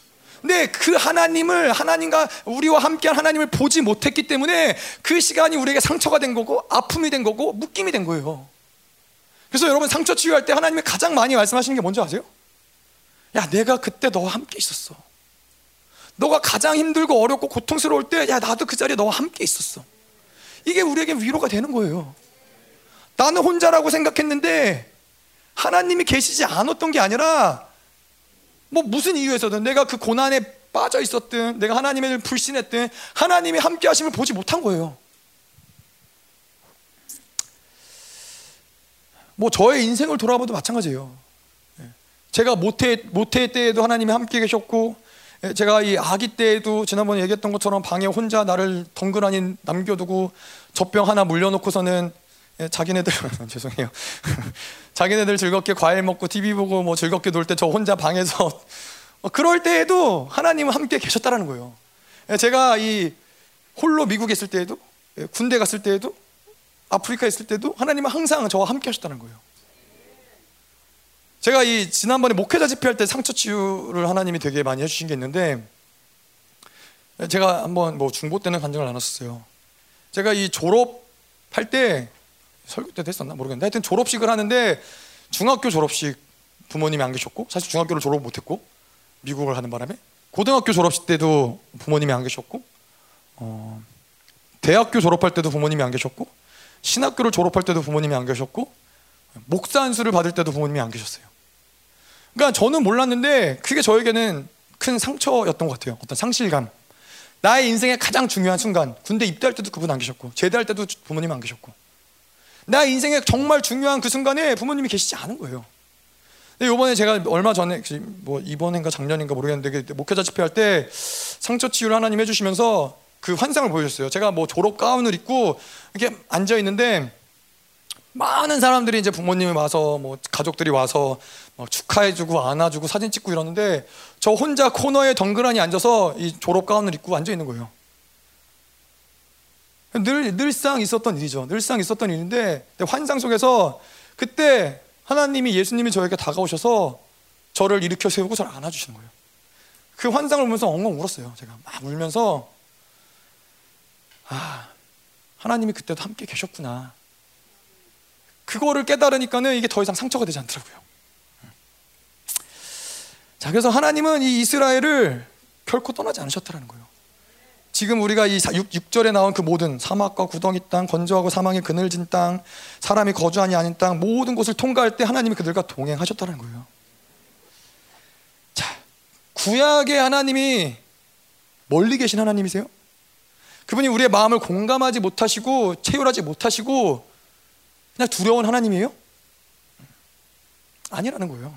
근데 그 하나님을 하나님과 우리와 함께한 하나님을 보지 못했기 때문에 그 시간이 우리에게 상처가 된 거고 아픔이 된 거고 묶임이 된 거예요. 그래서 여러분 상처 치유할 때 하나님이 가장 많이 말씀하시는 게 뭔지 아세요? 야, 내가 그때 너와 함께 있었어. 너가 가장 힘들고 어렵고 고통스러울 때, 야, 나도 그 자리에 너와 함께 있었어. 이게 우리에게 위로가 되는 거예요. 나는 혼자라고 생각했는데, 하나님이 계시지 않았던 게 아니라, 뭐 무슨 이유에서든 내가 그 고난에 빠져 있었든, 내가 하나님을 불신했든, 하나님이 함께 하심을 보지 못한 거예요. 뭐 저의 인생을 돌아봐도 마찬가지예요. 예. 제가 모태 모태 때에도 하나님이 함께 계셨고 예, 제가 이 아기 때에도 지난번에 얘기했던 것처럼 방에 혼자 나를 덩그러니 남겨두고 젖병 하나 물려놓고서는 예, 자기네들 <laughs> 죄송해요 자기네들 즐겁게 과일 먹고 TV 보고 뭐 즐겁게 놀 때 저 혼자 방에서 <laughs> 어, 그럴 때에도 하나님은 함께 계셨다라는 거예요. 제가 이 홀로 미국에 있을 때에도 군대 갔을 때에도 아프리카에 있을 때도 하나님은 항상 저와 함께 하셨다는 거예요. 제가 이 지난번에 목회자 집회할 때 상처 치유를 하나님이 되게 많이 해주신 게 있는데 제가 한번 뭐 중보 때는 간증을 나눴었어요. 제가 이 졸업할 때 설교 때도 했었나 모르겠는데 하여튼 졸업식을 하는데 중학교 졸업식 부모님이 안 계셨고 사실 중학교를 졸업 못했고 미국을 하는 바람에 고등학교 졸업식 때도 부모님이 안 계셨고 어, 대학교 졸업할 때도 부모님이 안 계셨고 신학교를 졸업할 때도 부모님이 안 계셨고 목사 안수를 받을 때도 부모님이 안 계셨어요. 그러니까 저는 몰랐는데 그게 저에게는 큰큰 상처였던 것 같아요. 어떤 상실감. 나의 인생의 가장 중요한 순간 군대 입대할 때도 그분 안 계셨고 제대할 때도 부모님 안 계셨고 나의 인생의 정말 중요한 그 순간에 부모님이 계시지 않은 거예요. 근데 이번에 제가 얼마 전에 뭐 이번인가 작년인가 모르겠는데 목회자 집회할 때 상처 치유를 하나님 해주시면서 그 환상을 보여줬어요. 제가 뭐 졸업 가운을 입고 이렇게 앉아 있는데 많은 사람들이 이제 부모님이 와서 뭐 가족들이 와서 막 축하해주고 안아주고 사진 찍고 이러는데 저 혼자 코너에 덩그러니 앉아서 이 졸업 가운을 입고 앉아 있는 거예요. 늘 늘상 있었던 일이죠. 늘상 있었던 일인데 환상 속에서 그때 하나님이 예수님이 저에게 다가오셔서 저를 일으켜 세우고 저를 안아주시는 거예요. 그 환상을 보면서 엉엉 울었어요. 제가 막 울면서 아 하나님이 그때도 함께 계셨구나. 그거를 깨달으니까는 이게 더 이상 상처가 되지 않더라고요. 자, 그래서 하나님은 이 이스라엘을 결코 떠나지 않으셨다는 거예요. 지금 우리가 이 6, 절에 나온 그 모든 사막과 구덩이 땅, 건조하고 사망의 그늘진 땅, 사람이 거주하니 아닌 땅, 모든 곳을 통과할 때 하나님이 그들과 동행하셨다는 거예요. 자, 구약의 하나님이 멀리 계신 하나님이세요? 그분이 우리의 마음을 공감하지 못하시고 채울하지 못하시고 그냥 두려운 하나님이에요? 아니라는 거예요.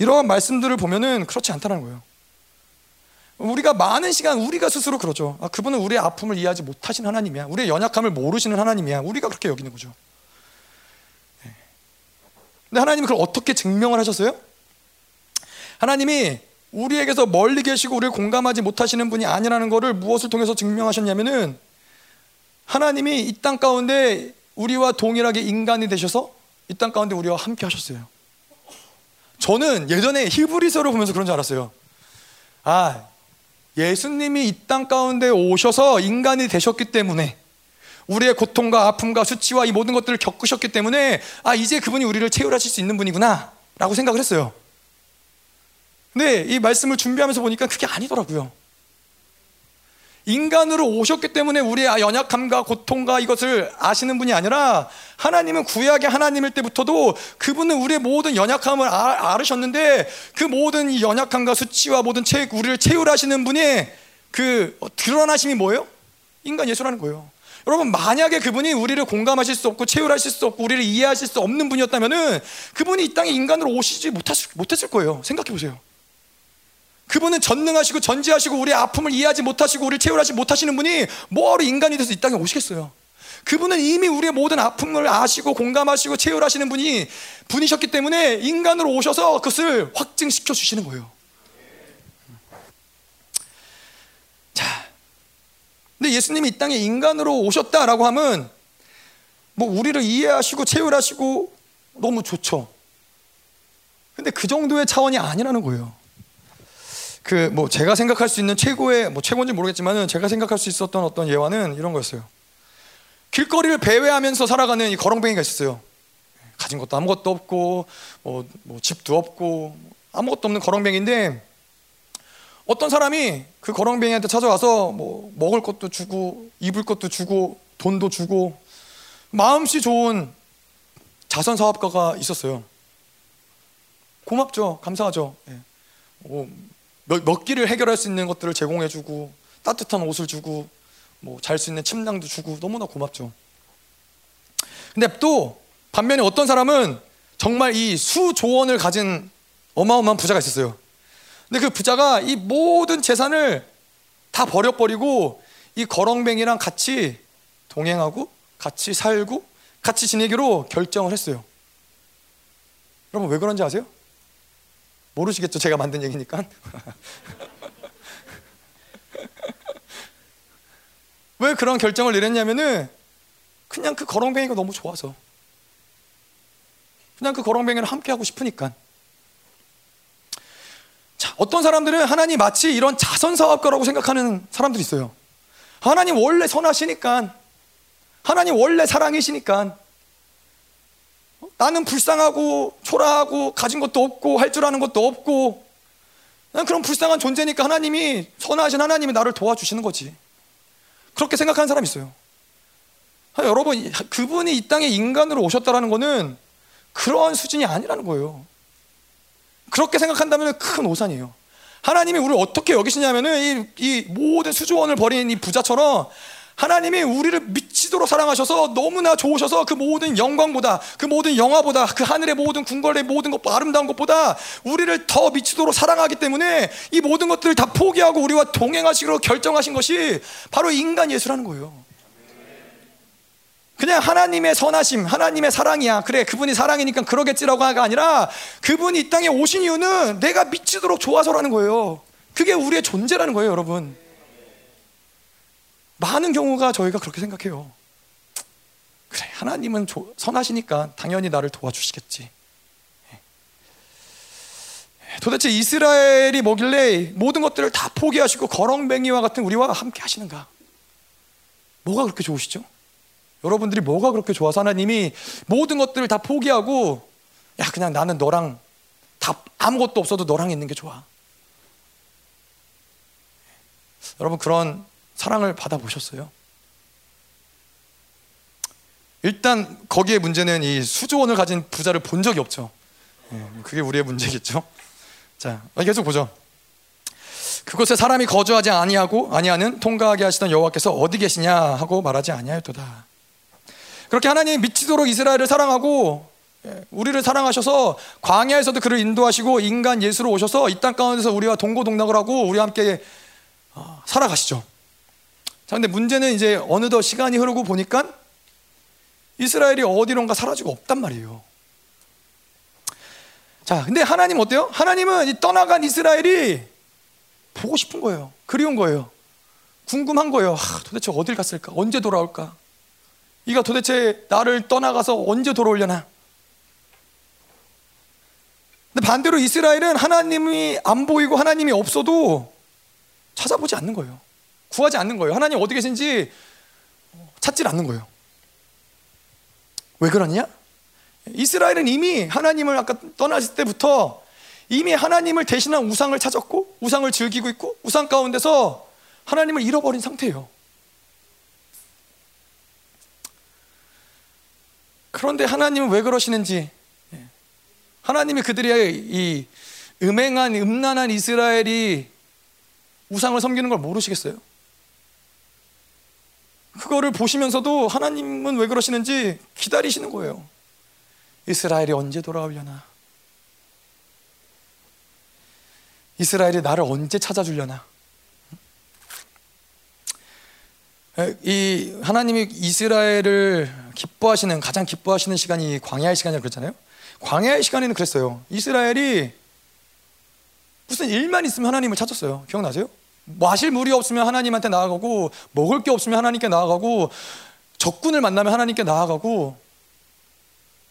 이러한 말씀들을 보면은 그렇지 않다는 거예요. 우리가 많은 시간 우리가 스스로 그러죠. 아, 그분은 우리의 아픔을 이해하지 못하신 하나님이야. 우리의 연약함을 모르시는 하나님이야. 우리가 그렇게 여기는 거죠. 네. 근데 하나님은 그걸 어떻게 증명을 하셨어요? 하나님이 우리에게서 멀리 계시고 우리를 공감하지 못하시는 분이 아니라는 것을 무엇을 통해서 증명하셨냐면은 하나님이 이 땅 가운데 우리와 동일하게 인간이 되셔서 이 땅 가운데 우리와 함께 하셨어요. 저는 예전에 히브리서를 보면서 그런 줄 알았어요. 아, 예수님이 이 땅 가운데 오셔서 인간이 되셨기 때문에 우리의 고통과 아픔과 수치와 이 모든 것들을 겪으셨기 때문에 아, 이제 그분이 우리를 채울하실 수 있는 분이구나 라고 생각을 했어요. 근데 이 말씀을 준비하면서 보니까 그게 아니더라고요. 인간으로 오셨기 때문에 우리의 연약함과 고통과 이것을 아시는 분이 아니라 하나님은 구약의 하나님일 때부터도 그분은 우리의 모든 연약함을 아, 알으셨는데 그 모든 이 연약함과 수치와 모든 채, 우리를 채울하시는 분이 그 드러나심이 뭐예요? 인간 예수라는 거예요. 여러분 만약에 그분이 우리를 공감하실 수 없고 채울하실 수 없고 우리를 이해하실 수 없는 분이었다면은 그분이 이 땅에 인간으로 오시지 못했을, 못했을 거예요. 생각해 보세요. 그분은 전능하시고 전지하시고 우리의 아픔을 이해하지 못하시고 우리를 채울하지 못하시는 분이 뭐하러 인간이 돼서 이 땅에 오시겠어요? 그분은 이미 우리의 모든 아픔을 아시고 공감하시고 채울하시는 분이 분이셨기 때문에 인간으로 오셔서 그것을 확증시켜 주시는 거예요. 자, 근데 예수님이 이 땅에 인간으로 오셨다라고 하면 뭐 우리를 이해하시고 채울하시고 너무 좋죠. 근데 그 정도의 차원이 아니라는 거예요. 그 뭐 제가 생각할 수 있는 최고의 뭐 최고인지 모르겠지만은 제가 생각할 수 있었던 어떤 예화는 이런 거였어요. 길거리를 배회하면서 살아가는 이 거렁뱅이가 있었어요. 가진 것도 아무것도 없고 뭐, 뭐 집도 없고 아무것도 없는 거렁뱅이인데 어떤 사람이 그 거렁뱅이한테 찾아와서 뭐 먹을 것도 주고 입을 것도 주고 돈도 주고 마음씨 좋은 자선 사업가가 있었어요. 고맙죠, 감사하죠. 예. 뭐 먹기를 해결할 수 있는 것들을 제공해주고 따뜻한 옷을 주고 뭐 잘 수 있는 침낭도 주고 너무나 고맙죠. 근데 또 반면에 어떤 사람은 정말 이 수조원을 가진 어마어마한 부자가 있었어요. 근데 그 부자가 이 모든 재산을 다 버려버리고 이 거렁뱅이랑 같이 동행하고 같이 살고 같이 지내기로 결정을 했어요. 여러분 왜 그런지 아세요? 모르시겠죠? 제가 만든 얘기니까. <laughs> 왜 그런 결정을 내렸냐면은 그냥 그 거렁뱅이가 너무 좋아서. 그냥 그 거렁뱅이를 함께 하고 싶으니까. 자, 어떤 사람들은 하나님 마치 이런 자선 사업가라고 생각하는 사람들이 있어요. 하나님 원래 선하시니까. 하나님 원래 사랑이시니까. 나는 불쌍하고 초라하고 가진 것도 없고 할 줄 아는 것도 없고 난 그런 불쌍한 존재니까 하나님이 선하신 하나님이 나를 도와주시는 거지. 그렇게 생각하는 사람이 있어요. 아, 여러분 그분이 이 땅에 인간으로 오셨다라는 거는 그러한 수준이 아니라는 거예요. 그렇게 생각한다면 큰 오산이에요. 하나님이 우리를 어떻게 여기시냐면은 이, 이 모든 수조원을 버린 이 부자처럼 하나님이 우리를 미치도록 사랑하셔서 너무나 좋으셔서 그 모든 영광보다 그 모든 영화보다 그 하늘의 모든 궁궐의 모든 것 아름다운 것보다 우리를 더 미치도록 사랑하기 때문에 이 모든 것들을 다 포기하고 우리와 동행하시기로 결정하신 것이 바로 인간 예수라는 거예요. 그냥 하나님의 선하심, 하나님의 사랑이야. 그래, 그분이 사랑이니까 그러겠지라고 하가 아니라 그분이 이 땅에 오신 이유는 내가 미치도록 좋아서라는 거예요. 그게 우리의 존재라는 거예요, 여러분. 많은 경우가 저희가 그렇게 생각해요. 그래, 하나님은 조, 선하시니까 당연히 나를 도와주시겠지. 예. 도대체 이스라엘이 뭐길래 모든 것들을 다 포기하시고 거렁뱅이와 같은 우리와 함께 하시는가? 뭐가 그렇게 좋으시죠? 여러분들이 뭐가 그렇게 좋아서 하나님이 모든 것들을 다 포기하고 야 그냥 나는 너랑 다 아무것도 없어도 너랑 있는 게 좋아. 여러분 그런 사랑을 받아보셨어요? 일단 거기에 문제는 이 수조원을 가진 부자를 본 적이 없죠. 예, 그게 우리의 문제겠죠. 자, 계속 보죠. 그곳에 사람이 거주하지 아니하고 아니하는 통과하게 하시던 여호와께서 어디 계시냐 하고 말하지 아니하였도다. 그렇게 하나님이 미치도록 이스라엘을 사랑하고 예, 우리를 사랑하셔서 광야에서도 그를 인도하시고 인간 예수로 오셔서 이 땅 가운데서 우리와 동고동락을 하고 우리와 함께 어, 살아가시죠. 자, 근데 문제는 이제 어느덧 시간이 흐르고 보니까 이스라엘이 어디론가 사라지고 없단 말이에요. 자, 근데 하나님 어때요? 하나님은 이 떠나간 이스라엘이 보고 싶은 거예요. 그리운 거예요. 궁금한 거예요. 아, 도대체 어딜 갔을까? 언제 돌아올까? 이가 도대체 나를 떠나가서 언제 돌아오려나? 근데 반대로 이스라엘은 하나님이 안 보이고 하나님이 없어도 찾아보지 않는 거예요. 구하지 않는 거예요. 하나님 어디 계신지 찾질 않는 거예요. 왜 그러냐? 이스라엘은 이미 하나님을 아까 떠났을 때부터 이미 하나님을 대신한 우상을 찾았고 우상을 즐기고 있고 우상 가운데서 하나님을 잃어버린 상태예요. 그런데 하나님은 왜 그러시는지 하나님이 그들의 이 음행한 음란한 이스라엘이 우상을 섬기는 걸 모르시겠어요? 그거를 보시면서도 하나님은 왜 그러시는지 기다리시는 거예요. 이스라엘이 언제 돌아오려나? 이스라엘이 나를 언제 찾아주려나? 이 하나님이 이스라엘을 기뻐하시는 가장 기뻐하시는 시간이 광야의 시간이라고 그랬잖아요. 광야의 시간에는 그랬어요. 이스라엘이 무슨 일만 있으면 하나님을 찾았어요. 기억나세요? 마실 물이 없으면 하나님한테 나아가고 먹을 게 없으면 하나님께 나아가고 적군을 만나면 하나님께 나아가고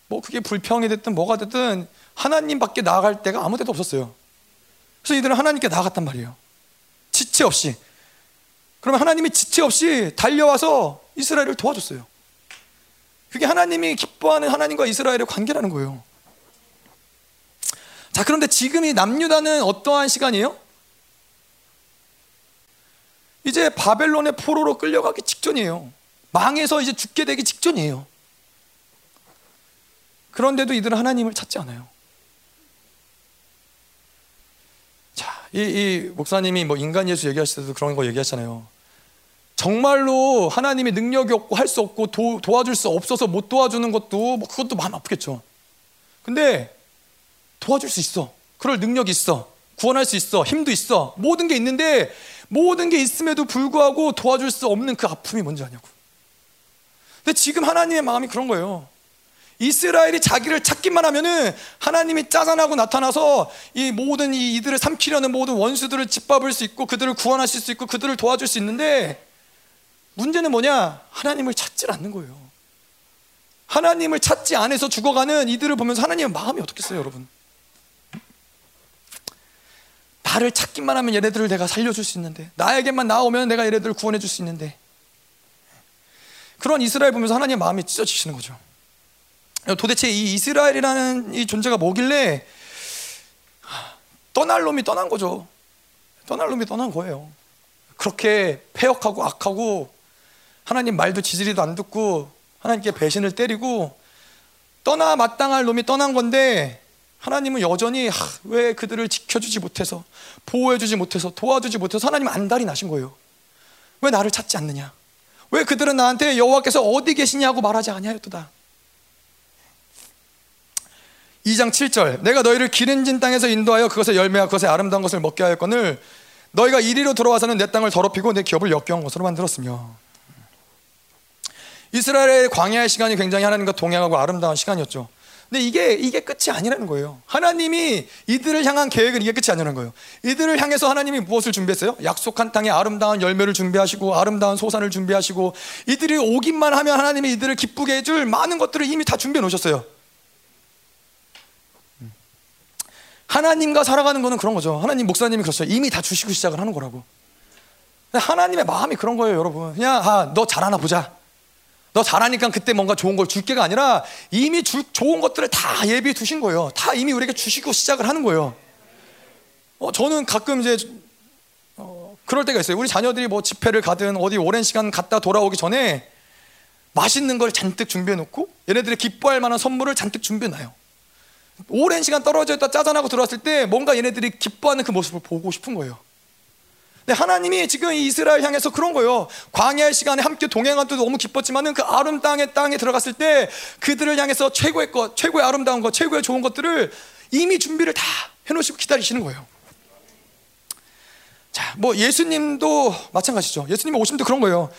뭐 그게 불평이 됐든 뭐가 됐든 하나님밖에 나아갈 데가 아무 데도 없었어요. 그래서 이들은 하나님께 나아갔단 말이에요. 지체 없이. 그러면 하나님이 지체 없이 달려와서 이스라엘을 도와줬어요. 그게 하나님이 기뻐하는 하나님과 이스라엘의 관계라는 거예요. 자, 그런데 지금 이 남유다는 어떠한 시간이에요? 이제 바벨론의 포로로 끌려가기 직전이에요. 망해서 이제 죽게 되기 직전이에요. 그런데도 이들은 하나님을 찾지 않아요. 자, 이, 이 목사님이 뭐 인간 예수 얘기하실 때도 그런 거 얘기하잖아요. 정말로 하나님의 능력이 없고 할 수 없고 도, 도와줄 수 없어서 못 도와주는 것도 뭐 그것도 마음 아프겠죠. 근데 도와줄 수 있어. 그럴 능력이 있어. 구원할 수 있어. 힘도 있어. 모든 게 있는데 모든 게 있음에도 불구하고 도와줄 수 없는 그 아픔이 뭔지 아냐고. 근데 지금 하나님의 마음이 그런 거예요. 이스라엘이 자기를 찾기만 하면은 하나님이 짜잔하고 나타나서 이 모든 이 이들을 삼키려는 모든 원수들을 짓밟을 수 있고 그들을 구원하실 수 있고 그들을 도와줄 수 있는데 문제는 뭐냐? 하나님을 찾질 않는 거예요. 하나님을 찾지 않아서 죽어가는 이들을 보면서 하나님의 마음이 어떻겠어요, 여러분? 나를 찾기만 하면 얘네들을 내가 살려줄 수 있는데 나에게만 나오면 내가 얘네들을 구원해 줄 수 있는데. 그런 이스라엘 보면서 하나님의 마음이 찢어지시는 거죠. 도대체 이 이스라엘이라는 이 존재가 뭐길래 떠날 놈이 떠난 거죠? 떠날 놈이 떠난 거예요. 그렇게 폐역하고 악하고 하나님 말도 지지리도 안 듣고 하나님께 배신을 때리고 떠나 마땅할 놈이 떠난 건데 하나님은 여전히 하, 왜 그들을 지켜주지 못해서 보호해주지 못해서 도와주지 못해서 하나님 안달이 나신 거예요. 왜 나를 찾지 않느냐? 왜 그들은 나한테 여호와께서 어디 계시냐고 말하지 아니하였도다. 2장 7절 내가 너희를 기름진 땅에서 인도하여 그것의 열매와 그것의 아름다운 것을 먹게 하였거늘 너희가 이리로 들어와서는 내 땅을 더럽히고 내 기업을 역겨운 것으로 만들었으며 이스라엘의 광야의 시간이 굉장히 하나님과 동행하고 아름다운 시간이었죠. 근데 이게 이게 끝이 아니라는 거예요. 하나님이 이들을 향한 계획은 이게 끝이 아니라는 거예요. 이들을 향해서 하나님이 무엇을 준비했어요? 약속한 땅에 아름다운 열매를 준비하시고 아름다운 소산을 준비하시고 이들이 오기만 하면 하나님이 이들을 기쁘게 해줄 많은 것들을 이미 다 준비해 놓으셨어요. 하나님과 살아가는 거는 그런 거죠. 하나님 목사님이 그랬어요. 이미 다 주시고 시작을 하는 거라고. 하나님의 마음이 그런 거예요, 여러분. 그냥 아, 너 잘하나 보자. 너 잘하니까 그때 뭔가 좋은 걸 줄 게가 아니라 이미 줄, 좋은 것들을 다 예비해 두신 거예요. 다 이미 우리에게 주시고 시작을 하는 거예요. 어, 저는 가끔 이제 어, 그럴 때가 있어요. 우리 자녀들이 뭐 집회를 가든 어디 오랜 시간 갔다 돌아오기 전에 맛있는 걸 잔뜩 준비해 놓고 얘네들이 기뻐할 만한 선물을 잔뜩 준비해 놔요. 오랜 시간 떨어져 있다 짜잔하고 들어왔을 때 뭔가 얘네들이 기뻐하는 그 모습을 보고 싶은 거예요. 근데 하나님이 지금 이스라엘 향해서 그런 거예요. 광야의 시간에 함께 동행한 때도 너무 기뻤지만은 그 아름다운 땅에 들어갔을 때 그들을 향해서 최고의 것, 최고의 아름다운 것, 최고의 좋은 것들을 이미 준비를 다 해놓으시고 기다리시는 거예요. 자, 뭐 예수님도 마찬가지죠. 예수님 오심도 그런 거예요.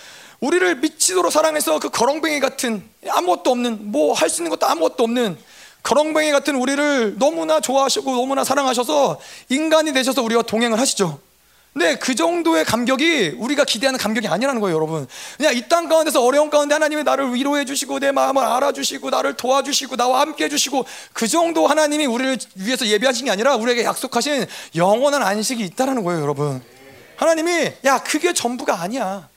우리를 미치도록 사랑해서 그 거렁뱅이 같은 아무것도 없는 뭐 할 수 있는 것도 아무것도 없는 거렁뱅이 같은 우리를 너무나 좋아하시고 너무나 사랑하셔서 인간이 되셔서 우리와 동행을 하시죠. 근데 그 정도의 감격이 우리가 기대하는 감격이 아니라는 거예요, 여러분. 그냥 이 땅 가운데서 어려운 가운데 하나님이 나를 위로해 주시고 내 마음을 알아주시고 나를 도와주시고 나와 함께 해 주시고 그 정도 하나님이 우리를 위해서 예비하신 게 아니라 우리에게 약속하신 영원한 안식이 있다라는 거예요, 여러분. 하나님이 야 그게 전부가 아니야.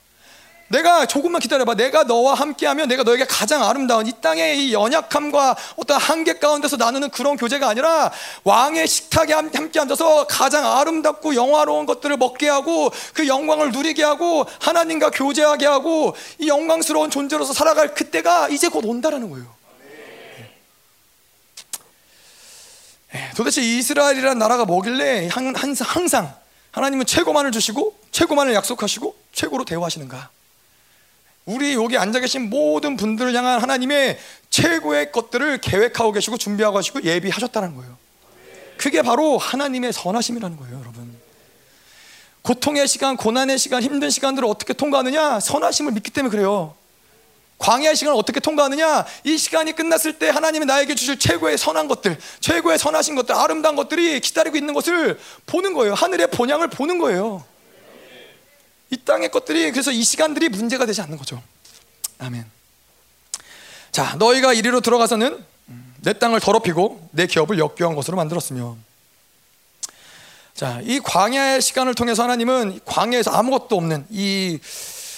내가 조금만 기다려봐. 내가 너와 함께하면 내가 너에게 가장 아름다운 이 땅의 이 연약함과 어떤 한계 가운데서 나누는 그런 교제가 아니라 왕의 식탁에 함께 앉아서 가장 아름답고 영화로운 것들을 먹게 하고 그 영광을 누리게 하고 하나님과 교제하게 하고 이 영광스러운 존재로서 살아갈 그때가 이제 곧 온다라는 거예요. 네, 도대체 이스라엘이라는 나라가 뭐길래 항상 하나님은 최고만을 주시고 최고만을 약속하시고 최고로 대우하시는가? 우리 여기 앉아 계신 모든 분들을 향한 하나님의 최고의 것들을 계획하고 계시고 준비하고 계시고 예비하셨다는 거예요. 그게 바로 하나님의 선하심이라는 거예요, 여러분. 고통의 시간, 고난의 시간, 힘든 시간들을 어떻게 통과하느냐? 선하심을 믿기 때문에 그래요. 광야의 시간을 어떻게 통과하느냐? 이 시간이 끝났을 때 하나님이 나에게 주실 최고의 선한 것들, 최고의 선하신 것들, 아름다운 것들이 기다리고 있는 것을 보는 거예요. 하늘의 본향을 보는 거예요. 이 땅의 것들이 그래서 이 시간들이 문제가 되지 않는 거죠. 아멘. 자, 너희가 이리로 들어가서는 내 땅을 더럽히고 내 기업을 역겨운 것으로 만들었으며 자, 이 광야의 시간을 통해서 하나님은 광야에서 아무것도 없는 이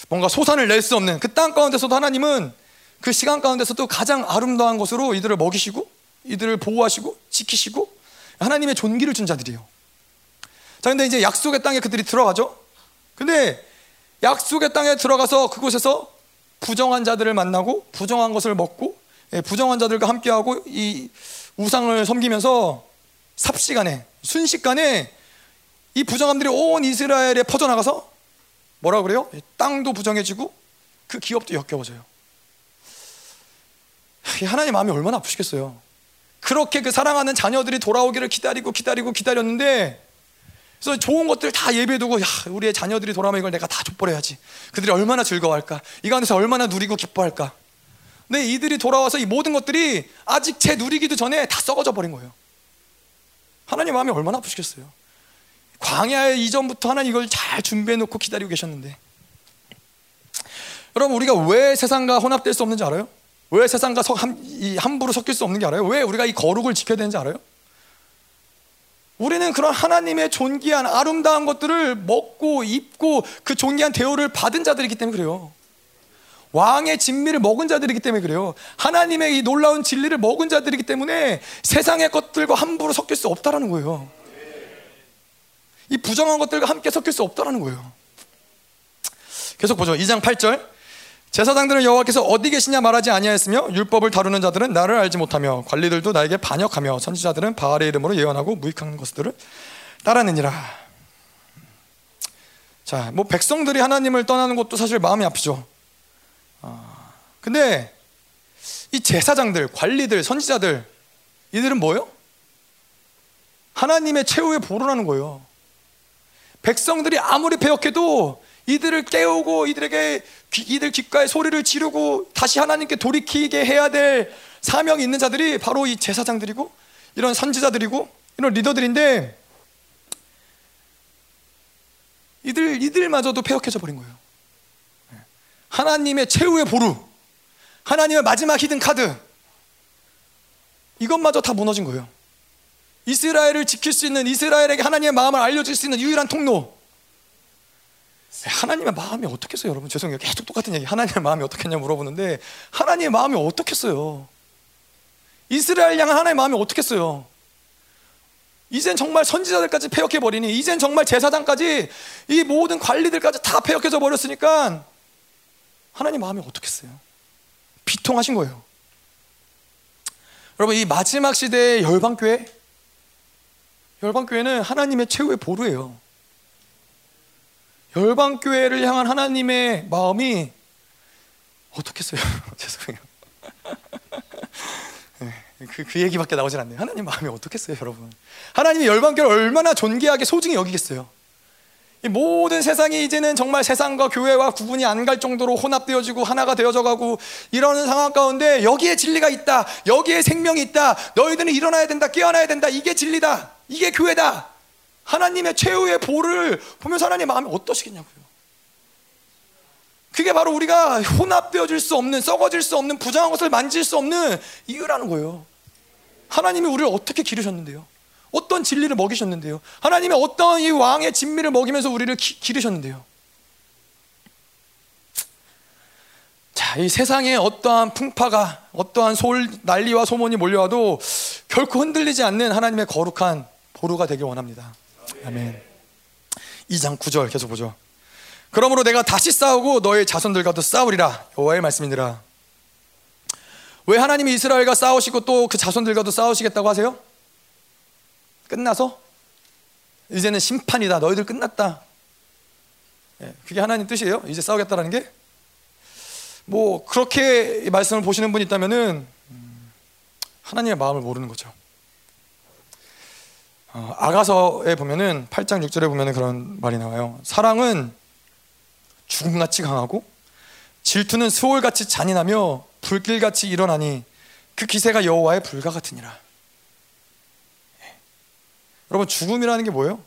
뭔가 소산을 낼 수 없는 그 땅 가운데서도 하나님은 그 시간 가운데서도 가장 아름다운 것으로 이들을 먹이시고 이들을 보호하시고 지키시고 하나님의 존귀를 준 자들이에요. 자, 근데 이제 약속의 땅에 그들이 들어가죠. 근데 약속의 땅에 들어가서 그곳에서 부정한 자들을 만나고 부정한 것을 먹고 예, 부정한 자들과 함께하고 이 우상을 섬기면서 삽시간에 순식간에 이 부정함들이 온 이스라엘에 퍼져나가서 뭐라 그래요? 땅도 부정해지고 그 기업도 역겨워져요. 하나님 마음이 얼마나 아프시겠어요. 그렇게 그 사랑하는 자녀들이 돌아오기를 기다리고 기다리고 기다렸는데 그래서 좋은 것들 다 예배두고 야, 우리의 자녀들이 돌아오면 이걸 내가 다 족버려야지. 그들이 얼마나 즐거워할까? 이 가운데서 얼마나 누리고 기뻐할까? 근데 이들이 돌아와서 이 모든 것들이 아직 제 누리기도 전에 다 썩어져 버린 거예요. 하나님 마음이 얼마나 아프시겠어요. 광야에 이전부터 하나님 이걸 잘 준비해 놓고 기다리고 계셨는데 여러분 우리가 왜 세상과 혼합될 수 없는지 알아요? 왜 세상과 함부로 섞일 수 없는 게 알아요? 왜 우리가 이 거룩을 지켜야 되는지 알아요? 우리는 그런 하나님의 존귀한 아름다운 것들을 먹고 입고 그 존귀한 대우를 받은 자들이기 때문에 그래요. 왕의 진미를 먹은 자들이기 때문에 그래요. 하나님의 이 놀라운 진리를 먹은 자들이기 때문에 세상의 것들과 함부로 섞일 수 없다라는 거예요. 이 부정한 것들과 함께 섞일 수 없다라는 거예요. 계속 보죠. 2장 8절. 제사장들은 여호와께서 어디 계시냐 말하지 아니하였으며 율법을 다루는 자들은 나를 알지 못하며 관리들도 나에게 반역하며 선지자들은 바알의 이름으로 예언하고 무익한 것들을 따르느니라. 자, 뭐 백성들이 하나님을 떠나는 것도 사실 마음이 아프죠. 아, 근데 이 제사장들, 관리들, 선지자들 이들은 뭐요? 하나님의 최후의 보루라는 거예요. 백성들이 아무리 배역해도 이들을 깨우고 이들에게 이들 귓가에 소리를 지르고 다시 하나님께 돌이키게 해야 될 사명이 있는 자들이 바로 이 제사장들이고 이런 선지자들이고 이런 리더들인데 이들 이들마저도 폐역해져 버린 거예요. 하나님의 최후의 보루, 하나님의 마지막 히든 카드 이것마저 다 무너진 거예요. 이스라엘을 지킬 수 있는 이스라엘에게 하나님의 마음을 알려줄 수 있는 유일한 통로 하나님의 마음이 어떻겠어요, 여러분? 죄송해요. 계속 똑같은 얘기. 하나님의 마음이 어떻겠냐 물어보는데 하나님의 마음이 어떻겠어요? 이스라엘 향한 하나님의 마음이 어떻겠어요? 이젠 정말 선지자들까지 폐역해 버리니 이젠 정말 제사장까지 이 모든 관리들까지 다 폐역해져 버렸으니까 하나님 마음이 어떻겠어요? 비통하신 거예요. 여러분 이 마지막 시대의 열방교회 열방교회는 하나님의 최후의 보루예요. 열방 교회를 향한 하나님의 마음이 어떻겠어요? <laughs> 죄송해요. 네, 그, 그 얘기밖에 나오질 않네요. 하나님 마음이 어떻겠어요, 여러분? 하나님이 열방교회를 얼마나 존귀하게 소중히 여기겠어요? 이 모든 세상이 이제는 정말 세상과 교회와 구분이 안 갈 정도로 혼합되어지고 하나가 되어져 가고 이러는 상황 가운데 여기에 진리가 있다. 여기에 생명이 있다. 너희들은 일어나야 된다. 깨어나야 된다. 이게 진리다. 이게 교회다. 하나님의 최후의 보를 보면서 하나님 마음이 어떠시겠냐고요. 그게 바로 우리가 혼합되어질 수 없는 썩어질 수 없는 부정한 것을 만질 수 없는 이유라는 거예요. 하나님이 우리를 어떻게 기르셨는데요? 어떤 진리를 먹이셨는데요? 하나님이 어떤 이 왕의 진미를 먹이면서 우리를 기, 기르셨는데요? 자, 이 세상에 어떠한 풍파가 어떠한 솔 난리와 소문이 몰려와도 결코 흔들리지 않는 하나님의 거룩한 보루가 되길 원합니다. 아멘. 2장 9절 계속 보죠. 그러므로 내가 다시 싸우고 너의 자손들과도 싸우리라. 여호와의 말씀이니라. 왜 하나님이 이스라엘과 싸우시고 또 그 자손들과도 싸우시겠다고 하세요? 끝나서 이제는 심판이다. 너희들 끝났다. 예, 그게 하나님 뜻이에요. 이제 싸우겠다라는 게. 뭐 그렇게 말씀을 보시는 분이 있다면은 음, 하나님의 마음을 모르는 거죠. 어, 아가서에 보면은 8장 6절에 보면은 그런 말이 나와요. 사랑은 죽음같이 강하고 질투는 수월같이 잔인하며 불길같이 일어나니 그 기세가 여호와의 불과 같으니라. 예. 여러분 죽음이라는 게 뭐예요?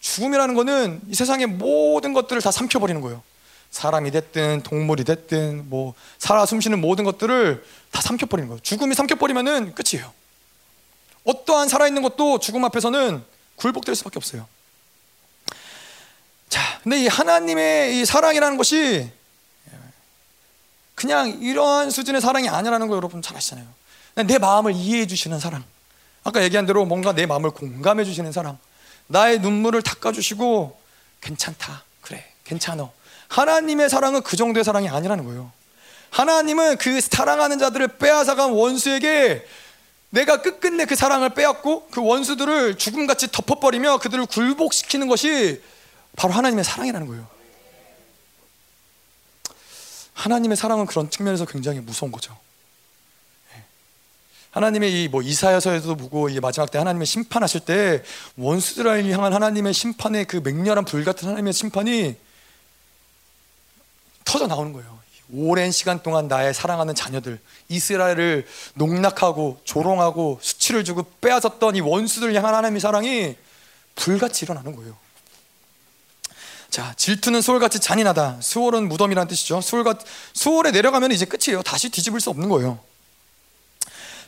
죽음이라는 거는 이 세상의 모든 것들을 다 삼켜버리는 거예요. 사람이 됐든 동물이 됐든 뭐 살아 숨쉬는 모든 것들을 다 삼켜버리는 거예요. 죽음이 삼켜버리면은 끝이에요. 어떠한 살아있는 것도 죽음 앞에서는 굴복될 수밖에 없어요. 자, 근데 이 하나님의 이 사랑이라는 것이 그냥 이러한 수준의 사랑이 아니라는 거 여러분 잘 아시잖아요. 내 마음을 이해해 주시는 사랑. 아까 얘기한 대로 뭔가 내 마음을 공감해 주시는 사랑. 나의 눈물을 닦아 주시고 괜찮다. 그래. 괜찮어. 하나님의 사랑은 그 정도의 사랑이 아니라는 거예요. 하나님은 그 사랑하는 자들을 빼앗아간 원수에게 내가 끝끝내 그 사랑을 빼앗고 그 원수들을 죽음같이 덮어버리며 그들을 굴복시키는 것이 바로 하나님의 사랑이라는 거예요. 하나님의 사랑은 그런 측면에서 굉장히 무서운 거죠. 예. 하나님의 이 뭐 이사야서에도 보고 이 마지막 때 하나님의 심판하실 때 원수들을 향한 하나님의 심판의 그 맹렬한 불 같은 하나님의 심판이 터져 나오는 거예요. 오랜 시간 동안 나의 사랑하는 자녀들 이스라엘을 농락하고 조롱하고 수치를 주고 빼앗았던 이 원수들 향한 하나님의 사랑이 불같이 일어나는 거예요. 자, 질투는 수월같이 잔인하다. 수월은 무덤이라는 뜻이죠. 수월같 수월에 내려가면 이제 끝이에요. 다시 뒤집을 수 없는 거예요.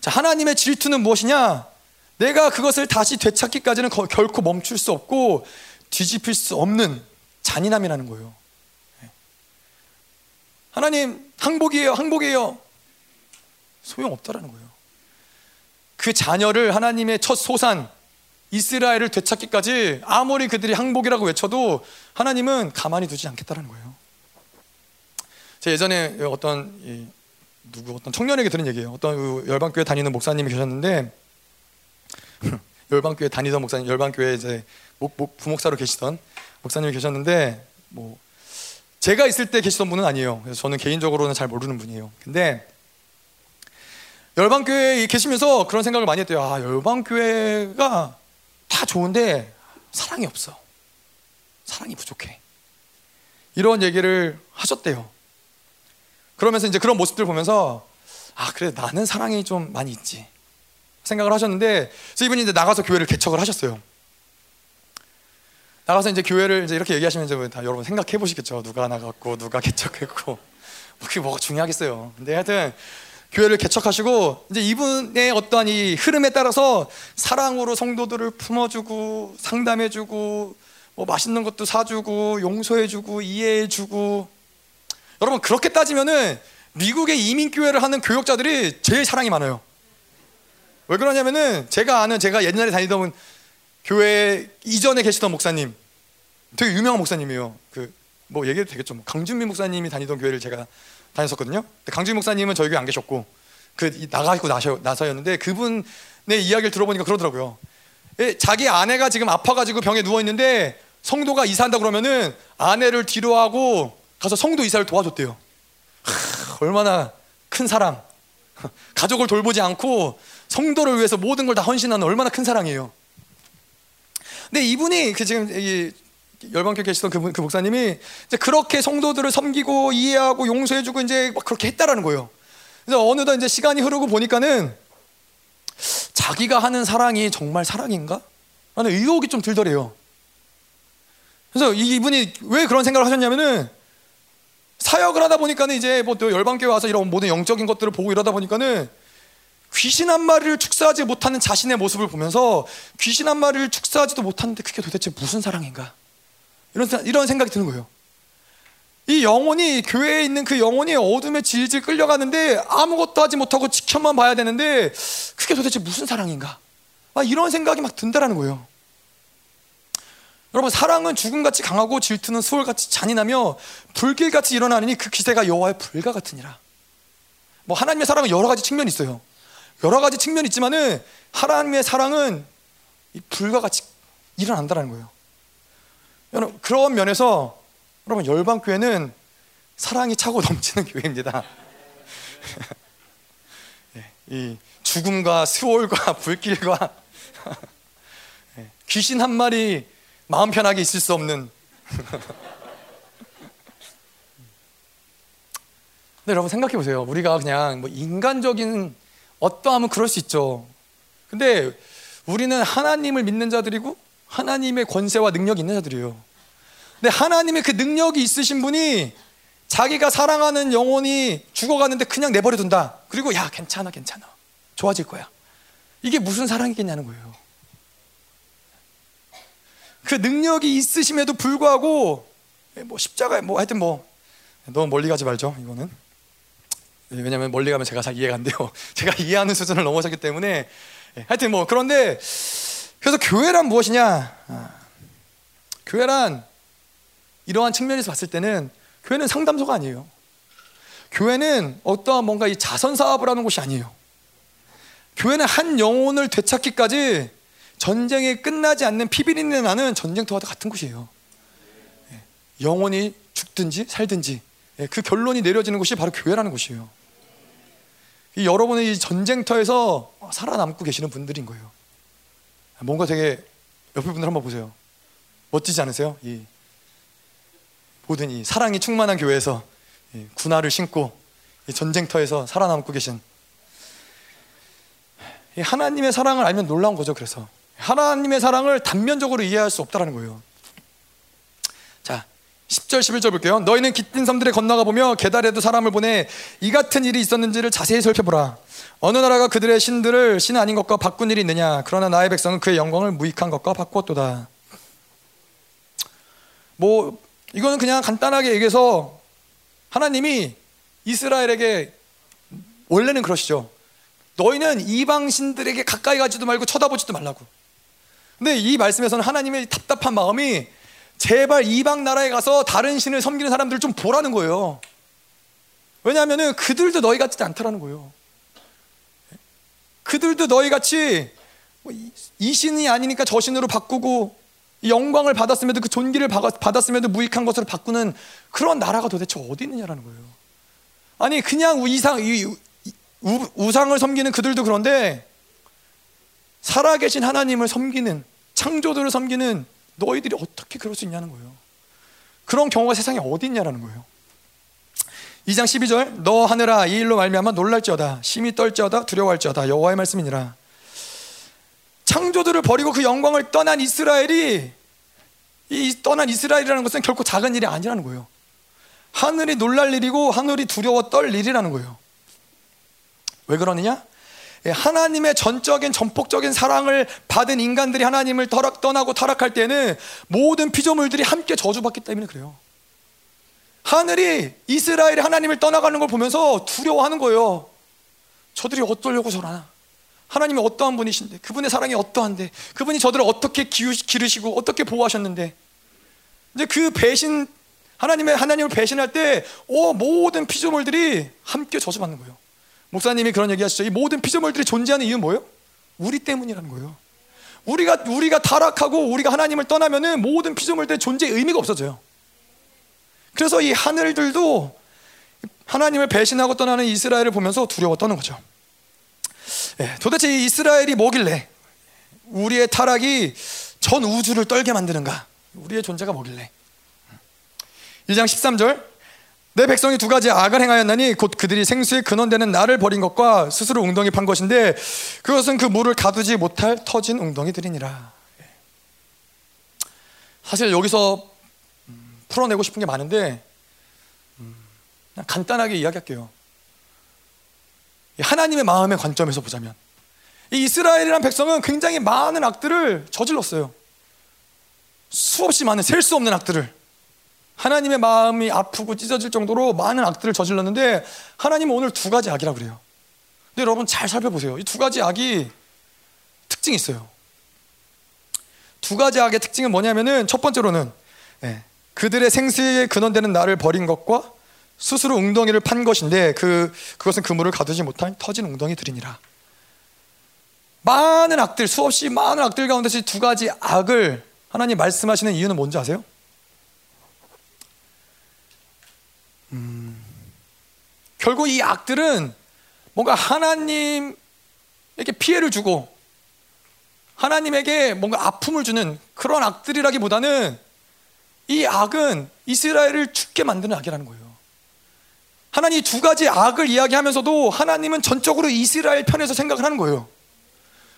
자, 하나님의 질투는 무엇이냐? 내가 그것을 다시 되찾기까지는 결코 멈출 수 없고 뒤집힐 수 없는 잔인함이라는 거예요. 하나님 항복이에요, 항복이에요. 소용없다라는 거예요. 그 자녀를 하나님의 첫 소산 이스라엘을 되찾기까지 아무리 그들이 항복이라고 외쳐도 하나님은 가만히 두지 않겠다라는 거예요. 제 예전에 어떤 이, 누구 어떤 청년에게 들은 얘기예요. 어떤 그 열방교회 다니는 목사님이 계셨는데 <laughs> 열방교회 다니던 목사님, 열방교회 이제 목, 목, 부목사로 계시던 목사님이 계셨는데 뭐 제가 있을 때 계시던 분은 아니에요. 그래서 저는 개인적으로는 잘 모르는 분이에요. 근데 열방교회에 계시면서 그런 생각을 많이 했대요. 아, 열방교회가 다 좋은데 사랑이 없어. 사랑이 부족해. 이런 얘기를 하셨대요. 그러면서 이제 그런 모습들 보면서 아, 그래, 나는 사랑이 좀 많이 있지. 생각을 하셨는데, 그래서 이분이 이제 나가서 교회를 개척을 하셨어요. 나가서 이제 교회를 이제 이렇게 얘기하시면 이제 다 여러분 생각해 보시겠죠. 누가 나갔고 누가 <laughs> 개척했고 뭐 그게 뭐가 중요하겠어요. 근데 하여튼 교회를 개척하시고 이제 이분의 어떠한 이 흐름에 따라서 사랑으로 성도들을 품어주고 상담해주고 뭐 맛있는 것도 사주고 용서해주고 이해해주고 여러분 그렇게 따지면은 미국의 이민 교회를 하는 교역자들이 제일 사랑이 많아요. 왜 그러냐면은 제가 아는 제가 옛날에 다니던 교회 이전에 계시던 목사님 되게 유명한 목사님이에요. 그 뭐 얘기해도 되겠죠. 뭐 강준민 목사님이 다니던 교회를 제가 다녔었거든요. 강준민 목사님은 저희 교회 안 계셨고 그 나가고 나서 나서였는데 그분의 이야기를 들어보니까 그러더라고요. 예, 자기 아내가 지금 아파가지고 병에 누워 있는데 성도가 이사한다 그러면은 아내를 뒤로 하고 가서 성도 이사를 도와줬대요. 하, 얼마나 큰 사랑. <laughs> 가족을 돌보지 않고 성도를 위해서 모든 걸 다 헌신하는 얼마나 큰 사랑이에요. 근데 이분이 그 지금 이 열방교회 계시던 그, 그 목사님이 이제 그렇게 성도들을 섬기고 이해하고 용서해주고 이제 막 그렇게 했다라는 거예요. 그래서 어느덧 이제 시간이 흐르고 보니까는 자기가 하는 사랑이 정말 사랑인가? 하는 의혹이 좀 들더래요. 그래서 이분이 왜 그런 생각을 하셨냐면은 사역을 하다 보니까는 이제 뭐 또 열방교회 와서 이런 모든 영적인 것들을 보고 이러다 보니까는 귀신 한 마리를 축사하지 못하는 자신의 모습을 보면서 귀신 한 마리를 축사하지도 못하는데 그게 도대체 무슨 사랑인가? 이런, 이런 생각이 드는 거예요. 이 영혼이, 교회에 있는 그 영혼이 어둠에 질질 끌려가는데 아무것도 하지 못하고 지켜만 봐야 되는데 그게 도대체 무슨 사랑인가? 아, 이런 생각이 막 든다라는 거예요. 여러분, 사랑은 죽음같이 강하고 질투는 수월같이 잔인하며 불길같이 일어나느니 그 기세가 여호와의 불과 같으니라. 뭐 하나님의 사랑은 여러 가지 측면이 있어요. 여러 가지 측면이 있지만은 하나님의 사랑은 불과 같이 일어난다는 거예요. 여러분 그런 면에서 여러분 열방 교회는 사랑이 차고 <laughs> 넘치는 교회입니다. <laughs> 예, 이 죽음과 수월과 <laughs> 불길과 예, 귀신 한 마리 마음 편하게 있을 수 없는. 근데 여러분 생각해 보세요. 우리가 그냥 뭐 인간적인 어떠하면 그럴 수 있죠. 근데 우리는 하나님을 믿는 자들이고 하나님의 권세와 능력이 있는 자들이에요. 근데 하나님의 그 능력이 있으신 분이 자기가 사랑하는 영혼이 죽어가는데 그냥 내버려 둔다. 그리고 야, 괜찮아, 괜찮아. 좋아질 거야. 이게 무슨 사랑이겠냐는 거예요. 그 능력이 있으심에도 불구하고 뭐 십자가에 뭐 하여튼 뭐 너무 멀리 가지 말죠. 이거는. 왜냐하면 멀리 가면 제가 잘 이해가 안 돼요. <laughs> 제가 이해하는 수준을 넘어섰기 때문에 하여튼 뭐 그런데 그래서 교회란 무엇이냐? 아, 교회란 이러한 측면에서 봤을 때는 교회는 상담소가 아니에요. 교회는 어떠한 뭔가 이 자선 사업을 하는 곳이 아니에요. 교회는 한 영혼을 되찾기까지 전쟁이 끝나지 않는 피비린내 나는 전쟁터와 같은 곳이에요. 예, 영혼이 죽든지 살든지 예, 그 결론이 내려지는 곳이 바로 교회라는 곳이에요. 여러분의 이 전쟁터에서 살아남고 계시는 분들인 거예요. 뭔가 되게 옆에 분들 한번 보세요. 멋지지 않으세요? 이 모든 이 사랑이 충만한 교회에서 군화를 신고 전쟁터에서 살아남고 계신 하나님의 사랑을 알면 놀라운 거죠. 그래서 하나님의 사랑을 단면적으로 이해할 수 없다라는 거예요. 자, 10절 11절 볼게요. 너희는 깃든 섬들에 건너가 보며 계달에도 사람을 보내 이 같은 일이 있었는지를 자세히 살펴보라. 어느 나라가 그들의 신들을 신 아닌 것과 바꾼 일이 있느냐? 그러나 나의 백성은 그의 영광을 무익한 것과 바꾸었도다. 뭐 이거는 그냥 간단하게 얘기해서 하나님이 이스라엘에게 원래는 그러시죠. 너희는 이방 신들에게 가까이 가지도 말고 쳐다보지도 말라고. 근데 이 말씀에서는 하나님의 답답한 마음이 제발 이방 나라에 가서 다른 신을 섬기는 사람들을 좀 보라는 거예요. 왜냐하면 그들도 너희 같지 않다라는 거예요. 그들도 너희 같이 뭐이 신이 아니니까 저 신으로 바꾸고 영광을 받았음에도 그 존귀를 받았음에도 무익한 것으로 바꾸는 그런 나라가 도대체 어디 있느냐라는 거예요. 아니 그냥 이상 우상을 섬기는 그들도 그런데 살아계신 하나님을 섬기는 창조들을 섬기는 너희들이 어떻게 그럴 수 있냐는 거예요. 그런 경우가 세상에 어디 있냐라는 거예요. 2장 12절 너 하늘아 이 일로 말미암아 놀랄지어다 심히 떨지어다 두려워할지어다 여호와의 말씀이니라 창조들을 버리고 그 영광을 떠난 이스라엘이 이 떠난 이스라엘이라는 것은 결코 작은 일이 아니라는 거예요. 하늘이 놀랄 일이고 하늘이 두려워 떨 일이라는 거예요. 왜 그러느냐? 예, 하나님의 전적인 전폭적인 사랑을 받은 인간들이 하나님을 터락, 떠나고 타락할 때는 모든 피조물들이 함께 저주받기 때문에 그래요. 하늘이 이스라엘이 하나님을 떠나가는 걸 보면서 두려워하는 거예요. 저들이 어떠려고 저러나? 하나님이 어떠한 분이신데, 그분의 사랑이 어떠한데, 그분이 저들을 어떻게 기르시고 어떻게 보호하셨는데, 이제 그 배신 하나님의 하나님을 배신할 때, 오 모든 피조물들이 함께 저주받는 거예요. 목사님이 그런 얘기 하시죠. 이 모든 피조물들이 존재하는 이유는 뭐예요? 우리 때문이라는 거예요. 우리가 우리가 타락하고 우리가 하나님을 떠나면은 모든 피조물들의 존재의 의미가 없어져요. 그래서 이 하늘들도 하나님을 배신하고 떠나는 이스라엘을 보면서 두려워 떠는 거죠. 네, 도대체 이 이스라엘이 뭐길래 우리의 타락이 전 우주를 떨게 만드는가? 우리의 존재가 뭐길래? 1장 13절 내 백성이 두 가지 악을 행하였나니 곧 그들이 생수의 근원되는 나를 버린 것과 스스로 웅덩이 판 것인데 그것은 그 물을 가두지 못할 터진 웅덩이들이니라. 사실 여기서 음, 풀어내고 싶은 게 많은데 간단하게 이야기할게요. 하나님의 마음의 관점에서 보자면 이 이스라엘이란 백성은 굉장히 많은 악들을 저질렀어요. 수없이 많은 셀 수 없는 악들을 하나님의 마음이 아프고 찢어질 정도로 많은 악들을 저질렀는데 하나님은 오늘 두 가지 악이라고 그래요. 근데 여러분 잘 살펴보세요. 이 두 가지 악이 특징이 있어요. 두 가지 악의 특징은 뭐냐면은 첫 번째로는 예, 그들의 생수의 근원되는 나를 버린 것과 스스로 웅덩이를 판 것인데 그 그것은 그물을 가두지 못한 터진 웅덩이들이니라. 많은 악들 수없이 많은 악들 가운데서 두 가지 악을 하나님 말씀하시는 이유는 뭔지 아세요? 음, 결국 이 악들은 뭔가 하나님에게 피해를 주고 하나님에게 뭔가 아픔을 주는 그런 악들이라기보다는 이 악은 이스라엘을 죽게 만드는 악이라는 거예요. 하나님 두 가지 악을 이야기하면서도 하나님은 전적으로 이스라엘 편에서 생각을 하는 거예요.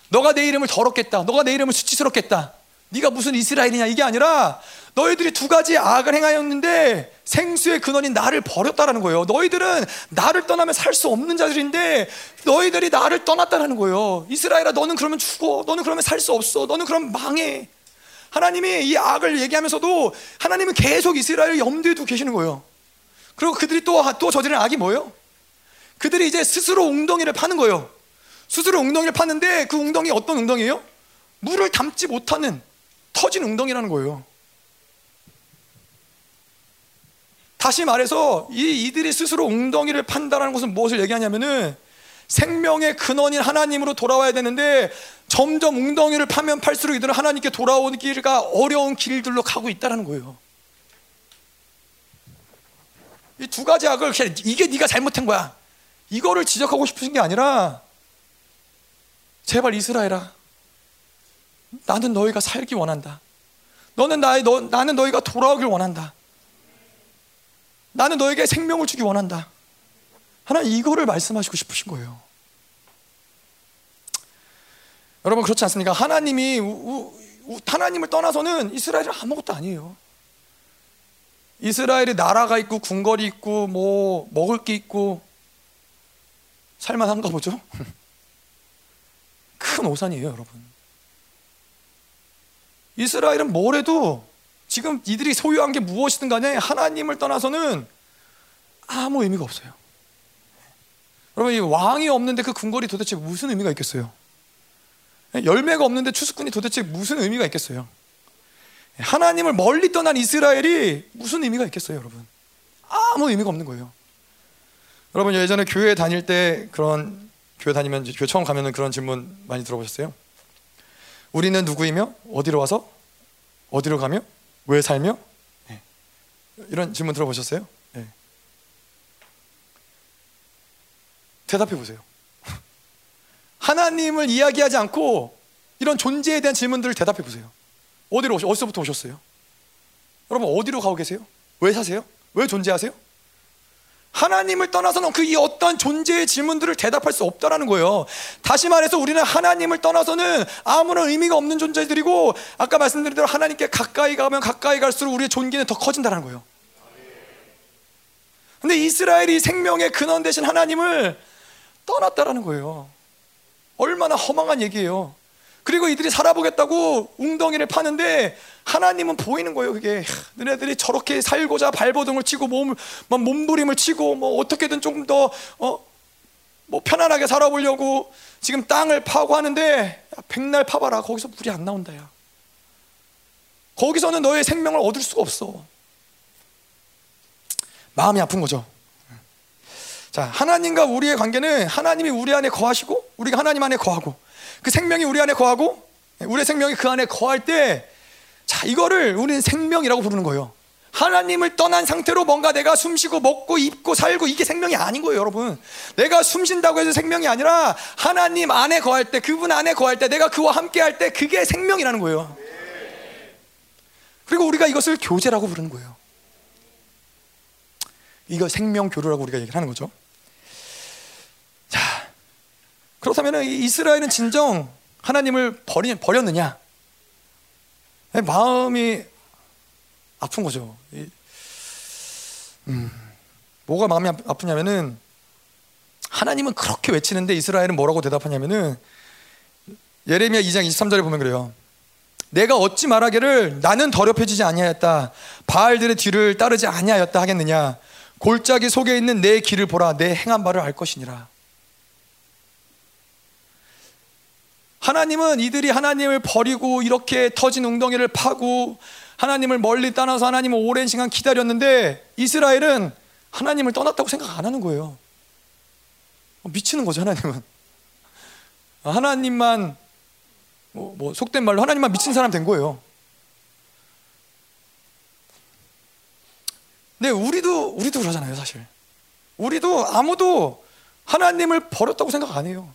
너가 내 이름을 더럽겠다. 너가 내 이름을 수치스럽겠다. 네가 무슨 이스라엘이냐 이게 아니라 너희들이 두 가지 악을 행하였는데 생수의 근원인 나를 버렸다라는 거예요. 너희들은 나를 떠나면 살 수 없는 자들인데 너희들이 나를 떠났다라는 거예요. 이스라엘아 너는 그러면 죽어. 너는 그러면 살 수 없어. 너는 그럼 망해. 하나님이 이 악을 얘기하면서도 하나님은 계속 이스라엘을 염두에 두고 계시는 거예요. 그리고 그들이 또, 또 저지른 악이 뭐예요? 그들이 이제 스스로 웅덩이를 파는 거예요. 스스로 웅덩이를 파는데 그 웅덩이 어떤 웅덩이에요? 물을 담지 못하는 터진 웅덩이라는 거예요. 다시 말해서 이 이들이 스스로 웅덩이를 판다라는 것은 무엇을 얘기하냐면은 생명의 근원인 하나님으로 돌아와야 되는데 점점 웅덩이를 파면 팔수록 이들은 하나님께 돌아오는 길가 어려운 길들로 가고 있다라는 거예요. 이 두 가지 악을 이게 네가 잘못한 거야. 이거를 지적하고 싶으신 게 아니라 제발 이스라엘아 나는 너희가 살기 원한다. 너는 나의 너, 나는 너희가 돌아오길 원한다. 나는 너에게 생명을 주기 원한다. 하나님 이거를 말씀하시고 싶으신 거예요. 여러분 그렇지 않습니까? 하나님이 우, 우, 하나님을 떠나서는 이스라엘은 아무것도 아니에요. 이스라엘이 나라가 있고 궁궐이 있고 뭐 먹을 게 있고 살만한가 보죠. <laughs> 큰 오산이에요, 여러분. 이스라엘은 뭘 해도 지금 이들이 소유한 게 무엇이든 간에 하나님을 떠나서는 아무 의미가 없어요. 여러분, 이 왕이 없는데 그 궁궐이 도대체 무슨 의미가 있겠어요? 열매가 없는데 추수꾼이 도대체 무슨 의미가 있겠어요? 하나님을 멀리 떠난 이스라엘이 무슨 의미가 있겠어요, 여러분? 아무 의미가 없는 거예요. 여러분 예전에 교회 다닐 때 그런 교회 다니면 교회 처음 가면은 그런 질문 많이 들어보셨어요? 우리는 누구이며 어디로 와서 어디로 가며 왜 살며 네. 이런 질문 들어보셨어요? 네. 대답해 보세요. <laughs> 하나님을 이야기하지 않고 이런 존재에 대한 질문들을 대답해 보세요. 어디로 오셨, 어디서부터 오셨어요? 여러분 어디로 가고 계세요? 왜 사세요? 왜 존재하세요? 하나님을 떠나서는 그 이 어떤 존재의 질문들을 대답할 수 없다라는 거예요. 다시 말해서 우리는 하나님을 떠나서는 아무런 의미가 없는 존재들이고 아까 말씀드린 대로 하나님께 가까이 가면 가까이 갈수록 우리의 존귀는 더 커진다는 거예요. 근데 이스라엘이 생명의 근원 대신 하나님을 떠났다라는 거예요. 얼마나 허망한 얘기예요. 그리고 이들이 살아보겠다고 웅덩이를 파는데 하나님은 보이는 거예요. 그게 너네들이 저렇게 살고자 발버둥을 치고 몸 몸부림을 치고 뭐 어떻게든 조금 더 어, 뭐 편안하게 살아보려고 지금 땅을 파고 하는데 백날 파봐라. 거기서 물이 안 나온다야. 거기서는 너의 생명을 얻을 수가 없어. 마음이 아픈 거죠. 자, 하나님과 우리의 관계는 하나님이 우리 안에 거하시고 우리가 하나님 안에 거하고 그 생명이 우리 안에 거하고 우리의 생명이 그 안에 거할 때 자, 이거를 우리는 생명이라고 부르는 거예요. 하나님을 떠난 상태로 뭔가 내가 숨 쉬고 먹고 입고 살고 이게 생명이 아닌 거예요, 여러분. 내가 숨 쉰다고 해서 생명이 아니라 하나님 안에 거할 때, 그분 안에 거할 때, 내가 그와 함께 할 때 그게 생명이라는 거예요. 그리고 우리가 이것을 교제라고 부르는 거예요. 이거 생명 교류라고 우리가 얘기를 하는 거죠. 자, 그렇다면 이스라엘은 진정 하나님을 버리, 버렸느냐? 마음이 아픈 거죠. 음, 뭐가 마음이 아프냐면은 하나님은 그렇게 외치는데 이스라엘은 뭐라고 대답하냐면은 예레미야 2장 23절에 보면 그래요. 내가 어찌 말하기를 나는 더럽혀지지 아니하였다. 바알들의 뒤를 따르지 아니하였다 하겠느냐. 골짜기 속에 있는 내 길을 보라. 내 행한 바를 알 것이니라. 하나님은 이들이 하나님을 버리고 이렇게 터진 웅덩이를 파고 하나님을 멀리 떠나서 하나님을 오랜 시간 기다렸는데 이스라엘은 하나님을 떠났다고 생각 안 하는 거예요. 미치는 거죠, 하나님은. 하나님만, 뭐, 뭐 속된 말로 하나님만 미친 사람 된 거예요. 근데 우리도, 우리도 그러잖아요, 사실. 우리도 아무도 하나님을 버렸다고 생각 안 해요.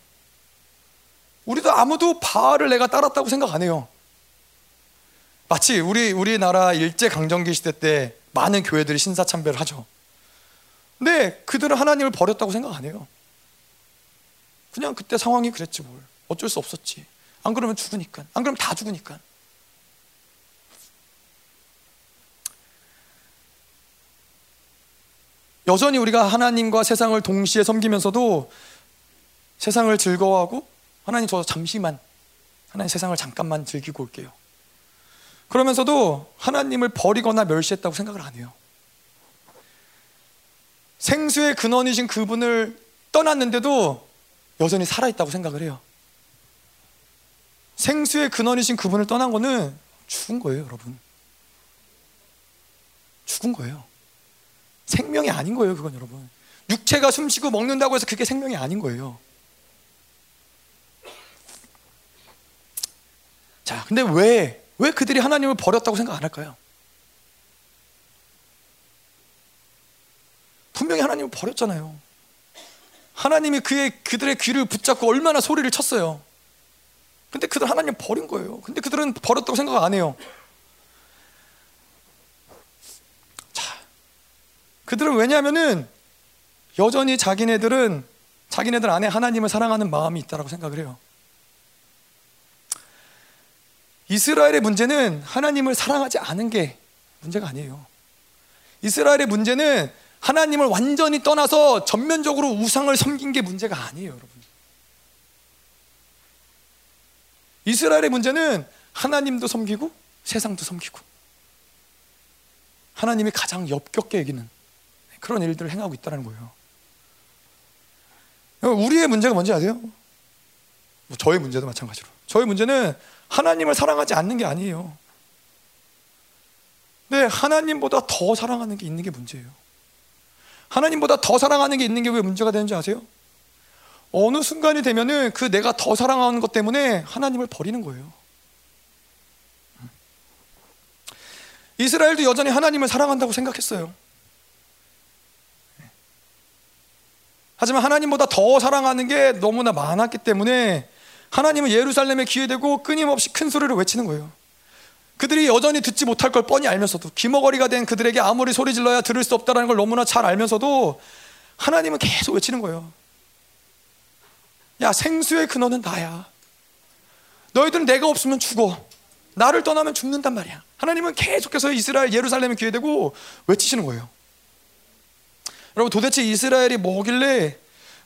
우리도 아무도 바알을 내가 따랐다고 생각 안 해요. 마치 우리 우리나라 일제 강점기 시대 때 많은 교회들이 신사참배를 하죠. 근데 그들은 하나님을 버렸다고 생각 안 해요. 그냥 그때 상황이 그랬지 뭘. 어쩔 수 없었지. 안 그러면 죽으니까. 안 그러면 다 죽으니까. 여전히 우리가 하나님과 세상을 동시에 섬기면서도 세상을 즐거워하고 하나님 저 잠시만 하나님 세상을 잠깐만 즐기고 올게요. 그러면서도 하나님을 버리거나 멸시했다고 생각을 안 해요. 생수의 근원이신 그분을 떠났는데도 여전히 살아있다고 생각을 해요. 생수의 근원이신 그분을 떠난 거는 죽은 거예요, 여러분. 죽은 거예요. 생명이 아닌 거예요, 그건 여러분. 육체가 숨쉬고 먹는다고 해서 그게 생명이 아닌 거예요. 자, 근데 왜, 왜 그들이 하나님을 버렸다고 생각 안 할까요? 분명히 하나님을 버렸잖아요. 하나님이 그의, 그들의 귀를 붙잡고 얼마나 소리를 쳤어요. 근데 그들 하나님 버린 거예요. 근데 그들은 버렸다고 생각 안 해요. 자, 그들은 왜냐하면은 여전히 자기네들은 자기네들 안에 하나님을 사랑하는 마음이 있다라고 생각을 해요. 이스라엘의 문제는 하나님을 사랑하지 않은 게 문제가 아니에요. 이스라엘의 문제는 하나님을 완전히 떠나서 전면적으로 우상을 섬긴 게 문제가 아니에요, 여러분. 이스라엘의 문제는 하나님도 섬기고 세상도 섬기고 하나님이 가장 엽겹게 여기는 그런 일들을 행하고 있다는 거예요. 우리의 문제가 뭔지 아세요? 뭐 저의 문제도 마찬가지로. 저의 문제는 하나님을 사랑하지 않는 게 아니에요. 네, 하나님보다 더 사랑하는 게 있는 게 문제예요. 하나님보다 더 사랑하는 게 있는 게 왜 문제가 되는지 아세요? 어느 순간이 되면은 그 내가 더 사랑하는 것 때문에 하나님을 버리는 거예요. 이스라엘도 여전히 하나님을 사랑한다고 생각했어요. 하지만 하나님보다 더 사랑하는 게 너무나 많았기 때문에 하나님은 예루살렘에 기회되고 끊임없이 큰 소리를 외치는 거예요. 그들이 여전히 듣지 못할 걸 뻔히 알면서도 귀머거리가 된 그들에게 아무리 소리 질러야 들을 수 없다는 걸 너무나 잘 알면서도 하나님은 계속 외치는 거예요. 야 생수의 근원은 나야. 너희들은 내가 없으면 죽어. 나를 떠나면 죽는단 말이야. 하나님은 계속해서 이스라엘 예루살렘에 기회되고 외치시는 거예요. 여러분 도대체 이스라엘이 뭐길래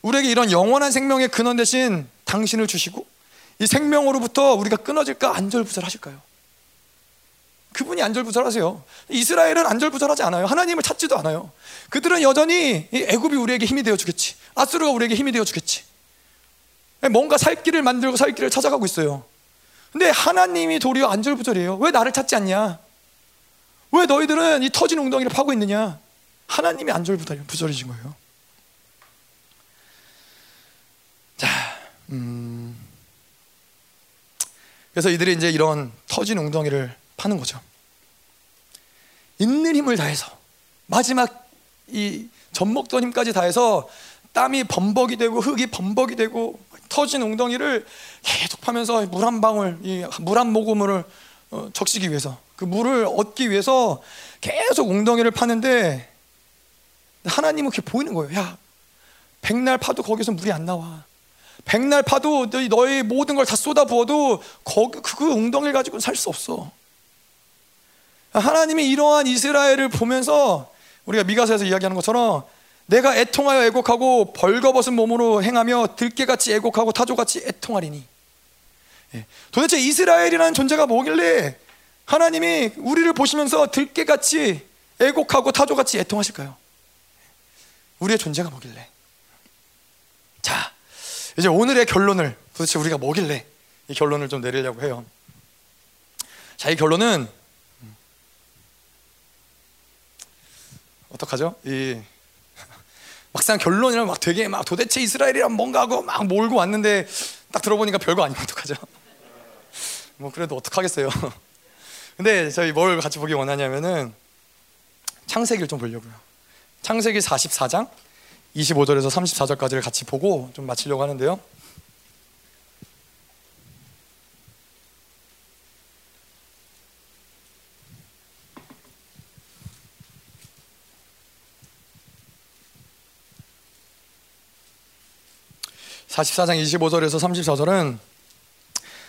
우리에게 이런 영원한 생명의 근원 대신 당신을 주시고 이 생명으로부터 우리가 끊어질까 안절부절하실까요? 그분이 안절부절하세요. 이스라엘은 안절부절하지 않아요. 하나님을 찾지도 않아요. 그들은 여전히 애굽이 우리에게 힘이 되어 주겠지. 아수르가 우리에게 힘이 되어 주겠지. 뭔가 살 길을 만들고 살 길을 찾아가고 있어요. 근데 하나님이 도리어 안절부절이에요. 왜 나를 찾지 않냐? 왜 너희들은 이 터진 웅덩이를 파고 있느냐? 하나님이 안절부절이신 거예요. 자, 음. 그래서 이들이 이제 이런 터진 웅덩이를 파는 거죠. 있는 힘을 다해서 마지막 이 젖먹던 힘까지 다해서 땀이 범벅이 되고 흙이 범벅이 되고 터진 웅덩이를 계속 파면서 물 한 방울, 물 한 모금을 어, 적시기 위해서 그 물을 얻기 위해서 계속 웅덩이를 파는데 하나님은 그게 보이는 거예요. 야, 백날 파도 거기서 물이 안 나와. 백날 파도 너희 모든 걸 다 쏟아 부어도 거기 그 웅덩이를 가지고는 살 수 없어. 하나님이 이러한 이스라엘을 보면서 우리가 미가서에서 이야기하는 것처럼 내가 애통하여 애곡하고 벌거벗은 몸으로 행하며 들깨같이 애곡하고 타조같이 애통하리니 예. 도대체 이스라엘이라는 존재가 뭐길래 하나님이 우리를 보시면서 들깨같이 애곡하고 타조같이 애통하실까요? 우리의 존재가 뭐길래 자 이제 오늘의 결론을 도대체 우리가 뭐길래 이 결론을 좀 내리려고 해요 자 이 결론은 어떡하죠? 이 <laughs> 막상 결론이랑 막 되게 막 도대체 이스라엘이란 뭔가 하고 막 몰고 왔는데 딱 들어보니까 별거 아니면 어떡하죠? <laughs> 뭐 그래도 어떡하겠어요. <laughs> 근데 저희 뭘 같이 보기 원하냐면은 창세기를 좀 보려고요. 창세기 44장 25절에서 34절까지를 같이 보고 좀 마치려고 하는데요. 44장 25절에서 34절은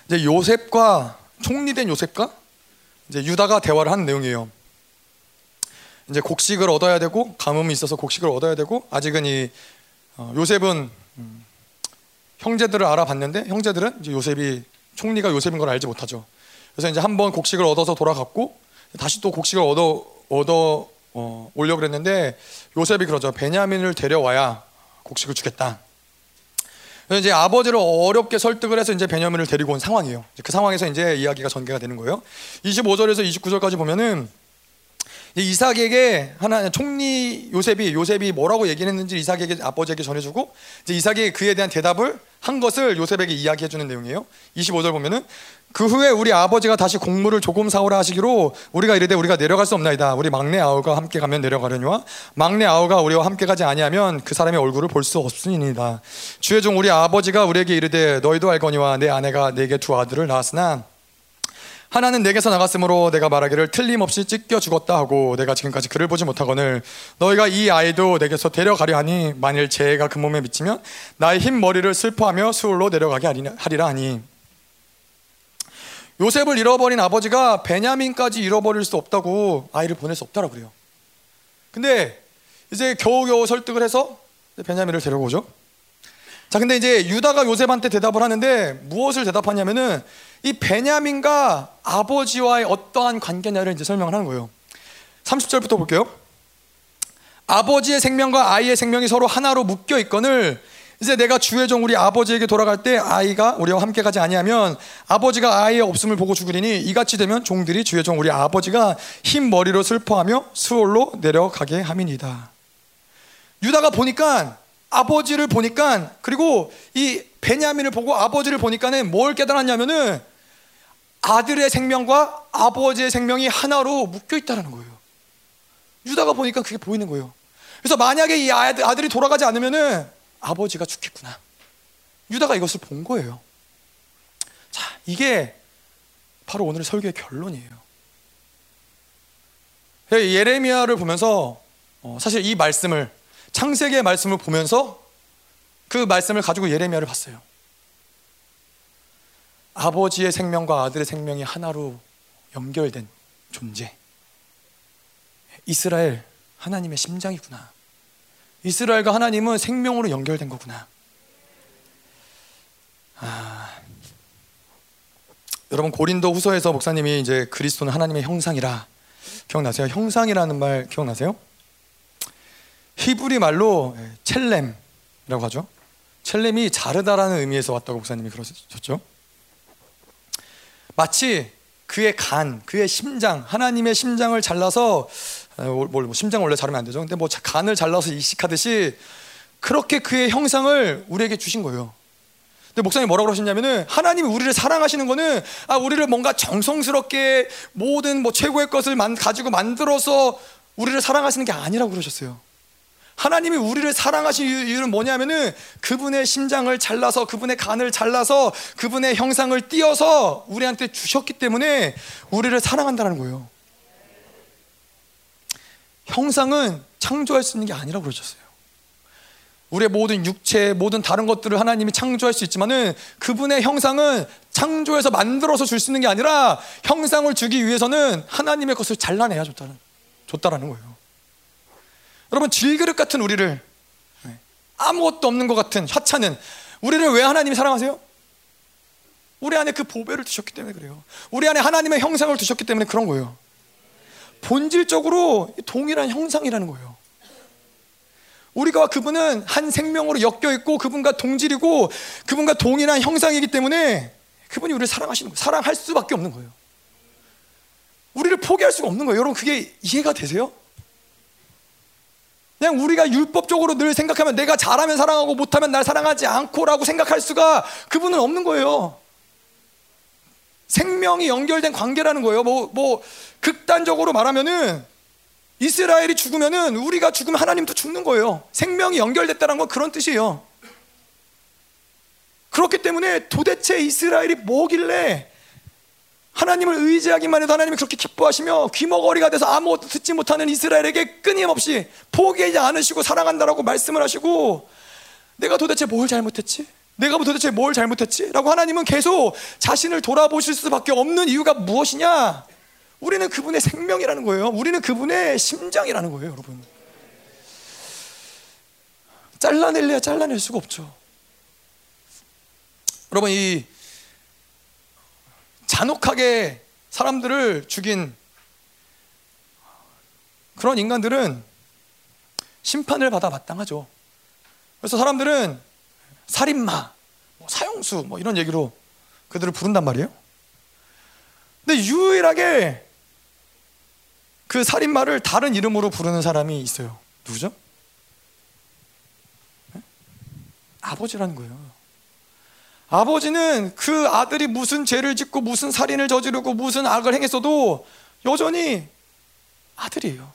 이제 요셉과 총리된 요셉과 이제 유다가 대화를 하는 내용이에요. 이제 곡식을 얻어야 되고 가뭄이 있어서 곡식을 얻어야 되고 아직은 이 어, 요셉은 음, 형제들을 알아봤는데 형제들은 이제 요셉이 총리가 요셉인 걸 알지 못하죠. 그래서 이제 한 번 곡식을 얻어서 돌아갔고 다시 또 곡식을 얻어 얻어 어, 오려 그랬는데 요셉이 그러죠. 베냐민을 데려와야 곡식을 주겠다. 이제 아버지를 어렵게 설득을 해서 이제 베냐민을 데리고 온 상황이에요. 그 상황에서 이제 이야기가 전개가 되는 거예요. 25절에서 29절까지 보면은 이삭에게 하나 총리 요셉이 요셉이 뭐라고 얘기했는지 이삭에게 아버지에게 전해주고 이제 이삭이 그에 대한 대답을 한 것을 요셉에게 이야기해 주는 내용이에요. 25절 보면은 그 후에 우리 아버지가 다시 곡물을 조금 사오라 하시기로 우리가 이르되 우리가 내려갈 수 없나이다. 우리 막내 아우가 함께 가면 내려가려니와 막내 아우가 우리와 함께 가지 아니하면 그 사람의 얼굴을 볼 수 없으니이다. 주의 종 우리 아버지가 우리에게 이르되 너희도 알거니와 내 아내가 내게 두 아들을 낳았으나 하나는 내게서 나갔으므로 내가 말하기를 틀림없이 찢겨 죽었다 하고 내가 지금까지 그를 보지 못하거늘 너희가 이 아이도 내게서 데려가려 하니 만일 재해가 그 몸에 미치면 나의 흰 머리를 슬퍼하며 수울로 내려가게 하리라 하니 요셉을 잃어버린 아버지가 베냐민까지 잃어버릴 수 없다고 아이를 보낼 수 없다라고 그래요. 근데 이제 겨우겨우 설득을 해서 베냐민을 데려오죠. 자, 근데 이제 유다가 요셉한테 대답을 하는데 무엇을 대답하냐면은 이 베냐민과 아버지와의 어떠한 관계냐를 이제 설명을 하는 거예요. 30절부터 볼게요. 아버지의 생명과 아이의 생명이 서로 하나로 묶여 있거늘 이제 내가 주의 종 우리 아버지에게 돌아갈 때 아이가 우리와 함께 가지 아니하면 아버지가 아이의 없음을 보고 죽으리니 이같이 되면 종들이 주의 종 우리 아버지가 흰 머리로 슬퍼하며 수월로 내려가게 함이니다. 유다가 보니까 아버지를 보니까 그리고 이 베냐민을 보고 아버지를 보니까는 뭘 깨달았냐면은 아들의 생명과 아버지의 생명이 하나로 묶여 있다는 거예요. 유다가 보니까 그게 보이는 거예요. 그래서 만약에 이 아들이 돌아가지 않으면은 아버지가 죽겠구나. 유다가 이것을 본 거예요. 자, 이게 바로 오늘 설교의 결론이에요. 예레미야를 보면서 어, 사실 이 말씀을 창세기의 말씀을 보면서 그 말씀을 가지고 예레미야를 봤어요. 아버지의 생명과 아들의 생명이 하나로 연결된 존재. 이스라엘 하나님의 심장이구나. 이스라엘과 하나님은 생명으로 연결된 거구나. 아, 여러분 고린도 후서에서 목사님이 이제 그리스도는 하나님의 형상이라 기억나세요? 형상이라는 말 기억나세요? 히브리 말로 첼렘이라고 하죠. 첼렘이 자르다라는 의미에서 왔다고 목사님이 그러셨죠. 마치 그의 간, 그의 심장, 하나님의 심장을 잘라서 아, 뭘뭐 심장 원래 자르면 안 되죠. 근데 뭐 간을 잘라서 이식하듯이 그렇게 그의 형상을 우리에게 주신 거예요. 근데 목사님 뭐라고 그러셨냐면은 하나님이 우리를 사랑하시는 거는 아 우리를 뭔가 정성스럽게 모든 뭐 최고의 것을 만, 가지고 만들어서 우리를 사랑하시는 게 아니라고 그러셨어요. 하나님이 우리를 사랑하신 이유는 뭐냐면은 그분의 심장을 잘라서 그분의 간을 잘라서 그분의 형상을 띄어서 우리한테 주셨기 때문에 우리를 사랑한다는 거예요. 형상은 창조할 수 있는 게 아니라고 그러셨어요. 우리의 모든 육체, 모든 다른 것들을 하나님이 창조할 수 있지만은 그분의 형상은 창조해서 만들어서 줄 수 있는 게 아니라 형상을 주기 위해서는 하나님의 것을 잘라내야 줬다는, 줬다라는 거예요. 여러분, 질그릇 같은 우리를 네, 아무것도 없는 것 같은 하찮은 우리를 왜 하나님이 사랑하세요? 우리 안에 그 보배를 두셨기 때문에 그래요. 우리 안에 하나님의 형상을 두셨기 때문에 그런 거예요. 본질적으로 동일한 형상이라는 거예요. 우리가 그분은 한 생명으로 엮여 있고 그분과 동질이고 그분과 동일한 형상이기 때문에 그분이 우리를 사랑하시는 거예요. 사랑할 수밖에 없는 거예요. 우리를 포기할 수가 없는 거예요. 여러분 그게 이해가 되세요? 그냥 우리가 율법적으로 늘 생각하면 내가 잘하면 사랑하고 못하면 날 사랑하지 않고라고 생각할 수가 그분은 없는 거예요. 생명이 연결된 관계라는 거예요. 뭐, 뭐, 극단적으로 말하면은 이스라엘이 죽으면은 우리가 죽으면 하나님도 죽는 거예요. 생명이 연결됐다는 건 그런 뜻이에요. 그렇기 때문에 도대체 이스라엘이 뭐길래 하나님을 의지하기만 해도 하나님이 그렇게 기뻐하시며 귀머거리가 돼서 아무것도 듣지 못하는 이스라엘에게 끊임없이 포기하지 않으시고 사랑한다라고 말씀을 하시고 내가 도대체 뭘 잘못했지? 내가 도대체 뭘 잘못했지? 라고 하나님은 계속 자신을 돌아보실 수밖에 없는 이유가 무엇이냐? 우리는 그분의 생명이라는 거예요. 우리는 그분의 심장이라는 거예요, 여러분. 잘라낼래야 잘라낼 수가 없죠. 여러분, 이 잔혹하게 사람들을 죽인 그런 인간들은 심판을 받아 마땅하죠. 그래서 사람들은 살인마, 뭐 사형수, 뭐 이런 얘기로 그들을 부른단 말이에요. 근데 유일하게 그 살인마를 다른 이름으로 부르는 사람이 있어요. 누구죠? 네? 아버지라는 거예요. 아버지는 그 아들이 무슨 죄를 짓고 무슨 살인을 저지르고 무슨 악을 행했어도 여전히 아들이에요.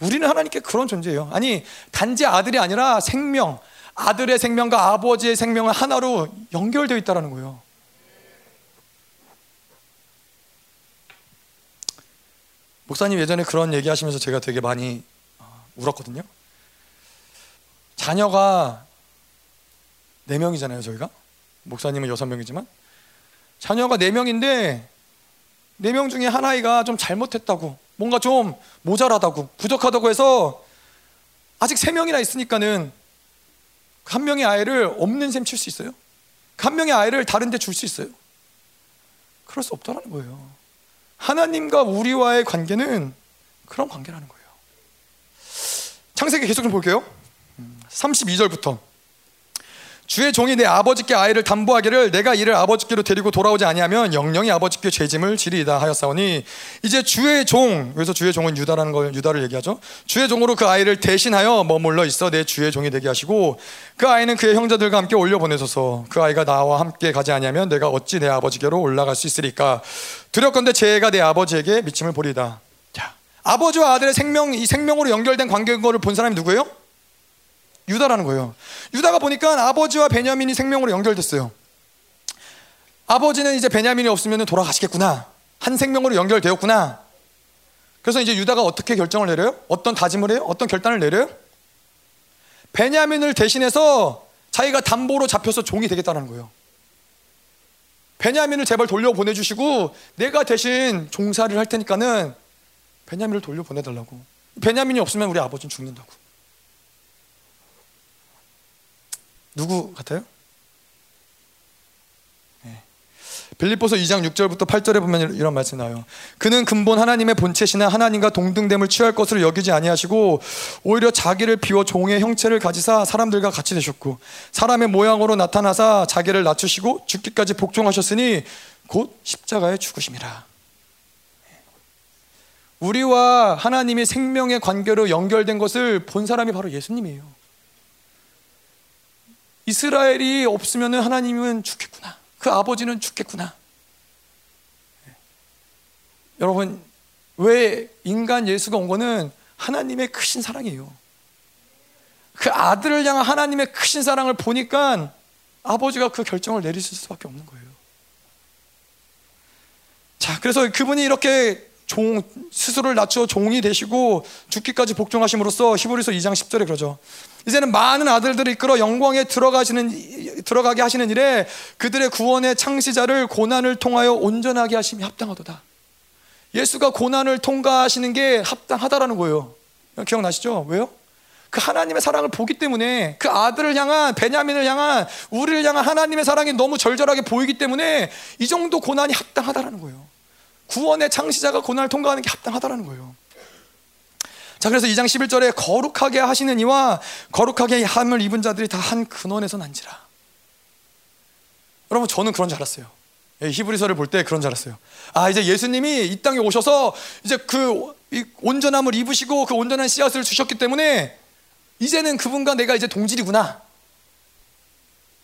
우리는 하나님께 그런 존재예요. 아니, 단지 아들이 아니라 생명, 아들의 생명과 아버지의 생명은 하나로 연결되어 있다는 거예요. 목사님 예전에 그런 얘기 하시면서 제가 되게 많이 어, 울었거든요. 자녀가 네 명이잖아요, 저희가. 목사님은 여섯 명이지만 자녀가 네 명인데 네 명 중에 한 아이가 좀 잘못했다고, 뭔가 좀 모자라다고, 부족하다고 해서 아직 세 명이나 있으니까는 한 명의 아이를 없는 셈 칠 수 있어요? 한 명의 아이를 다른 데 줄 수 있어요? 그럴 수 없다는 거예요. 하나님과 우리와의 관계는 그런 관계라는 거예요. 창세기 계속 좀 볼게요. 32절부터 주의 종이 내 아버지께 아이를 담보하기를 내가 이를 아버지께로 데리고 돌아오지 아니하면 영영이 아버지께 죄짐을 지리이다 하였사오니 이제 주의 종 그래서 주의 종은 유다라는 걸 유다를 얘기하죠. 주의 종으로 그 아이를 대신하여 머물러 있어 내 주의 종이 되게 하시고 그 아이는 그의 형제들과 함께 올려 보내소서. 그 아이가 나와 함께 가지 아니하면 내가 어찌 내 아버지께로 올라갈 수 있으리까? 두렵건대 제가 내 아버지에게 미침을 보리다. 자 아버지와 아들의 생명 이 생명으로 연결된 관계인 거를 본 사람이 누구예요? 유다라는 거예요. 유다가 보니까 아버지와 베냐민이 생명으로 연결됐어요. 아버지는 이제 베냐민이 없으면 돌아가시겠구나. 한 생명으로 연결되었구나. 그래서 이제 유다가 어떻게 결정을 내려요? 어떤 다짐을 해요? 어떤 결단을 내려요? 베냐민을 대신해서 자기가 담보로 잡혀서 종이 되겠다는 거예요. 베냐민을 제발 돌려 보내주시고 내가 대신 종사를 할 테니까는 베냐민을 돌려 보내달라고. 베냐민이 없으면 우리 아버지는 죽는다고. 누구 같아요? 네. 빌립보서 2장 6절부터 8절에 보면 이런 말씀 나와요. 그는 근본 하나님의 본체시나 하나님과 동등됨을 취할 것으로 여기지 아니하시고 오히려 자기를 비워 종의 형체를 가지사 사람들과 같이 되셨고 사람의 모양으로 나타나사 자기를 낮추시고 죽기까지 복종하셨으니 곧 십자가에 죽으심이라. 우리와 하나님의 생명의 관계로 연결된 것을 본 사람이 바로 예수님이에요. 이스라엘이 없으면 하나님은 죽겠구나. 그 아버지는 죽겠구나. 여러분, 왜 인간 예수가 온 거는 하나님의 크신 사랑이에요. 그 아들을 향한 하나님의 크신 사랑을 보니까 아버지가 그 결정을 내리실 수밖에 없는 거예요. 자, 그래서 그분이 이렇게 종 스스로를 낮추어 종이 되시고 죽기까지 복종하심으로써 히브리서 2장 10절에 그러죠. 이제는 많은 아들들을 이끌어 영광에 들어가시는 들어가게 하시는 일에 그들의 구원의 창시자를 고난을 통하여 온전하게 하심이 합당하도다. 예수가 고난을 통과하시는 게 합당하다라는 거예요. 기억나시죠? 왜요? 그 하나님의 사랑을 보기 때문에 그 아들을 향한 베냐민을 향한 우리를 향한 하나님의 사랑이 너무 절절하게 보이기 때문에 이 정도 고난이 합당하다라는 거예요. 구원의 창시자가 고난을 통과하는 게 합당하다라는 거예요. 자, 그래서 2장 11절에 거룩하게 하시는 이와 거룩하게 함을 입은 자들이 다 한 근원에서 난지라. 여러분, 저는 그런 줄 알았어요. 예, 히브리서를 볼 때 그런 줄 알았어요. 아, 이제 예수님이 이 땅에 오셔서 이제 그 온전함을 입으시고 그 온전한 씨앗을 주셨기 때문에 이제는 그분과 내가 이제 동질이구나.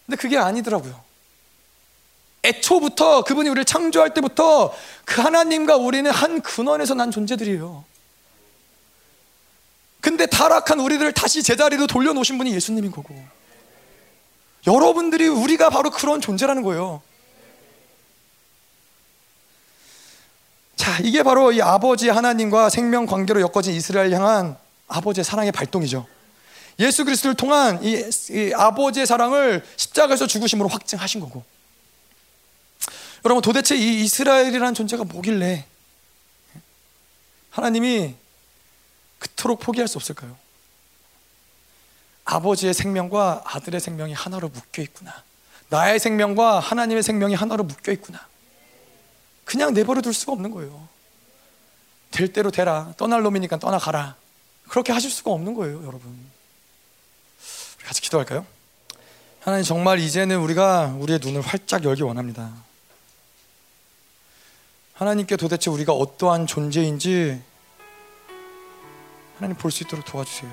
근데 그게 아니더라고요. 애초부터 그분이 우리를 창조할 때부터 그 하나님과 우리는 한 근원에서 난 존재들이에요. 근데 타락한 우리들을 다시 제자리로 돌려놓으신 분이 예수님인 거고. 여러분들이 우리가 바로 그런 존재라는 거예요. 자, 이게 바로 이 아버지 하나님과 생명 관계로 엮어진 이스라엘 향한 아버지의 사랑의 발동이죠. 예수 그리스도를 통한 이, 이 아버지의 사랑을 십자가에서 죽으심으로 확증하신 거고. 여러분 도대체 이 이스라엘이라는 존재가 뭐길래 하나님이 그토록 포기할 수 없을까요? 아버지의 생명과 아들의 생명이 하나로 묶여 있구나. 나의 생명과 하나님의 생명이 하나로 묶여 있구나. 그냥 내버려 둘 수가 없는 거예요. 될 대로 되라. 떠날 놈이니까 떠나가라. 그렇게 하실 수가 없는 거예요, 여러분. 같이 기도할까요? 하나님 정말 이제는 우리가 우리의 눈을 활짝 열기 원합니다. 하나님께 도대체 우리가 어떠한 존재인지 하나님 볼 수 있도록 도와주세요.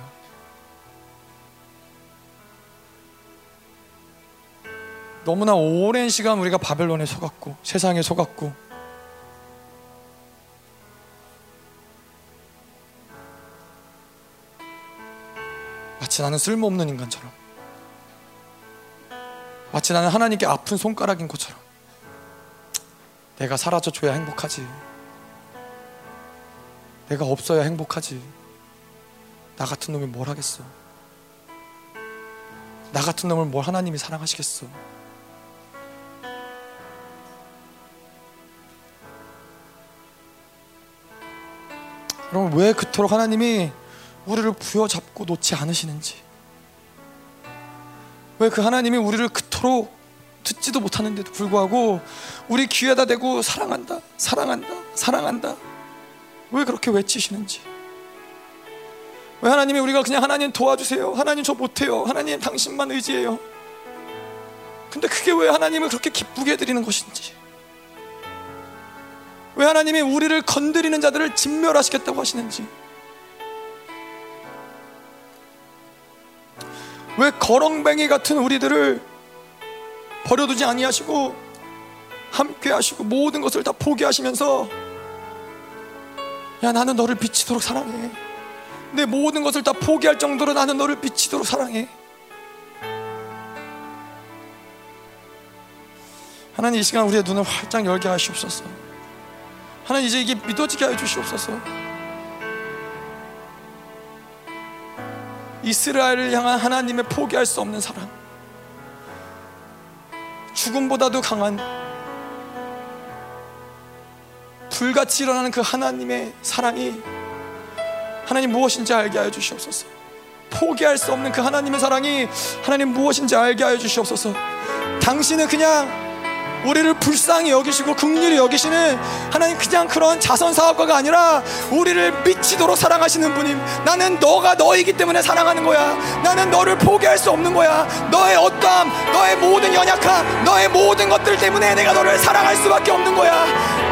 너무나 오랜 시간 우리가 바벨론에 속았고 세상에 속았고 마치 나는 쓸모없는 인간처럼 마치 나는 하나님께 아픈 손가락인 것처럼 내가 사라져 줘야 행복하지 내가 없어야 행복하지 나 같은 놈이 뭘 하겠어? 나 같은 놈을 뭘 하나님이 사랑하시겠어? 여러분 왜 그토록 하나님이 우리를 부여잡고 놓지 않으시는지? 왜 그 하나님이 우리를 그토록 듣지도 못하는데도 불구하고 우리 귀에다 대고 사랑한다 사랑한다 사랑한다? 왜 그렇게 외치시는지 왜 하나님이 우리가 그냥 하나님 도와주세요? 하나님 저 못해요. 하나님 당신만 의지해요. 근데 그게 왜 하나님을 그렇게 기쁘게 해드리는 것인지? 왜 하나님이 우리를 건드리는 자들을 진멸하시겠다고 하시는지? 왜 거렁뱅이 같은 우리들을 버려두지 아니하시고 함께 하시고 모든 것을 다 포기하시면서 야 나는 너를 비치도록 사랑해 내 모든 것을 다 포기할 정도로 나는 너를 비치도록 사랑해. 하나님 이 시간 우리의 눈을 활짝 열게 하시옵소서. 하나님 이제 이게 믿어지게 해 주시옵소서. 이스라엘을 향한 하나님의 포기할 수 없는 사랑. 죽음보다도 강한 불같이 일어나는 그 하나님의 사랑이 하나님 무엇인지 알게 하여 주시옵소서. 포기할 수 없는 그 하나님의 사랑이 하나님 무엇인지 알게 하여 주시옵소서. 당신은 그냥 우리를 불쌍히 여기시고 긍휼히 여기시는 하나님 그냥 그런 자선 사업가가 아니라 우리를 미치도록 사랑하시는 분임. 나는 너가 너이기 때문에 사랑하는 거야. 나는 너를 포기할 수 없는 거야. 너의 어떠함, 너의 모든 연약함, 너의 모든 것들 때문에 내가 너를 사랑할 수밖에 없는 거야.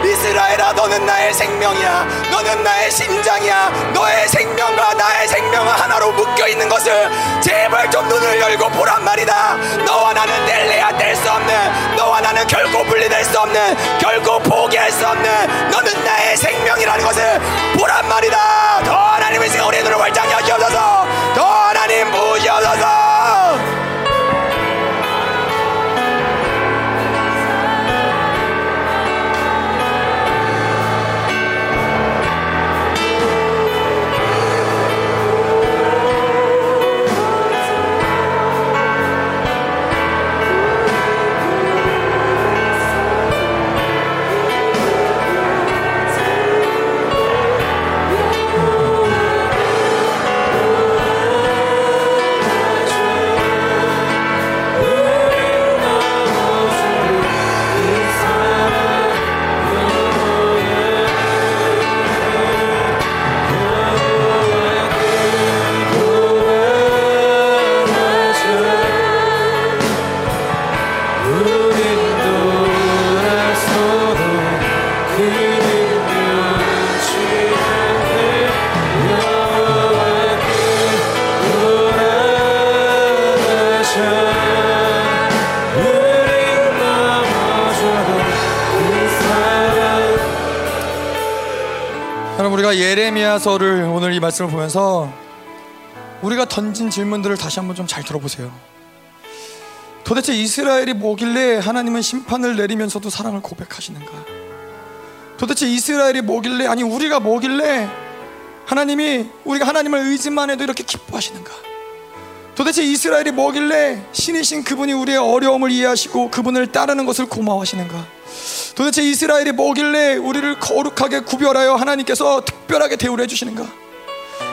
이스라엘아, 너는 나의 생명이야. 너는 나의 심장이야. 너의 생명과 나의 생명은 하나로 묶여 있는 것을 제발 좀 눈을 열고 보란 말이다. 너와 나는 뗄래야 뗄 수 없는 너와 나는 결 결코 분리될 수 없는 결코 포기할 수 없는 너는 나의 생명이라는 것을 보란 말이다. 더 하나님의 시간 우리의 눈을 활짝 여시옵소서 더 하나님 부 예레미야서를 오늘 이 말씀을 보면서 우리가 던진 질문들을 다시 한번 좀 잘 들어보세요. 도대체 이스라엘이 뭐길래 하나님은 심판을 내리면서도 사랑을 고백하시는가? 도대체 이스라엘이 뭐길래 아니 우리가 뭐길래 하나님이 우리가 하나님을 의지만 해도 이렇게 기뻐하시는가? 도대체 이스라엘이 뭐길래 신이신 그분이 우리의 어려움을 이해하시고 그분을 따르는 것을 고마워하시는가? 도대체 이스라엘이 뭐길래 우리를 거룩하게 구별하여 하나님께서 특별하게 대우를 해주시는가?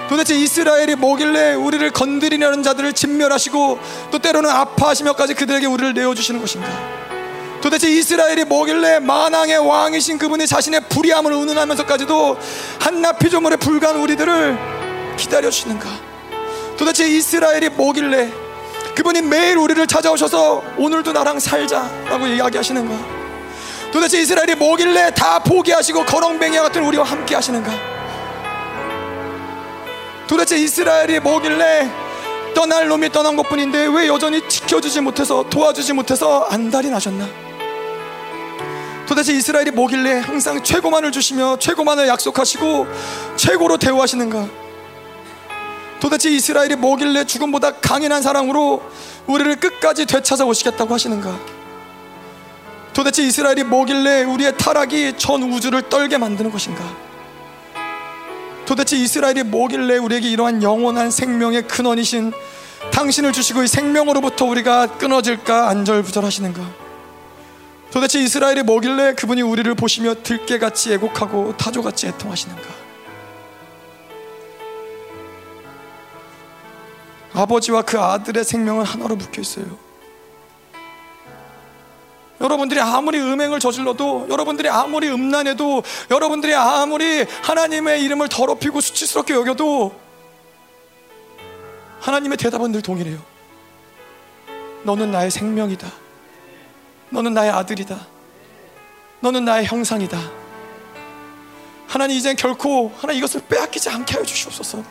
도대체 이스라엘이 뭐길래 우리를 건드리려는 자들을 진멸하시고 또 때로는 아파하시며까지 그들에게 우리를 내어주시는 것인가? 도대체 이스라엘이 뭐길래 만왕의 왕이신 그분이 자신의 불의함을 운운하면서까지도 한낱 피조물에 불과한 우리들을 기다려주시는가? 도대체 이스라엘이 뭐길래 그분이 매일 우리를 찾아오셔서 오늘도 나랑 살자라고 이야기하시는가? 도대체 이스라엘이 뭐길래 다 포기하시고 거렁뱅이와 같은 우리와 함께 하시는가? 도대체 이스라엘이 뭐길래 떠날 놈이 떠난 것 뿐인데 왜 여전히 지켜주지 못해서 도와주지 못해서 안달이 나셨나? 도대체 이스라엘이 뭐길래 항상 최고만을 주시며 최고만을 약속하시고 최고로 대우하시는가? 도대체 이스라엘이 뭐길래 죽음보다 강인한 사랑으로 우리를 끝까지 되찾아 오시겠다고 하시는가? 도대체 이스라엘이 뭐길래 우리의 타락이 전 우주를 떨게 만드는 것인가? 도대체 이스라엘이 뭐길래 우리에게 이러한 영원한 생명의 근원이신 당신을 주시고 이 생명으로부터 우리가 끊어질까 안절부절하시는가? 도대체 이스라엘이 뭐길래 그분이 우리를 보시며 들깨같이 애곡하고 타조같이 애통하시는가? 아버지와 그 아들의 생명은 하나로 묶여 있어요. 여러분들이 아무리 음행을 저질러도 여러분들이 아무리 음란해도 여러분들이 아무리 하나님의 이름을 더럽히고 수치스럽게 여겨도 하나님의 대답은 늘 동일해요. 너는 나의 생명이다. 너는 나의 아들이다. 너는 나의 형상이다. 하나님 이젠 결코 하나님 이것을 빼앗기지 않게 하여 주시옵소서.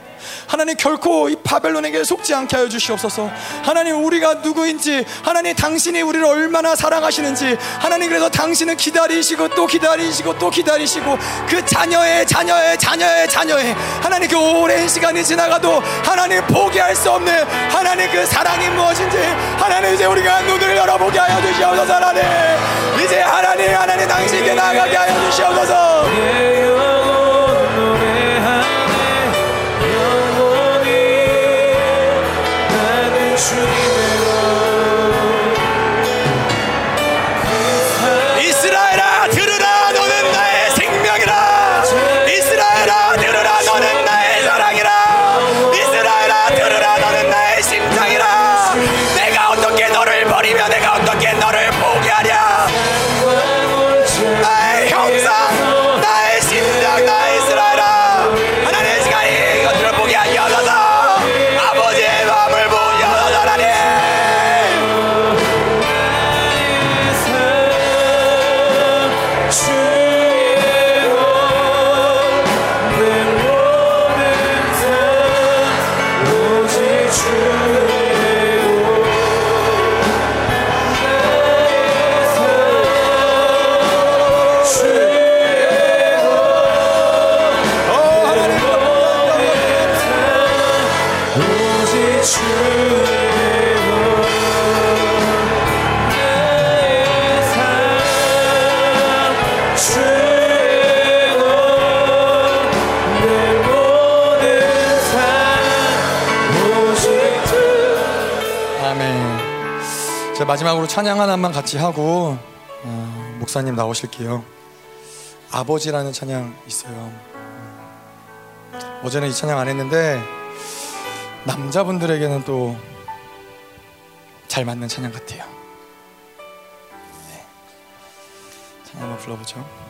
하나님 결코 이 바벨론에게 속지 않게 하여 주시옵소서. 하나님 우리가 누구인지 하나님 당신이 우리를 얼마나 사랑하시는지 하나님 그래서 당신은 기다리시고 또 기다리시고 또 기다리시고 그 자녀의 자녀의 자녀의 자녀의 하나님 그 오랜 시간이 지나가도 하나님 포기할 수 없는 하나님 그 사랑이 무엇인지 하나님 이제 우리가 눈을 열어보게 하여 주시옵소서 하나님. 이제 하나님 하나님 당신께 나가게 하여 주시옵소서 자 마지막으로 찬양 하나만 같이 하고 어, 목사님 나오실게요. 아버지라는 찬양 있어요. 어제는 이 찬양 안 했는데 남자분들에게는 또 잘 맞는 찬양 같아요. 네. 찬양 한번 불러보죠.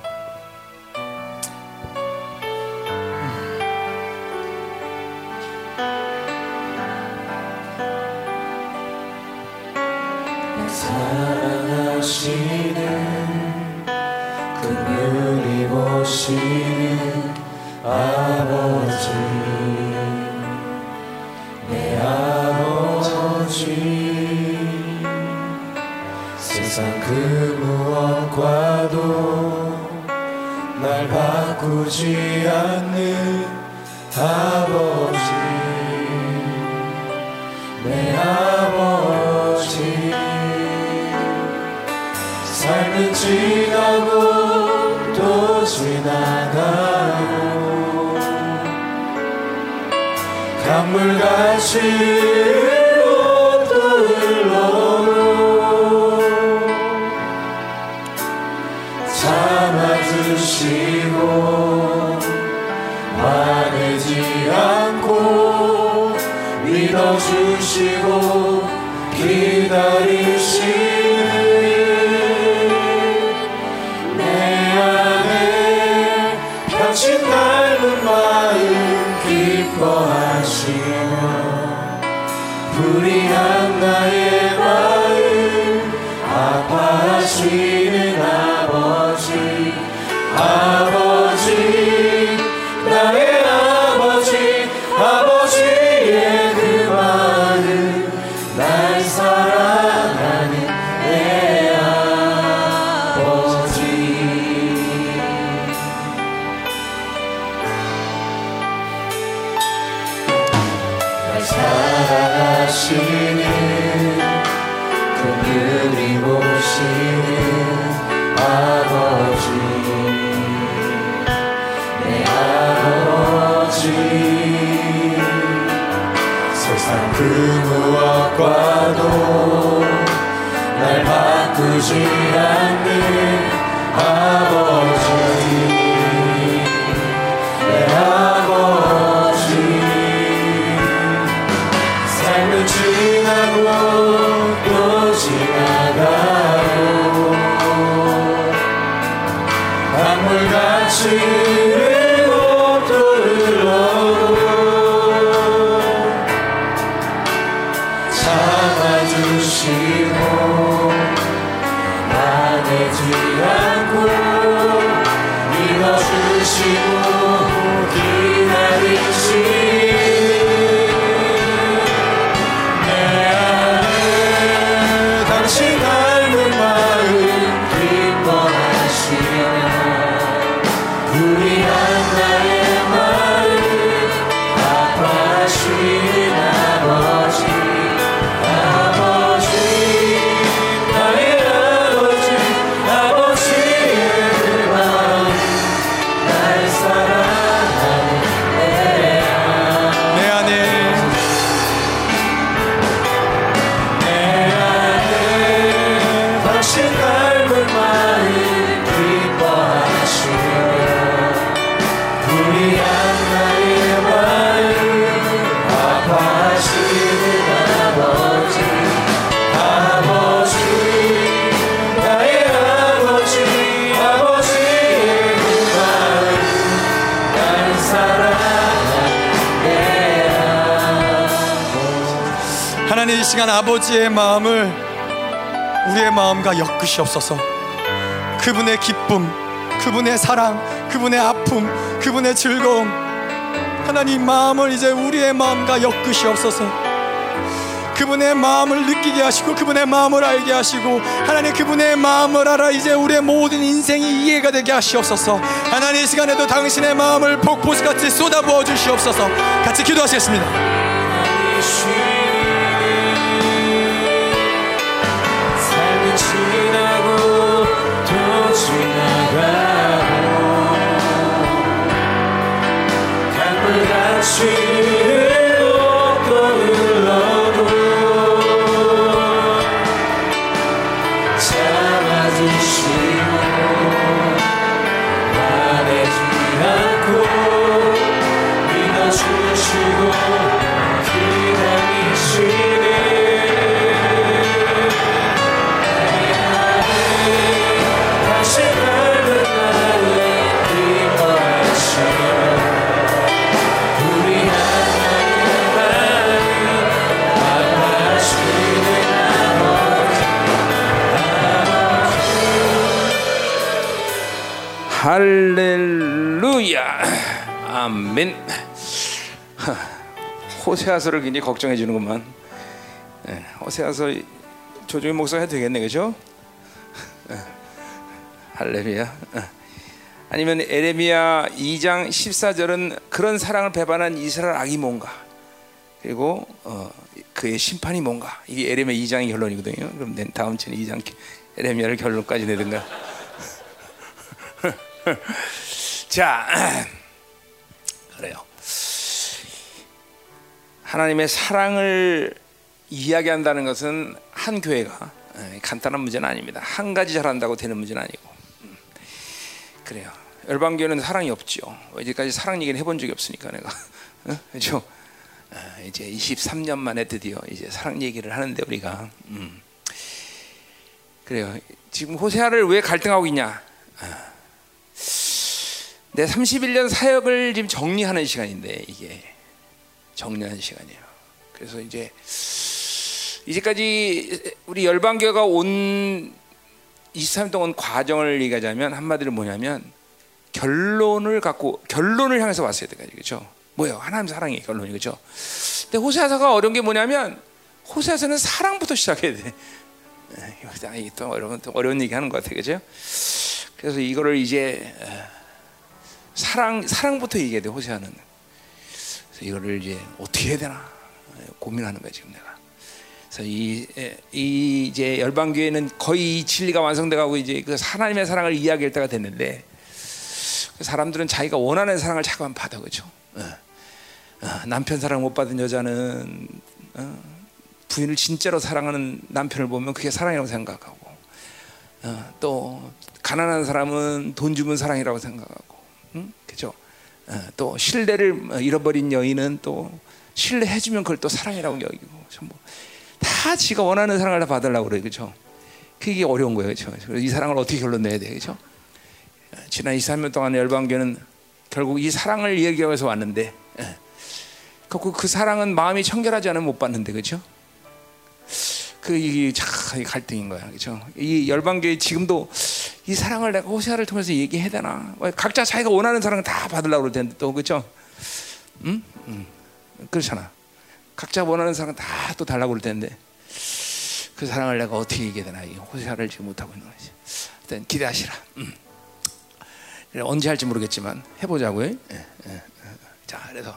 사랑하시는 그늘이 보시는 아버지. 내 아버지 세상 그 무엇과도 날 바꾸지 않는 아버지. 내 아버지 지나고 또 지나가고 강물같이 아 강 시간 아버지의 마음을 우리의 마음과 엮으시옵소서. 그분의 기쁨, 그분의 사랑, 그분의 아픔, 그분의 즐거움. 하나님 마음을 이제 우리의 마음과 엮으시옵소서. 그분의 마음을 느끼게 하시고 그분의 마음을 알게 하시고 하나님 그분의 마음을 알아 이제 우리의 모든 인생이 이해가 되게 하시옵소서 하나님 이 시간에도 당신의 마음을 폭포수같이 쏟아부어 주시옵소서 같이 기도하시겠습니다 할렐루야. 아멘. 하, 호세아서를 굉장히 걱정해 주는구만. 예, 호세아서 조정희 목사 해도 되겠네 그죠? 예, 할렐루야. 예. 아니면 에레미야 2장 14절은 그런 사랑을 배반한 이스라엘 악이 뭔가? 그리고 어, 그의 심판이 뭔가? 이게 에레미야 2장의 결론이거든요. 그럼 내 다음 주에 2장 에레미야를 결론까지 내든가 <laughs> 자, 그래요. 하나님의 사랑을 이야기한다는 것은 한 교회가 에, 간단한 문제는 아닙니다. 한 가지 잘한다고 되는 문제는 아니고. 음. 그래요. 열방교회는 사랑이 없지요. 이제까지 사랑 얘기는 해본 적이 없으니까 내가 어? 그렇죠. 아, 이제 23년 만에 드디어 이제 사랑 얘기를 하는데 우리가 음. 그래요. 지금 호세아를 왜 갈등하고 있냐? 아. 내 31년 사역을 지금 정리하는 시간인데 이게 정리하는 시간이에요. 그래서 이제 이제까지 우리 열방교가 온 23년 동안 과정을 얘기하자면 한마디로 뭐냐면 결론을 갖고 결론을 향해서 왔어야 돼 그렇죠? 뭐예요? 하나님 사랑의 결론이 그렇죠? 근데 호세아서가 어려운 게 뭐냐면 호세아서는 사랑부터 시작해야 돼. 이게 또 어려운 또 어려운 얘기 하는 것 같아 그죠? 그래서 이거를 이제 사랑 사랑부터 얘기해야 돼 호세아는. 이거를 이제 어떻게 해야 되나 고민하는 거야 지금 내가. 그래서 이, 이 이제 열방 교회는 거의 이 진리가 완성돼가고 이제 그 하나님의 사랑을 이야기할 때가 됐는데 그 사람들은 자기가 원하는 사랑을 자꾸만 받아 그죠. 어. 어, 남편 사랑 못 받은 여자는 어, 부인을 진짜로 사랑하는 남편을 보면 그게 사랑이라고 생각하고 어, 또 가난한 사람은 돈 주면 사랑이라고 생각하고 응? 그죠? 어, 또 신뢰를 잃어버린 여인은 또 신뢰해주면 그걸 또 사랑이라고 여기고 전부 다 지가 원하는 사랑을 다 받으려고 그래 그죠? 그게 어려운 거예요 그죠? 이 사랑을 어떻게 결론 내야 돼 그죠? 어, 지난 23년 동안 열방교는 결국 이 사랑을 얘기하면서 왔는데 예. 그, 그 사랑은 마음이 청결하지 않으면 못 받는데 그죠? 그 이게 참 갈등인 거야, 그렇죠? 이 열방교회 지금도 이 사랑을 내가 호세아를 통해서 얘기해야 되나? 뭐 각자 자기가 원하는 사랑을 다 받으려고 그럴 텐데 또 그렇죠? 응? 응. 그렇잖아. 각자 원하는 사랑 다 또 달라고 그럴 텐데 그 사랑을 내가 어떻게 얘기해야 되나? 이 호세아를 지금 못 하고 있는 거지. 일단 기대하시라. 음. 언제 할지 모르겠지만 해보자고요. 예, 예, 예. 자, 그래서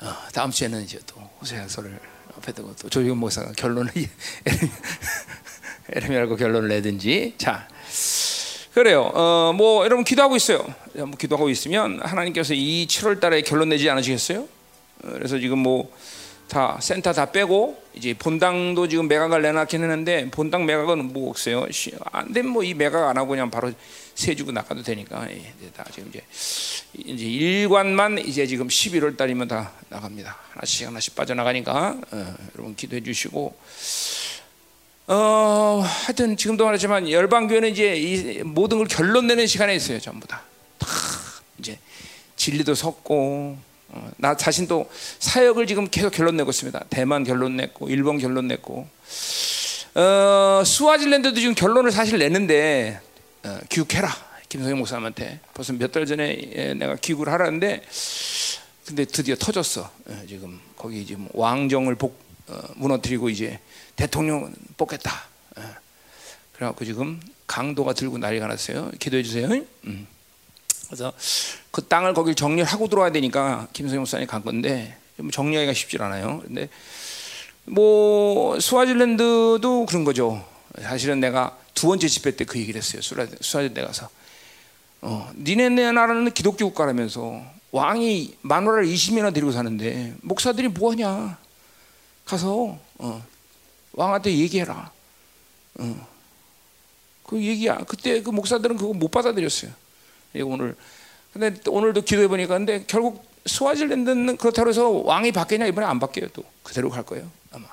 어, 다음 주에는 이제 또 호세아서를 앞에 두고 또 조용 목사가 결론을 <laughs> 에르미라고 결론을 내든지 자 그래요. 어, 뭐 여러분 기도하고 있어요. 뭐 기도하고 있으면 하나님께서 이 7월 달에 결론 내지 않으시겠어요? 어, 그래서 지금 뭐 다 센터 다 빼고 이제 본당도 지금 매각을 내놨긴 했는데 본당 매각은 뭐 없어요. 안 되면 뭐 이 매각 안 하고 그냥 바로 세 주고 나가도 되니까 예, 이제 다 지금 이제 이제 일관만 이제 지금 11월 달이면 다 나갑니다. 하나씩 하나씩 빠져나가니까 어, 여러분 기도해 주시고 어 하여튼 지금도 말했지만 열방교회는 이제 이 모든 걸 결론 내는 시간에 있어요 전부 다. 다 이제 진리도 섰고 어, 나 자신도 사역을 지금 계속 결론 내고 있습니다. 대만 결론 냈고 일본 결론 냈고 어, 스와질랜드도 지금 결론을 사실 내는데 어, 귀국해라 김성영 목사님한테 벌써 몇 달 전에 예, 내가 귀국을 하라는데 근데 드디어 터졌어. 예, 지금 거기 지금 왕정을 복, 어, 무너뜨리고 이제 대통령 뽑겠다. 예. 그래갖고 지금 강도가 들고 난리가 났어요. 기도해 주세요. 음. 그래서 그 땅을 거길 정리를 하고 들어와야 되니까 김성영 목사님 간 건데 좀 정리하기가 쉽지 않아요. 근데 뭐 스와질랜드도 그런 거죠. 사실은 내가 두 번째 집회 때 그 얘기를 했어요. 스와질랜드 가서 어, 니네 네 나라는 기독교 국가라면서 왕이 마누라를 20명이나 데리고 사는데 목사들이 뭐하냐? 가서 어, 왕한테 얘기해라. 어. 그 얘기야. 그때 그 목사들은 그거 못 받아들였어요. 이거 오늘 근데 또 오늘도 기도해 보니까 근데 결국 스와질랜드는 그렇다고 해서 왕이 바뀌냐 이번에 안 바뀌어요 또 그대로 갈 거예요 아마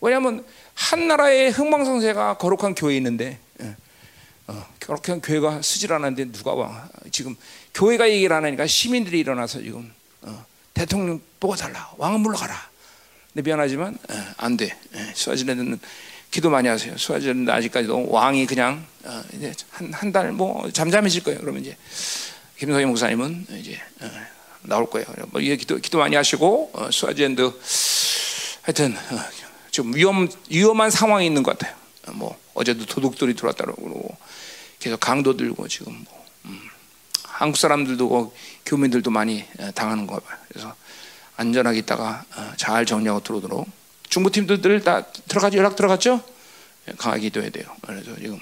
왜냐하면 한 나라의 흥망성쇠가 거룩한 교회 있는데 예. 어, 거룩한 교회가 쓰질 않았는데 누가 와 지금 교회가 얘기를 안 하니까 시민들이 일어나서 지금 어, 대통령 뽑아달라 왕은 물러가라 근데 미안하지만 예, 안돼 예, 스와질랜드는 기도 많이 하세요 스와질랜드 아직까지도 왕이 그냥 어, 이제 한 한 달 뭐 잠잠해질 거예요 그러면 이제 김성희 목사님은 이제 어, 나올 거예요. 뭐 이게 기도, 기도 많이 하시고 어, 스와질랜드 하여튼 어, 좀 위험 위험한 상황이 있는 것 같아요. 어, 뭐 어제도 도둑들이 들어왔다고 그러고 계속 강도 들고 지금 뭐 음, 한국 사람들도 어, 교민들도 많이 어, 당하는 거 봐요. 그래서 안전하게 있다가 어, 잘 정리하고 들어오도록 중부팀들 다 들어가죠 연락 들어갔죠? 예, 강하게 기도해야 돼요. 그래서 지금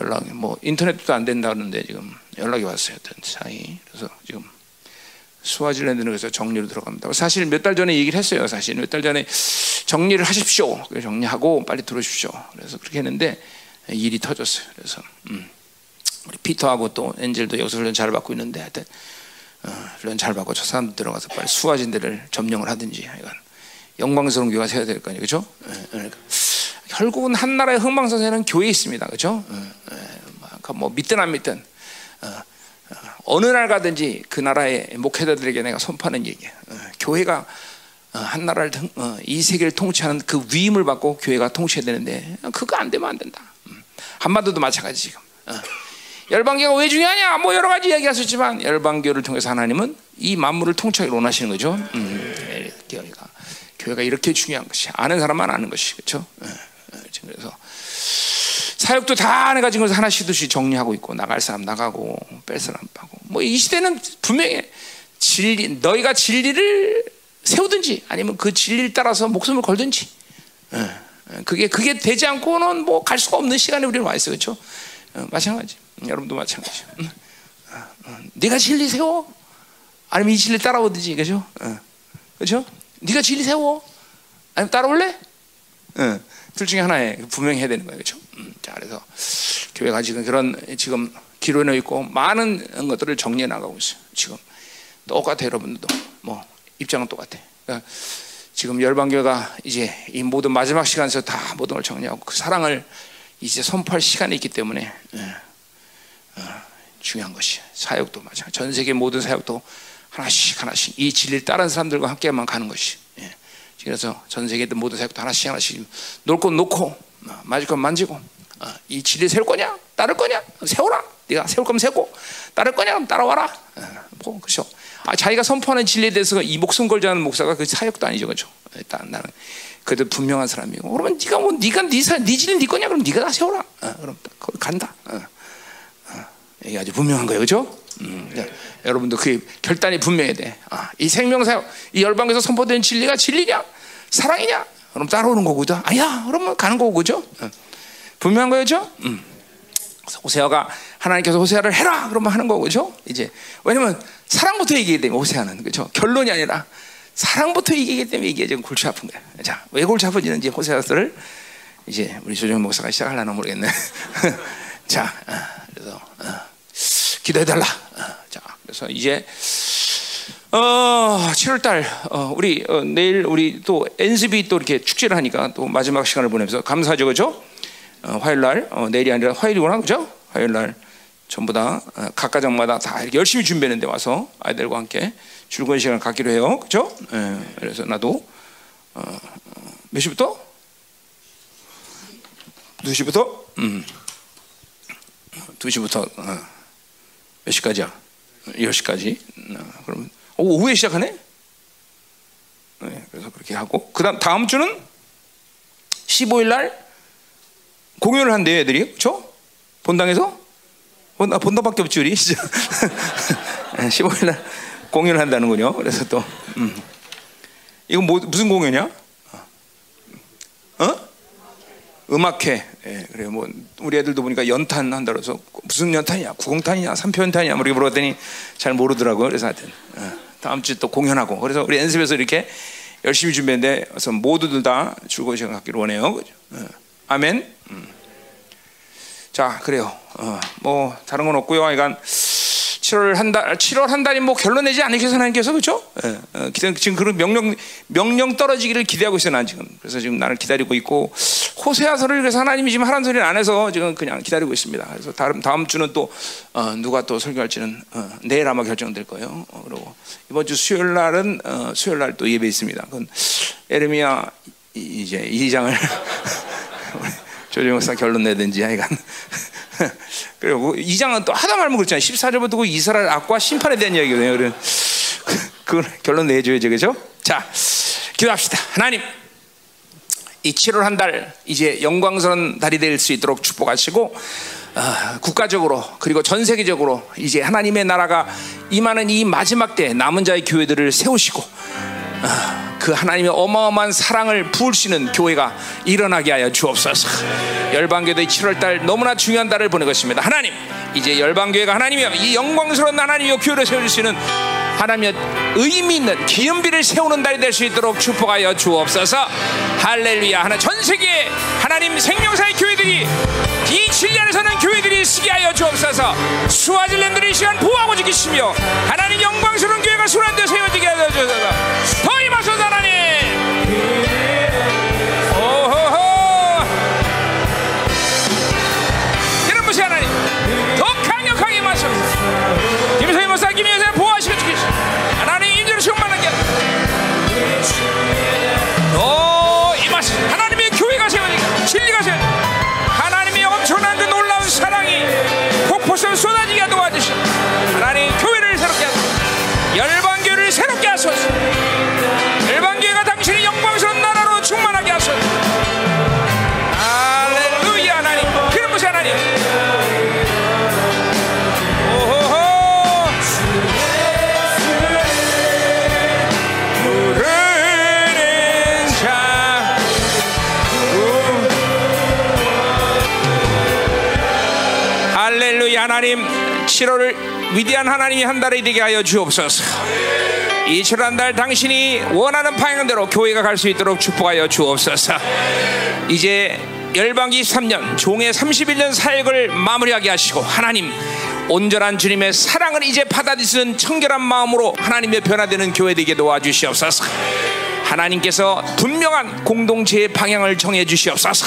연락이 뭐 인터넷도 안 된다는데 지금 연락이 왔어요. 사이 그래서 지금 스와질랜드는 그래서 정리로 들어갑니다. 사실 몇 달 전에 얘기를 했어요. 사실 몇 달 전에 정리를 하십시오. 정리하고 빨리 들어오십시오. 그래서 그렇게 했는데 일이 터졌어요. 그래서 음. 우리 피터하고 또 엔젤도 여기서 훈련 잘 받고 있는데 하여튼 어, 훈련 잘 받고 저 사람들 들어가서 빨리 수화진들을 점령을 하든지 하여간 영광스러운 교회가 세워야 될 거 아니에요. 그렇죠? 그러니까 결국은 한 나라의 흥망성쇠는 교회에 있습니다. 그렇죠? 뭐 믿든 안 믿든 어, 어느 날 가든지 그 나라의 목회자들에게 내가 선포하는 얘기야. 어, 교회가 어, 한 나라를 어, 이 세계를 통치하는 그 위임을 받고 교회가 통치해야 되는데 그거 안 되면 안 된다. 음. 한반도도 마찬가지 지금. 어. 열방교가 왜 중요하냐? 뭐 여러 가지 있지만 열방교를 통해서 하나님은 이 만물을 통치하기 원하시는 거죠. 음, 교회가 교회가 이렇게 중요한 것이 아는 사람만 아는 것이 그렇죠. 그래서 사역도 다 내가 지금 하나씩 둘씩 정리하고 있고 나갈 사람 나가고 뺄 사람 빠고 뭐 이 시대는 분명히 진리 너희가 진리를 세우든지 아니면 그 진리를 따라서 목숨을 걸든지 그게 그게 되지 않고는 뭐 갈 수가 없는 시간에 우리는 와 있어 그렇죠 마찬가지 여러분도 마찬가지 네가 진리 세워? 아니면 이 진리 따라오든지 그죠? 그렇죠? 네가 진리 세워? 아니면 따라올래? 둘 중에 하나에 분명히 해야 되는 거예요, 그렇죠? 음, 자, 그래서 교회가 지금 그런 지금 기론에 있고 많은 것들을 정리해 나가고 있어요. 지금. 똑같아 여러분들도. 뭐 입장은 똑같아. 그러니까 지금 열방교가 이제 이 모든 마지막 시간에서 다 모든 걸 정리하고 그 사랑을 이제 선포할 시간이 있기 때문에 예, 어, 중요한 것이 사역도 마찬가지. 전 세계 모든 사역도 하나씩 하나씩 이 진리를 따른 사람들과 함께만 가는 것이. 그래서 전 세계 모든 사역도 하나씩 하나씩 건 놓고 만질 건 만지고 어, 이 진리 세울 거냐? 따를 거냐? 세워라. 네가 세울 거면 세우고 따를 거냐? 그럼 따라와라. 어, 뭐 그렇죠. 아, 자기가 선포하는 진리에 대해서 이 목숨 걸자는 목사가 그 사역도 아니죠, 그렇죠? 일단 나는 그래도 분명한 사람이고 그러면 네가 뭐 네가 네, 사, 네 진리 네 거냐? 그럼 네가 다 세워라. 어, 그럼 거기 간다. 어. 이게 아주 분명한 거예요, 그렇죠? 음, 자, 여러분도 그 결단이 분명해야 돼. 아, 이 생명사역, 이 열방에서 선포된 진리가 진리냐, 사랑이냐? 그럼 따라오는 거고죠. 아니야, 그러면 가는 거고, 그죠? 어. 분명한 거죠? 음. 호세아가 하나님께서 호세아를 해라, 그러면 하는 거고, 그죠? 이제 왜냐면 사랑부터 얘기하기 때문에 호세아는 그죠? 결론이 아니라 사랑부터 얘기하기 때문에 이게 지금 골치 아픈 거야. 자, 왜 골치 아픈지는 호세아서를 이제 우리 조정 목사가 시작하려나 모르겠네. <laughs> 자, 어, 그래서. 어. 기도해달라. 어, 자, 그래서 이제 어, 7월 달 어, 우리 어, 내일 우리 또 NCB 또 이렇게 축제를 하니까 또 마지막 시간을 보내면서 감사하죠, 그죠? 어, 화요일 날 어, 내일이 아니라 화요일이구나, 그죠? 화요일 날 전부 다 어, 각 가정마다 다 열심히 준비했는데 와서 아이들과 함께 즐거운 시간을 갖기로 해요, 그죠? 예, 그래서 나도 어, 어, 몇 시부터? 2 시부터? 음. 2 시부터 어. 몇 시까지야? 10시까지. 어, 그럼 오, 오후에 시작하네? 네, 그래서 그렇게 하고 그다음 다음 주는 15일 날 공연을 한대요, 애들이. 그렇죠? 본당에서? 본, 아, 본당밖에 없지 우리. <laughs> 진짜. 15일 날 공연을 한다는군요. 그래서 또 음. 이건 뭐, 무슨 공연이야? 어? 음악회. 예, 그래 뭐 우리 애들도 보니까 연탄 한다 그래서 무슨 연탄이야? 구공탄이냐? 삼표연탄이냐? 뭐 이렇게 물어봤더니 잘 모르더라고요. 그래서 하여튼 어, 다음 주에 또 공연하고 그래서 우리 연습에서 이렇게 열심히 준비했는데 그래서 모두들 다 즐거운 시간 갖기를 원해요. 그죠? 어. 아멘. 음. 자, 그래요. 어, 뭐 다른 건 없고요. 그러니까 7월 한 달, 7월 한 달이 뭐 결론 내지 않으셔서 하나님께서 그렇죠? 예, 어, 지금 그런 명령 명령 떨어지기를 기대하고 있어요, 난 지금. 그래서 지금 나를 기다리고 있고 호세아서를 그래서 하나님이 지금 하라는 소리를 안 해서 지금 그냥 기다리고 있습니다. 그래서 다음 다음 주는 또 어, 누가 또 설교할지는 어, 내일 아마 결정될 거예요. 어, 그리고 이번 주 수요일 날은 어, 수요일 날 또 예배 있습니다. 그건 에르미야 이- 이제 이 장을 <laughs> 조정 목사 결론 내든지 하여간. <laughs> 그리고 이 장은 또 하다 말면 그렇잖아요. 14절부터 그 이스라엘 악과 심판에 대한 이야기거든요. 그런 그걸 결론 내줘야죠. 그죠? 자 기도합시다. 하나님 이 7월 한 달 이제 영광스러운 달이 될 수 있도록 축복하시고 어, 국가적으로 그리고 전 세계적으로 이제 하나님의 나라가 임하는 이 마지막 때 남은 자의 교회들을 세우시고 어, 그 하나님의 어마어마한 사랑을 부으시는 교회가 일어나게 하여 주옵소서. 열방교회 7월달 너무나 중요한 달을 보낸 것입니다. 하나님, 이제 열방교회가 하나님이여 이 영광스러운 하나님이여 교회를 세워주시는 하나님의 의미 있는 기념비를 세우는 달이 될 수 있도록 축복하여 주옵소서. 할렐루야. 하나 전 세계 하나님 생명사의 교회들이 이 진리 안에 서는 교회들이 쓰게 하여 주옵소서. 수아질랜드를 이 시간 보호하고 지키시며 하나님 영광스러운 교회가 순환되어 세워지게 하여 주옵소서. 더 임하소서 폭포처럼 쏟아지게 도와주시오. 하나님 교회를 새롭게 하소서. 열방교회를 새롭게 하소서. 7월을 위대한 하나님이 한 달이 되게 하여 주옵소서. 이 7월 한달 당신이 원하는 방향대로 교회가 갈 수 있도록 축복하여 주옵소서. 이제 열방기 3년 종의 31년 사역을 마무리하게 하시고 하나님 온전한 주님의 사랑을 이제 받아들이는 청결한 마음으로 하나님의 변화되는 교회 되게 도와주시옵소서 하나님께서 분명한 공동체의 방향을 정해 주시옵소서.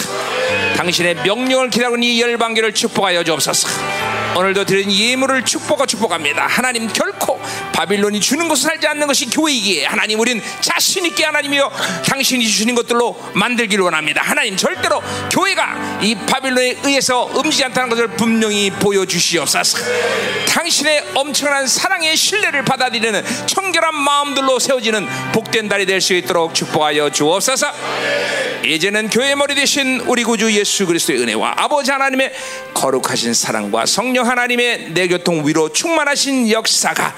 당신의 명령을 기다리는 이 열방교를 축복하여 주옵소서. 오늘도 드린 예물을 축복과 축복합니다. 하나님 결코 바빌론이 주는 것을 살지 않는 것이 교회이기에 하나님 우린 자신 있게 하나님이여 당신이 주시는 것들로 만들기를 원합니다. 하나님 절대로 교회가 이 바빌론에 의해서 음지지 않다는 것을 분명히 보여주시옵소서. 당신의 엄청난 사랑의 신뢰를 받아들이는 청결한 마음들로 세워지는 복된 달이 될 수 있도록 축복하여 주옵소서. 이제는 교회 머리 대신 우리 구주 예수 그리스도의 은혜와 아버지 하나님의 거룩하신 사랑과 성령 하나님의 내 교통 위로 충만하신 역사가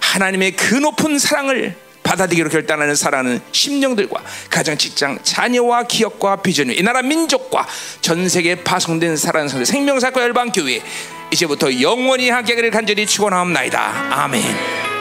하나님의 그 높은 사랑을 받아들이기로 결단하는 사랑하는 심령들과 가정, 직장, 자녀와 기업과 비전이 이 나라 민족과 전 세계에 파송된 사랑하는 성도 생명사과 열방 교회 이제부터 영원히 함께 하기를 간절히 축원하옵나이다. 아멘.